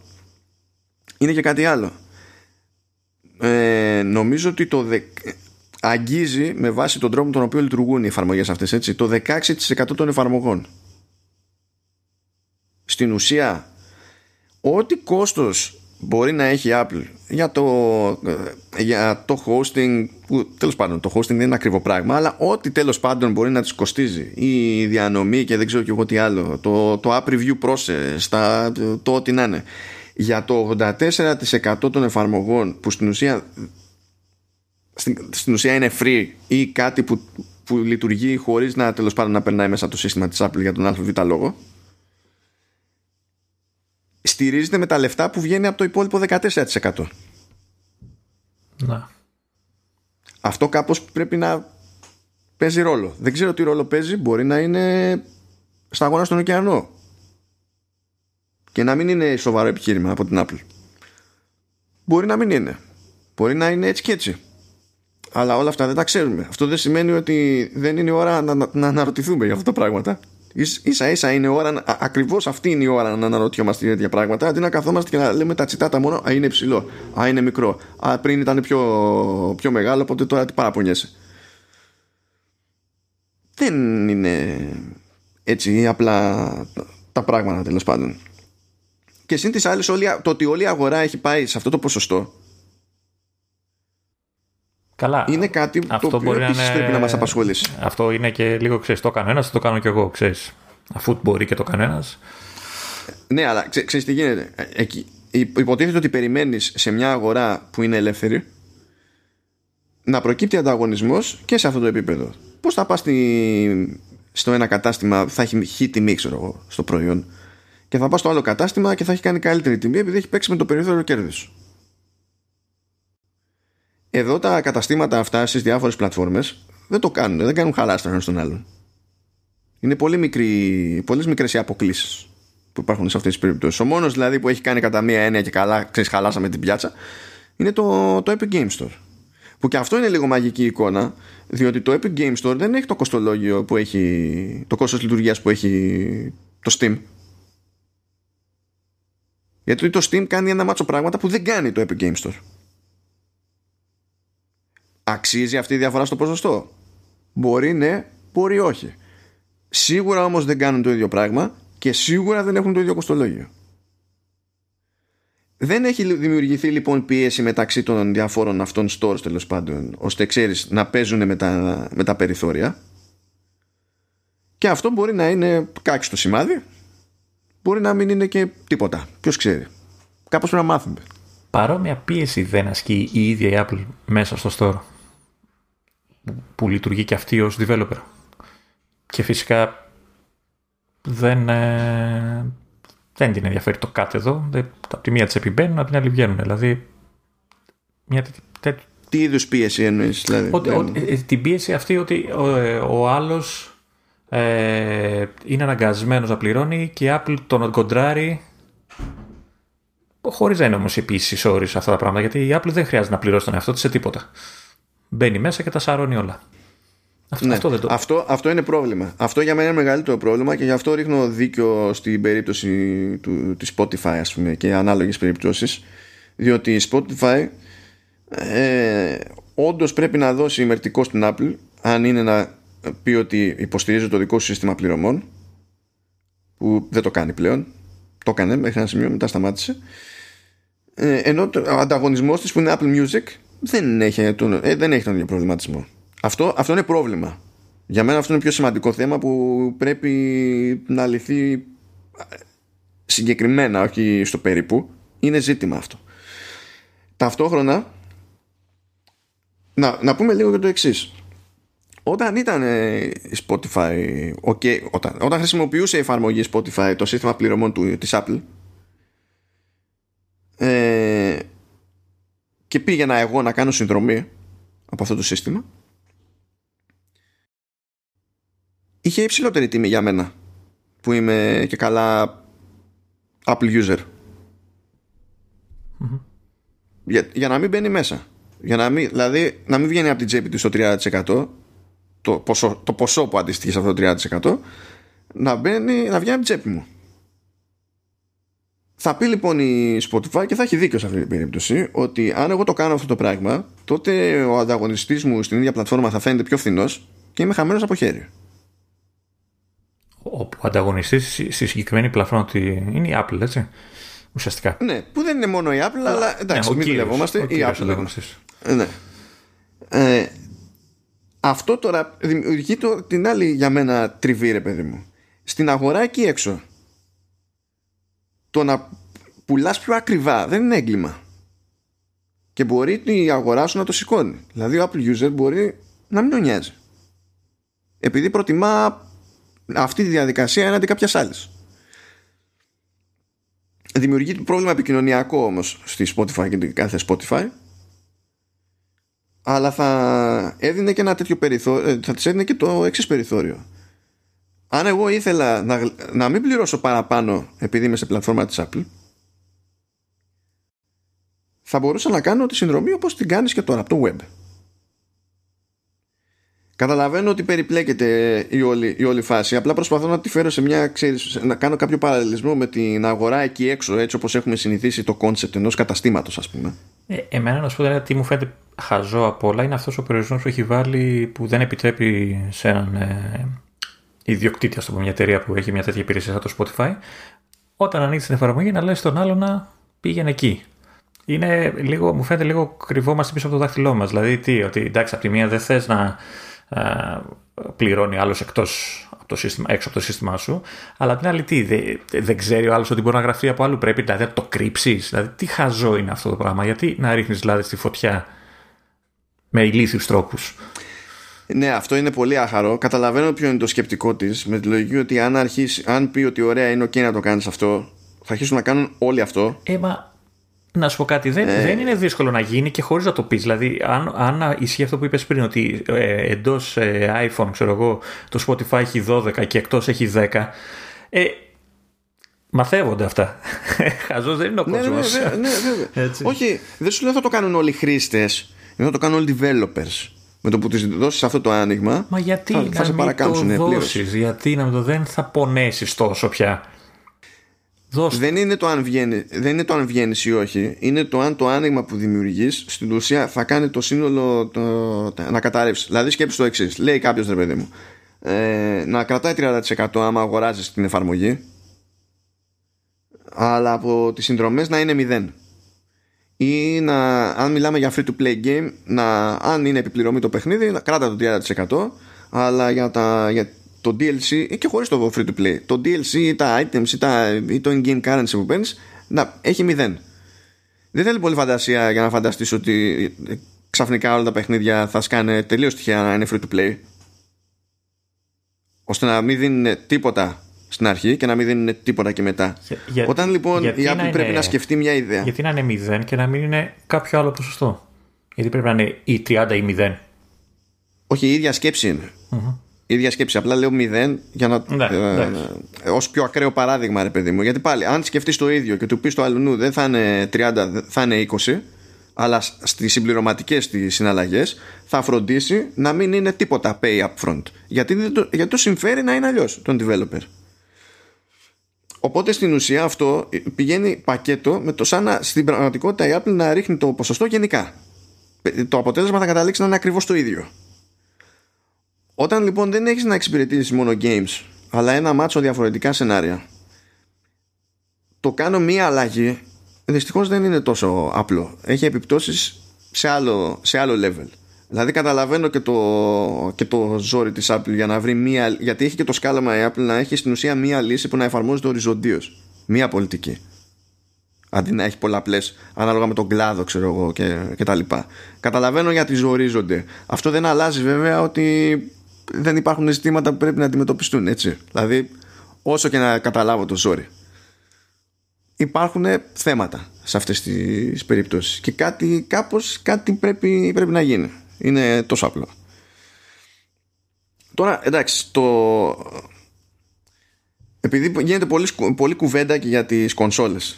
είναι και κάτι άλλο. Ε, νομίζω ότι το δε, αγγίζει με βάση τον τρόπο τον οποίο λειτουργούν οι εφαρμογές αυτές έτσι, το 16% των εφαρμογών. Στην ουσία ό,τι κόστος μπορεί να έχει η Apple. Για το, για το hosting που τέλος πάντων το hosting δεν είναι ακριβό πράγμα αλλά ό,τι τέλος πάντων μπορεί να της κοστίζει. Η διανομή και δεν ξέρω και εγώ τι άλλο. Το, το app review process τα, το ό,τι να είναι. Για το 84% των εφαρμογών που στην ουσία στην, στην ουσία είναι free ή κάτι που, που λειτουργεί χωρίς να τέλος πάντων να περνάει μέσα το σύστημα της Apple για τον ΑΒ λόγο στηρίζεται με τα λεφτά που βγαίνει από το υπόλοιπο 14%. Να. Αυτό κάπως πρέπει να παίζει ρόλο. Δεν ξέρω τι ρόλο παίζει. Μπορεί να είναι στα αγώνα στον ωκεανό. Και να μην είναι σοβαρό επιχείρημα από την Apple. Μπορεί να μην είναι. Μπορεί να είναι έτσι και έτσι. Αλλά όλα αυτά δεν τα ξέρουμε. Αυτό δεν σημαίνει ότι δεν είναι ώρα να, να, να αναρωτηθούμε για αυτά τα πράγματα ίσα ίσα είναι ώρα, ακριβώς αυτή είναι η ώρα να αναρωτιόμαστε τέτοια πράγματα αντί να καθόμαστε και να λέμε τα τσιτάτα μόνο Α είναι ψηλό, Α είναι μικρό, Α πριν ήταν πιο, πιο μεγάλο, οπότε τώρα τι παραπονιέσαι. Δεν είναι έτσι απλά τα πράγματα τέλος πάντων. Και συν της άλλης, το ότι όλη η αγορά έχει πάει σε αυτό το ποσοστό Καλά. Είναι κάτι αυτό το οποίο επίσης είναι... πρέπει να μας απασχολήσει. Αυτό είναι και λίγο, ξέρεις, το κάνω ένας, το κάνω κι εγώ, ξέρεις. Αφού μπορεί και το κανένας. Ναι, αλλά ξέ, ξέρεις τι γίνεται. Εκεί, υποτίθεται ότι περιμένεις σε μια αγορά που είναι ελεύθερη να προκύπτει ανταγωνισμός και σε αυτό το επίπεδο. Πώς θα πας στη, στο ένα κατάστημα θα έχει χει τιμή ξέρω εγώ, στο προϊόν και θα πας στο άλλο κατάστημα και θα έχει κάνει καλύτερη τιμή επειδή έχει παίξει με το περιθώριο κέρδους. Εδώ τα καταστήματα αυτά στις διάφορες πλατφόρμες δεν το κάνουν, δεν κάνουν χαλάστρα ένας στον άλλον. Είναι πολύ μικρή, πολλές μικρές οι αποκλήσεις που υπάρχουν σε αυτές τις περιπτώσεις. Ο μόνος δηλαδή που έχει κάνει κατά μία έννοια και καλά, ξέρεις, χαλάσαμε την πιάτσα, είναι το, το Epic Game Store. Που και αυτό είναι λίγο μαγική εικόνα, διότι το Epic Game Store δεν έχει το κοστολόγιο που έχει, το κόστος λειτουργίας που έχει το Steam. Γιατί το Steam κάνει ένα μάτσο πράγματα που δεν κάνει το Epic Game Store. Αξίζει αυτή η διαφορά στο ποσοστό; Μπορεί ναι, μπορεί όχι. Σίγουρα όμως δεν κάνουν το ίδιο πράγμα και σίγουρα δεν έχουν το ίδιο κοστολόγιο. Δεν έχει δημιουργηθεί λοιπόν πίεση μεταξύ των διαφόρων αυτών stores τέλος πάντων ώστε ξέρεις να παίζουν με τα, με τα περιθώρια και αυτό μπορεί να είναι κάκι στο σημάδι μπορεί να μην είναι και τίποτα. Ποιος ξέρει. Κάπως πρέπει να μάθουμε. Παρόμοια πίεση δεν ασκεί η ίδια η Apple μέσα στο store που λειτουργεί και αυτή ως developer. Και φυσικά δεν, ε, δεν την ενδιαφέρει το κάτι εδώ. Από τη μία της επιμπαίνουν, από την άλλη βγαίνουν. Δηλαδή, μια τέτοια... Τι είδους πίεση εννοείς, δηλαδή. Ότι, ε, την πίεση αυτή ότι ο, ε, ο άλλος ε, είναι αναγκασμένος να πληρώνει και η Apple τον κοντράρει χωρίς να είναι όμως επίσης όρις αυτά τα πράγματα γιατί η Apple δεν χρειάζεται να πληρώσει τον εαυτό της σε τίποτα μπαίνει μέσα και τα σαρώνει όλα. Αυτό, ναι. αυτό, δεν το... αυτό, αυτό είναι πρόβλημα. Αυτό για μένα είναι μεγαλύτερο πρόβλημα και γι' αυτό ρίχνω δίκιο στην περίπτωση του, της Spotify ας πούμε, και ανάλογες περιπτώσεις διότι η Spotify ε, όντως πρέπει να δώσει ημερτικό στην Apple αν είναι να πει ότι υποστηρίζει το δικό σου σύστημα πληρωμών που δεν το κάνει πλέον το έκανε μέχρι ένα σημείο μετά σταμάτησε ε, ενώ ο ανταγωνισμός της που είναι Apple Music δεν έχει τον, ε, δεν έχει τον ίδιο προβληματισμό. Αυτό, αυτό είναι πρόβλημα. Για μένα αυτό είναι πιο σημαντικό θέμα που πρέπει να λυθεί ε, συγκεκριμένα, όχι στο περίπου. Είναι ζήτημα αυτό. Ταυτόχρονα, να, να πούμε λίγο για το εξής. Όταν ήταν η Spotify, okay, όταν, όταν χρησιμοποιούσε η εφαρμογή Spotify το σύστημα πληρωμών του, της Apple, ε, και πήγαινα εγώ να κάνω συνδρομή από αυτό το σύστημα. Είχε υψηλότερη τιμή για μένα που είμαι και καλά Apple user. Για, για να μην μπαίνει μέσα. Για να μην, δηλαδή να μην βγαίνει από την τσέπη του στο 30% το ποσό, το ποσό που αντιστοιχεί σε αυτό το 30% να, μπαίνει, να βγαίνει από την τσέπη μου θα πει λοιπόν η Spotify και θα έχει δίκιο σε αυτή την περίπτωση ότι αν εγώ το κάνω αυτό το πράγμα, τότε ο ανταγωνιστής μου στην ίδια πλατφόρμα θα φαίνεται πιο φθηνός και είμαι χαμένος από χέρι. Ο ανταγωνιστής στη συγκεκριμένη πλατφόρμα είναι η Apple, έτσι. Ουσιαστικά. Ναι, που δεν είναι μόνο η Apple, αλλά εντάξει, ναι, μην δουλευόμαστε. Η Apple. Ναι. Ε, αυτό τώρα δημιουργεί το, την άλλη για μένα τριβή, ρε παιδί μου. Στην αγορά εκεί έξω το να πουλάς πιο ακριβά δεν είναι έγκλημα. Και μπορεί η αγορά σου να το σηκώνει. Δηλαδή ο Apple user μπορεί να μην τον νοιάζει. Επειδή προτιμά αυτή τη διαδικασία έναντι κάποιας άλλης. Δημιουργεί πρόβλημα επικοινωνιακό όμως στη Spotify και την κάθε Spotify. Αλλά θα έδινε και ένα τέτοιο περιθώριο ε, θα της έδινε και το εξής περιθώριο αν εγώ ήθελα να, να μην πληρώσω παραπάνω επειδή είμαι σε πλατφόρμα της Apple θα μπορούσα να κάνω τη συνδρομή όπως την κάνεις και τώρα από το web Καταλαβαίνω ότι περιπλέκεται η όλη, η όλη φάση. Απλά προσπαθώ να τη φέρω σε μια. Ξέρεις, να κάνω κάποιο παραλληλισμό με την αγορά εκεί έξω, έτσι όπως έχουμε συνηθίσει το concept ενός καταστήματος, ας πούμε. Ε, εμένα να σου πω τι μου φαίνεται χαζό από όλα είναι αυτός ο περιορισμός που έχει βάλει που δεν επιτρέπει σε έναν ε, ιδιοκτήτη, ας το πούμε, μια εταιρεία που έχει μια τέτοια υπηρεσία σαν το Spotify, όταν ανοίξει την εφαρμογή να λέει στον άλλο να πήγαινε εκεί. Είναι λίγο, μου φαίνεται λίγο κρυβόμαστε πίσω από το δάχτυλό μας. Δηλαδή, τι, ότι εντάξει, από τη μία δεν θες να ε, πληρώνει άλλος εκτός από το σύστημα, έξω από το σύστημά σου. Αλλά απ' την άλλη, τι, δεν, ξέρει ο άλλος ότι μπορεί να γραφτεί από αλλού. Πρέπει δηλαδή να το κρύψεις. Δηλαδή, τι χαζό είναι αυτό το πράγμα. Γιατί να ρίχνεις δηλαδή στη φωτιά με ηλίθιους τρόπους. Ναι, αυτό είναι πολύ άχαρο. Καταλαβαίνω ποιο είναι το σκεπτικό της. Με τη λογική ότι αν, αρχίσει, αν πει ότι ωραία είναι OK να το κάνεις αυτό, θα αρχίσουν να κάνουν όλοι αυτό. Ε, να σου πω κάτι, δεν, ε. δεν είναι δύσκολο να γίνει και χωρίς να το πεις. Δηλαδή, αν, αν ισχύει αυτό που είπες πριν, ότι ε, εντός ε, iPhone, ξέρω εγώ, το Spotify έχει 12 και εκτός έχει 10. Ε, Μαθεύονται αυτά. Χαζός δεν είναι ο κόσμο. Ναι, ναι, ναι, ναι, Όχι, δεν σου λέω θα το κάνουν όλοι οι χρήστες. Θα το κάνουν όλοι οι developers. Με το που του δώσεις αυτό το άνοιγμα. Μα γιατί θα, θα σε παρακάμψουν πλήρως. Γιατί να το δεν θα πονέσεις τόσο πια. Δεν είναι, το αν βγαίνει, δεν είναι το αν βγαίνεις ή όχι. Είναι το αν το άνοιγμα που δημιουργείς στην ουσία θα κάνει το σύνολο το, να καταρρεύσεις. Δηλαδή, σκέψει το εξής. Λέει κάποιος ρε παιδί μου, ε, να κρατάει 30% άμα αγοράζεις την εφαρμογή, αλλά από τις συνδρομές να είναι 0. Ή να, αν μιλάμε για free to play game, να, αν είναι επιπληρωμή το παιχνίδι, να κράτα το 30%, αλλά για, τα, για το DLC και χωρίς το free to play το DLC ή τα items ή, τα, ή το in-game currency που παίρνεις να έχει μηδέν. Δεν θέλει πολύ φαντασία για να φανταστείς ότι ξαφνικά όλα τα παιχνίδια θα σκάνε τελείως τυχαία να είναι free to play ώστε να μην δίνουν τίποτα στην αρχή και να μην δίνουν τίποτα και μετά. Για, Όταν λοιπόν η Apple πρέπει να σκεφτεί μια ιδέα. Γιατί να είναι 0 και να μην είναι κάποιο άλλο ποσοστό; Γιατί πρέπει να είναι ή 30 ή 0. Όχι, η ίδια σκέψη είναι ίδια σκέψη. Απλά λέω 0 για να. Ναι, ε, ε, Ω πιο ακραίο παράδειγμα, ρε παιδί μου. Γιατί πάλι, αν σκεφτείς το ίδιο και του πεις το αλλού δεν θα είναι 30, θα είναι 20, αλλά στις συμπληρωματικές της συναλλαγές θα φροντίσει να μην είναι τίποτα pay up front. Γιατί, το, γιατί το συμφέρει να είναι αλλιώς τον developer. Οπότε στην ουσία αυτό πηγαίνει πακέτο με το σαν να στην πραγματικότητα η Apple να ρίχνει το ποσοστό γενικά. Το αποτέλεσμα θα καταλήξει να είναι ακριβώς το ίδιο. Όταν λοιπόν δεν έχεις να εξυπηρετήσεις μόνο games αλλά ένα μάτσο διαφορετικά σενάρια το κάνω μία αλλαγή δυστυχώς δεν είναι τόσο απλό έχει επιπτώσεις σε άλλο, σε άλλο level δηλαδή καταλαβαίνω και το, και το ζόρι της Apple για να βρει μία γιατί έχει και το σκάλαμα η Apple να έχει στην ουσία μία λύση που να εφαρμόζεται οριζοντίως μία πολιτική αντί να έχει πολλαπλές ανάλογα με τον κλάδο, ξέρω εγώ και, και τα λοιπά. Καταλαβαίνω γιατί ζορίζονται. Αυτό δεν αλλάζει βέβαια ότι δεν υπάρχουν ζητήματα που πρέπει να αντιμετωπιστούν έτσι. Δηλαδή όσο και να καταλάβω το ζόρι υπάρχουν θέματα σε αυτές τις περιπτώσεις και κάτι, κάπως κάτι πρέπει, πρέπει να γίνει είναι τόσο απλό τώρα εντάξει το επειδή γίνεται πολύ, πολύ κουβέντα και για τις κονσόλες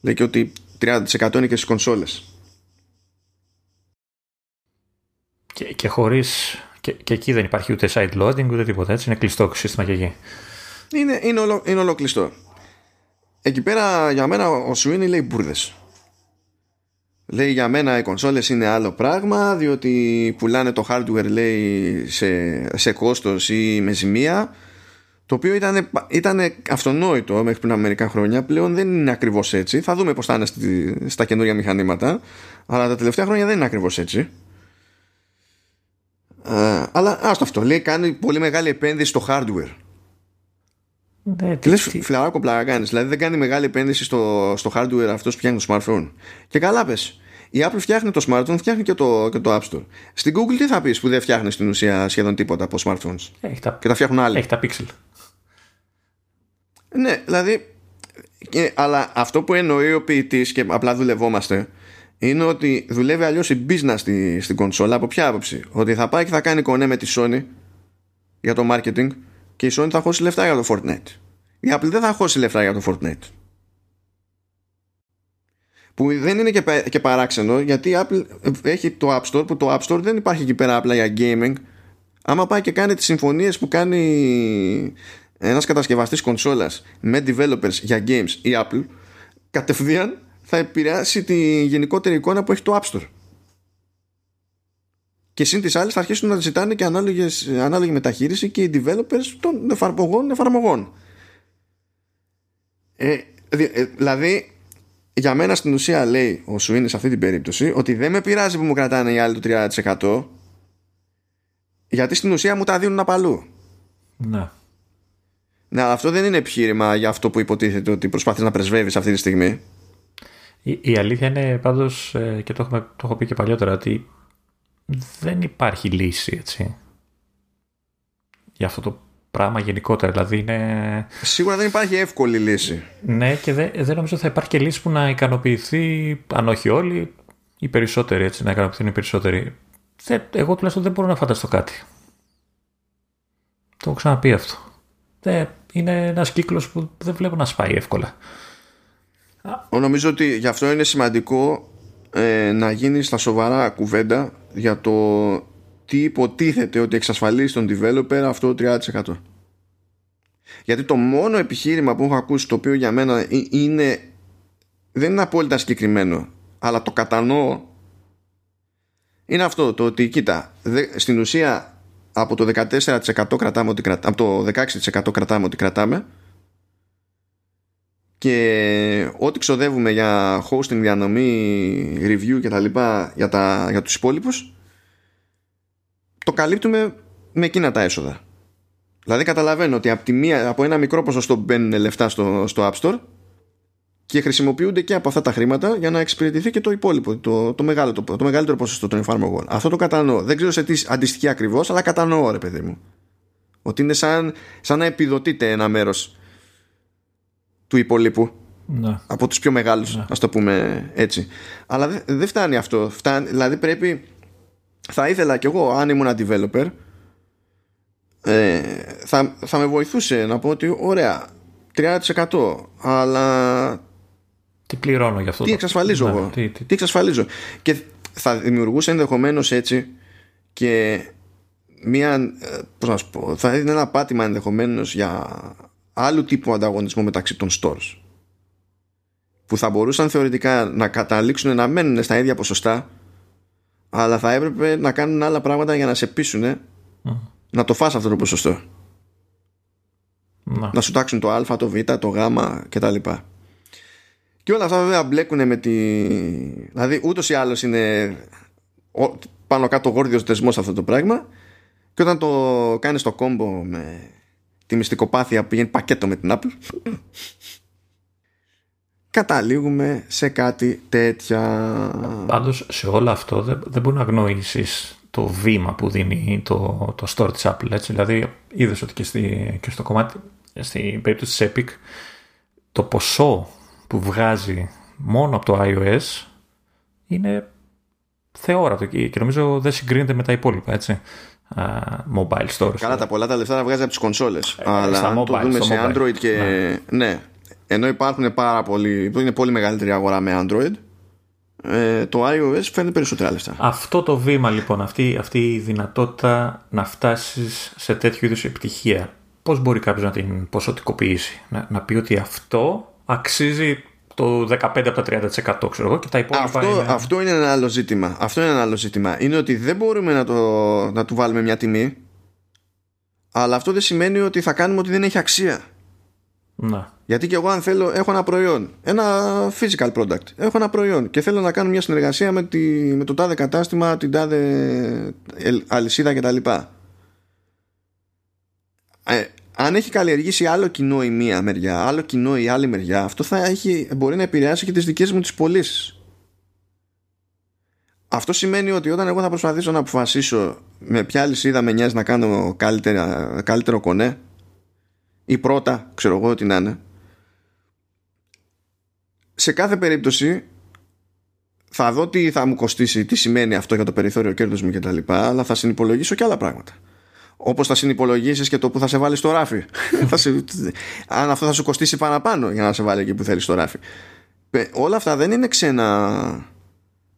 λέει και ότι 30% είναι και στις κονσόλες και, και χωρίς και, και εκεί δεν υπάρχει ούτε side loading ούτε τίποτα έτσι. Είναι κλειστό σύστημα και εκεί. Είναι, είναι, όλο, είναι όλο κλειστό. Εκεί πέρα για μένα ο Σουίνι λέει μπουρδες. Λέει για μένα οι κονσόλες είναι άλλο πράγμα διότι πουλάνε το hardware λέει σε, σε κόστος ή με ζημία το οποίο ήταν, ήταν αυτονόητο μέχρι πριν από μερικά χρόνια. Πλέον δεν είναι ακριβώς έτσι. Θα δούμε πως θα είναι στα καινούργια μηχανήματα αλλά τα τελευταία χρόνια δεν είναι ακριβώς έτσι. Ε, αλλά άστο αυτό. Λέει κάνει πολύ μεγάλη επένδυση στο hardware Ναι, τι, λες φιλαράκο πλάκα κάνεις Δηλαδή δεν κάνει μεγάλη επένδυση στο, στο hardware αυτός που φτιάχνει το smartphone Και καλά πες η Apple φτιάχνει το smartphone, φτιάχνει και το, και το App Store. Στην Google τι θα πεις που δεν φτιάχνεις στην ουσία σχεδόν τίποτα από smartphones; Έχει τα, και τα φτιάχνουν άλλοι. Έχει τα Pixel. Ναι, δηλαδή. Και, αλλά αυτό που εννοεί ο ποιητής και απλά δουλευόμαστε είναι ότι δουλεύει αλλιώς η business στη, στην κονσόλα. Από ποια άποψη, Ότι θα πάει και θα κάνει κονέ με τη Sony για το marketing και η Sony θα χώσει λεφτά για το Fortnite. Η Apple δεν θα χώσει λεφτά για το Fortnite. Που δεν είναι και, και παράξενο γιατί η Apple έχει το App Store που το App Store δεν υπάρχει εκεί πέρα απλά για gaming. Άμα πάει και κάνει τις συμφωνίες που κάνει ένας κατασκευαστής κονσόλας με developers για games η Apple κατευθείαν θα επηρεάσει τη γενικότερη εικόνα που έχει το App Store. Και συν τις άλλες θα αρχίσουν να ζητάνε και ανάλογες, ανάλογη μεταχείριση και οι developers των εφαρμογών εφαρμογών. Ε, ε δηλαδή για μένα στην ουσία λέει ο Σουίνι σε αυτή την περίπτωση ότι δεν με πειράζει που μου κρατάνε οι άλλοι το 30% γιατί στην ουσία μου τα δίνουν απαλού. Ναι. Ναι, αλλά αυτό δεν είναι επιχείρημα για αυτό που υποτίθεται ότι προσπάθεις να πρεσβεύεις αυτή τη στιγμή. Η, η αλήθεια είναι πάντως, ε, και το, έχουμε, το έχω πει και παλιότερα, ότι δεν υπάρχει λύση, έτσι. Για αυτό το πράγμα γενικότερα. Δηλαδή είναι... Σίγουρα δεν υπάρχει εύκολη λύση. Ναι, και δεν, δεν νομίζω ότι θα υπάρχει και λύση που να ικανοποιηθεί, αν όχι όλοι, οι περισσότεροι, έτσι, να ικανοποιηθούν οι περισσότεροι. Δεν, εγώ τουλάχιστον δεν μπορώ να φανταστώ κάτι. Το έχω ξαναπεί αυτό. Δεν, είναι ένας κύκλος που δεν βλέπω να σπάει εύκολα. Νομίζω ότι γι' αυτό είναι σημαντικό ε, να γίνεις στα σοβαρά κουβέντα για το τι υποτίθεται ότι εξασφαλίζει τον developer αυτό το 30%. Γιατί το μόνο επιχείρημα που έχω ακούσει το οποίο για μένα είναι δεν είναι απόλυτα συγκεκριμένο αλλά το κατανοώ είναι αυτό το ότι κοίτα στην ουσία από το 14% κρατάμε ότι κρατάμε, από το 16% κρατάμε ότι κρατάμε και ό,τι ξοδεύουμε για hosting, διανομή, review και τα λοιπά για, τα, για τους υπόλοιπους το καλύπτουμε με εκείνα τα έσοδα. Δηλαδή καταλαβαίνω ότι από, τη μία, από ένα μικρό ποσοστό μπαίνουν λεφτά στο, στο App Store και χρησιμοποιούνται και από αυτά τα χρήματα για να εξυπηρετηθεί και το υπόλοιπο, το, το, μεγάλο, το, το μεγαλύτερο ποσοστό των εφαρμογών. Αυτό το κατανοώ. Δεν ξέρω σε τι αντιστοιχεί ακριβώς, αλλά κατανοώ, ρε παιδί μου. Ότι είναι σαν, σαν να επιδοτείται ένα μέρος του υπόλοιπου. Ναι. Από τους πιο μεγάλους, ναι. ας το πούμε έτσι. Αλλά δεν δε φτάνει αυτό. Φτάνει, δηλαδή πρέπει θα ήθελα κι εγώ αν ήμουν developer ε, θα, θα με βοηθούσε να πω ότι ωραία 30% αλλά τι πληρώνω γι' αυτό τι εξασφαλίζω ναι, εγώ; τι, τι... τι εξασφαλίζω; Και θα δημιουργούσε ενδεχομένως έτσι και μια ε, πώς να σου πω, θα είναι ένα πάτημα ενδεχομένως για άλλου τύπου ανταγωνισμό μεταξύ των stores που θα μπορούσαν θεωρητικά να καταλήξουν να μένουν στα ίδια ποσοστά αλλά θα έπρεπε να κάνουν άλλα πράγματα για να σε πείσουν να το φας αυτό το ποσοστό. Να. να σου τάξουν το α, το β, το γ και τα λοιπά. Και όλα αυτά βέβαια μπλέκουν με τη... Δηλαδή ούτως ή άλλως είναι πάνω κάτω γόρδιος δεσμός αυτό το πράγμα και όταν το κάνεις το κόμπο με τη μυστικοπάθεια που πηγαίνει πακέτο με την Apple καταλήγουμε σε κάτι τέτοια. Πάντως σε όλο αυτό δεν, δεν μπορεί να γνωρίσεις το βήμα που δίνει το, το store της Apple. Έτσι. Δηλαδή είδες ότι και, στη, και στο κομμάτι, στην περίπτωση της Epic, το ποσό που βγάζει μόνο από το iOS είναι θεόρατο και νομίζω δεν συγκρίνεται με τα υπόλοιπα, έτσι. Uh, mobile stores. Καλά, τα πολλά τα λεφτά να βγάζει από τις κονσόλες. Ε, αλλά αν το δούμε σε Android και... ναι, ναι ενώ υπάρχουν πάρα πολλοί, είναι πολύ μεγαλύτερη αγορά με Android, ε, το iOS φέρνει περισσότερα λεφτά. Αυτό το βήμα λοιπόν, αυτή, αυτή η δυνατότητα να φτάσεις σε τέτοιου είδους επιτυχία, πώς μπορεί κάποιος να την ποσοτικοποιήσει, να, να πει ότι αυτό αξίζει το 15 από τα 30% ξέρω εγώ και τα υπόλοιπα αυτό, είναι... αυτό είναι ένα άλλο ζήτημα. Αυτό είναι ένα άλλο ζήτημα. Είναι ότι δεν μπορούμε να, το, να του βάλουμε μια τιμή αλλά αυτό δεν σημαίνει ότι θα κάνουμε ότι δεν έχει αξία. Να. Γιατί και εγώ αν θέλω έχω ένα προϊόν, ένα physical product, έχω ένα προϊόν και θέλω να κάνω μια συνεργασία με, τη, με το τάδε κατάστημα, την τάδε αλυσίδα κτλ. Ε, αν έχει καλλιεργήσει άλλο κοινό η μία μεριά, άλλο κοινό η άλλη μεριά, αυτό θα έχει, μπορεί να επηρεάσει και τις δικές μου τις πωλήσεις. Αυτό σημαίνει ότι όταν εγώ θα προσπαθήσω να αποφασίσω με ποια λυσίδα με νοιάζει να κάνω καλύτερα, καλύτερο κονέ ή πρώτα, ξέρω εγώ τι να είναι, σε κάθε περίπτωση θα δω τι θα μου κοστίσει, τι σημαίνει αυτό για το περιθώριο κέρδους μου κτλ. Αλλά θα συνυπολογίσω και άλλα πράγματα. Όπως θα συνυπολογίσεις και το που θα σε βάλει στο ράφι. αν αυτό θα σου κοστίσει παραπάνω για να σε βάλει εκεί που θέλεις στο ράφι. Όλα αυτά δεν είναι ξένα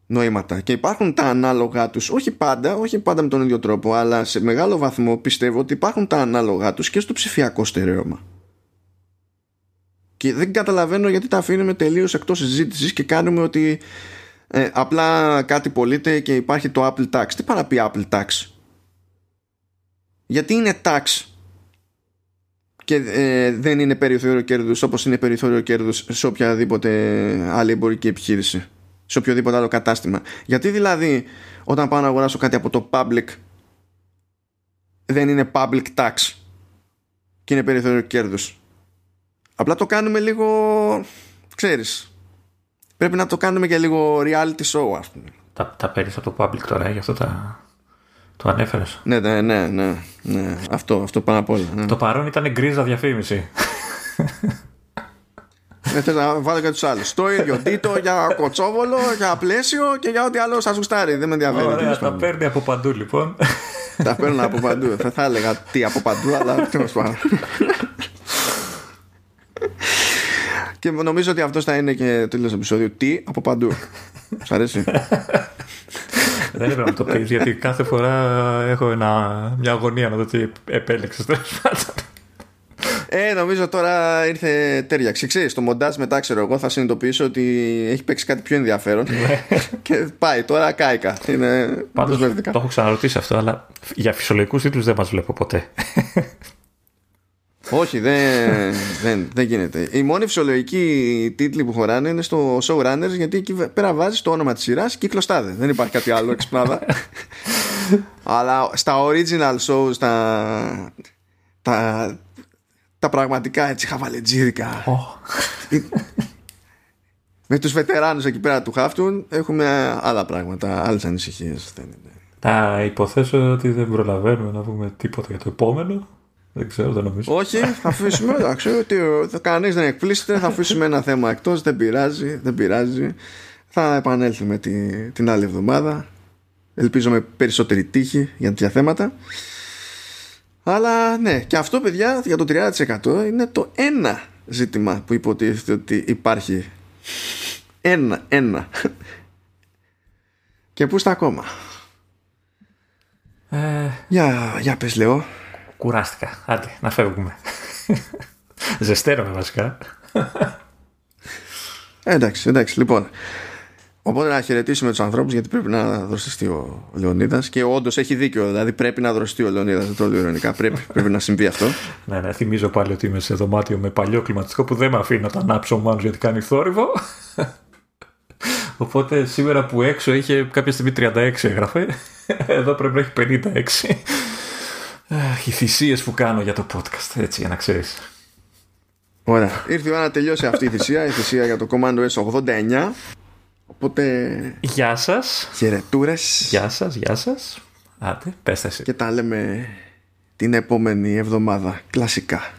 νοήματα και υπάρχουν τα ανάλογα τους όχι πάντα, όχι πάντα με τον ίδιο τρόπο αλλά σε μεγάλο βαθμό πιστεύω ότι υπάρχουν τα ανάλογα τους και στο ψηφιακό στερέωμα και δεν καταλαβαίνω γιατί τα αφήνουμε τελείως εκτός συζήτησης και κάνουμε ότι ε, απλά κάτι πωλείται και υπάρχει το Apple Tax τι πάει να πει Apple Tax; Γιατί είναι tax και ε, δεν είναι περιθώριο κέρδους όπως είναι περιθώριο κέρδους σε οποιαδήποτε άλλη εμπορική επιχείρηση σε οποιοδήποτε άλλο κατάστημα. Γιατί δηλαδή όταν πάω να αγοράσω κάτι από το public δεν είναι public tax και είναι περιθώριο κέρδους. Απλά το κάνουμε λίγο, ξέρεις, πρέπει να το κάνουμε και λίγο reality show ας πούμε. Τα, τα παίρνεις από το public τώρα, ε, γι' αυτό τα, το ανέφερες. Ναι, ναι, ναι, ναι, ναι. Αυτό, αυτό πάνω απ' όλα. Ναι. Το παρόν ήταν γκρίζα διαφήμιση. Δεν θέλω να βάλω και τους άλλους. Το ίδιο. Τίτο για κοτσόβολο, για πλαίσιο και για ό,τι άλλο σας γουστάρει. Δεν με ενδιαφέρει. Ωραία, τα παίρνει από παντού λοιπόν. Τα παίρνω από παντού. Θα, θα έλεγα τι από παντού, αλλά τέλο πάντων. Και νομίζω ότι αυτός θα είναι και το τέλος επεισόδιο. Τι από παντού. Σ' αρέσει. Δεν έπρεπε να το πεις, γιατί κάθε φορά έχω ένα, μια αγωνία να δω τι επέλεξες τέλος πάντων. Ε, νομίζω τώρα ήρθε τέριαξη. Ξέρεις, το μοντάζ μετά ξέρω εγώ θα συνειδητοποιήσω ότι έχει παίξει κάτι πιο ενδιαφέρον. Ναι. και πάει, τώρα κάηκα. Είναι Πάντως, το έχω ξαναρωτήσει αυτό, αλλά για φυσιολογικούς τίτλους δεν μας βλέπω ποτέ. Όχι, δεν, δεν, δεν γίνεται. Η μόνη φυσιολογική τίτλη που χωράνε είναι στο Showrunners γιατί εκεί πέρα βάζεις το όνομα της σειράς και κλωστάδε. Δεν υπάρχει κάτι άλλο εξυπνάδα. Αλλά στα original shows, τα, τα, τα πραγματικά έτσι χαβαλετζίδικα. Oh. Με τους βετεράνους εκεί πέρα του Χάφτουν έχουμε άλλα πράγματα, άλλες ανησυχίες. Θα υποθέσω ότι δεν προλαβαίνουμε να πούμε τίποτα για το επόμενο. Δεν ξέρω, δεν νομίζω. Όχι, θα αφήσουμε. Εντάξει, ότι κανείς δεν εκπλήσεται. Θα αφήσουμε ένα θέμα εκτός. Δεν πειράζει. Δεν πειράζει. Θα επανέλθουμε τη, την άλλη εβδομάδα. Ελπίζω με περισσότερη τύχη για τέτοια θέματα. Αλλά ναι, και αυτό παιδιά για το 30% είναι το ένα ζήτημα που υποτίθεται ότι υπάρχει. Ένα, ένα. Και πού στα ακόμα; Ε, Για, για πες λέω. Κουράστηκα. Άντε, να φεύγουμε. Ζεσταίνομαι βασικά. Ε, εντάξει, εντάξει, λοιπόν. Οπότε να χαιρετήσουμε τους ανθρώπους γιατί πρέπει να δροσιστεί ο Λεωνίδας και όντως έχει δίκιο. Δηλαδή πρέπει να δροσιστεί ο Λεωνίδας. Δεν το λέω ειρωνικά. Πρέπει, πρέπει να συμβεί αυτό. ναι, ναι, θυμίζω πάλι ότι είμαι σε δωμάτιο με παλιό κλιματιστικό που δεν με αφήνει να το ανάψω μόνο γιατί κάνει θόρυβο. Οπότε σήμερα που έξω είχε κάποια στιγμή 36 έγραφε, εδώ πρέπει να έχει 56. Αχ, Οι θυσίες που κάνω για το podcast, έτσι για να ξέρεις. Ωραία. Ήρθε η ώρα να τελειώσει αυτή η θυσία. Η θυσία για το Commando S89. Οπότε Γεια σας. χαιρετούρες. Γεια σας, γεια σας. Άντε, πες τα εσύ. Και τα λέμε την επόμενη εβδομάδα. Κλασικά.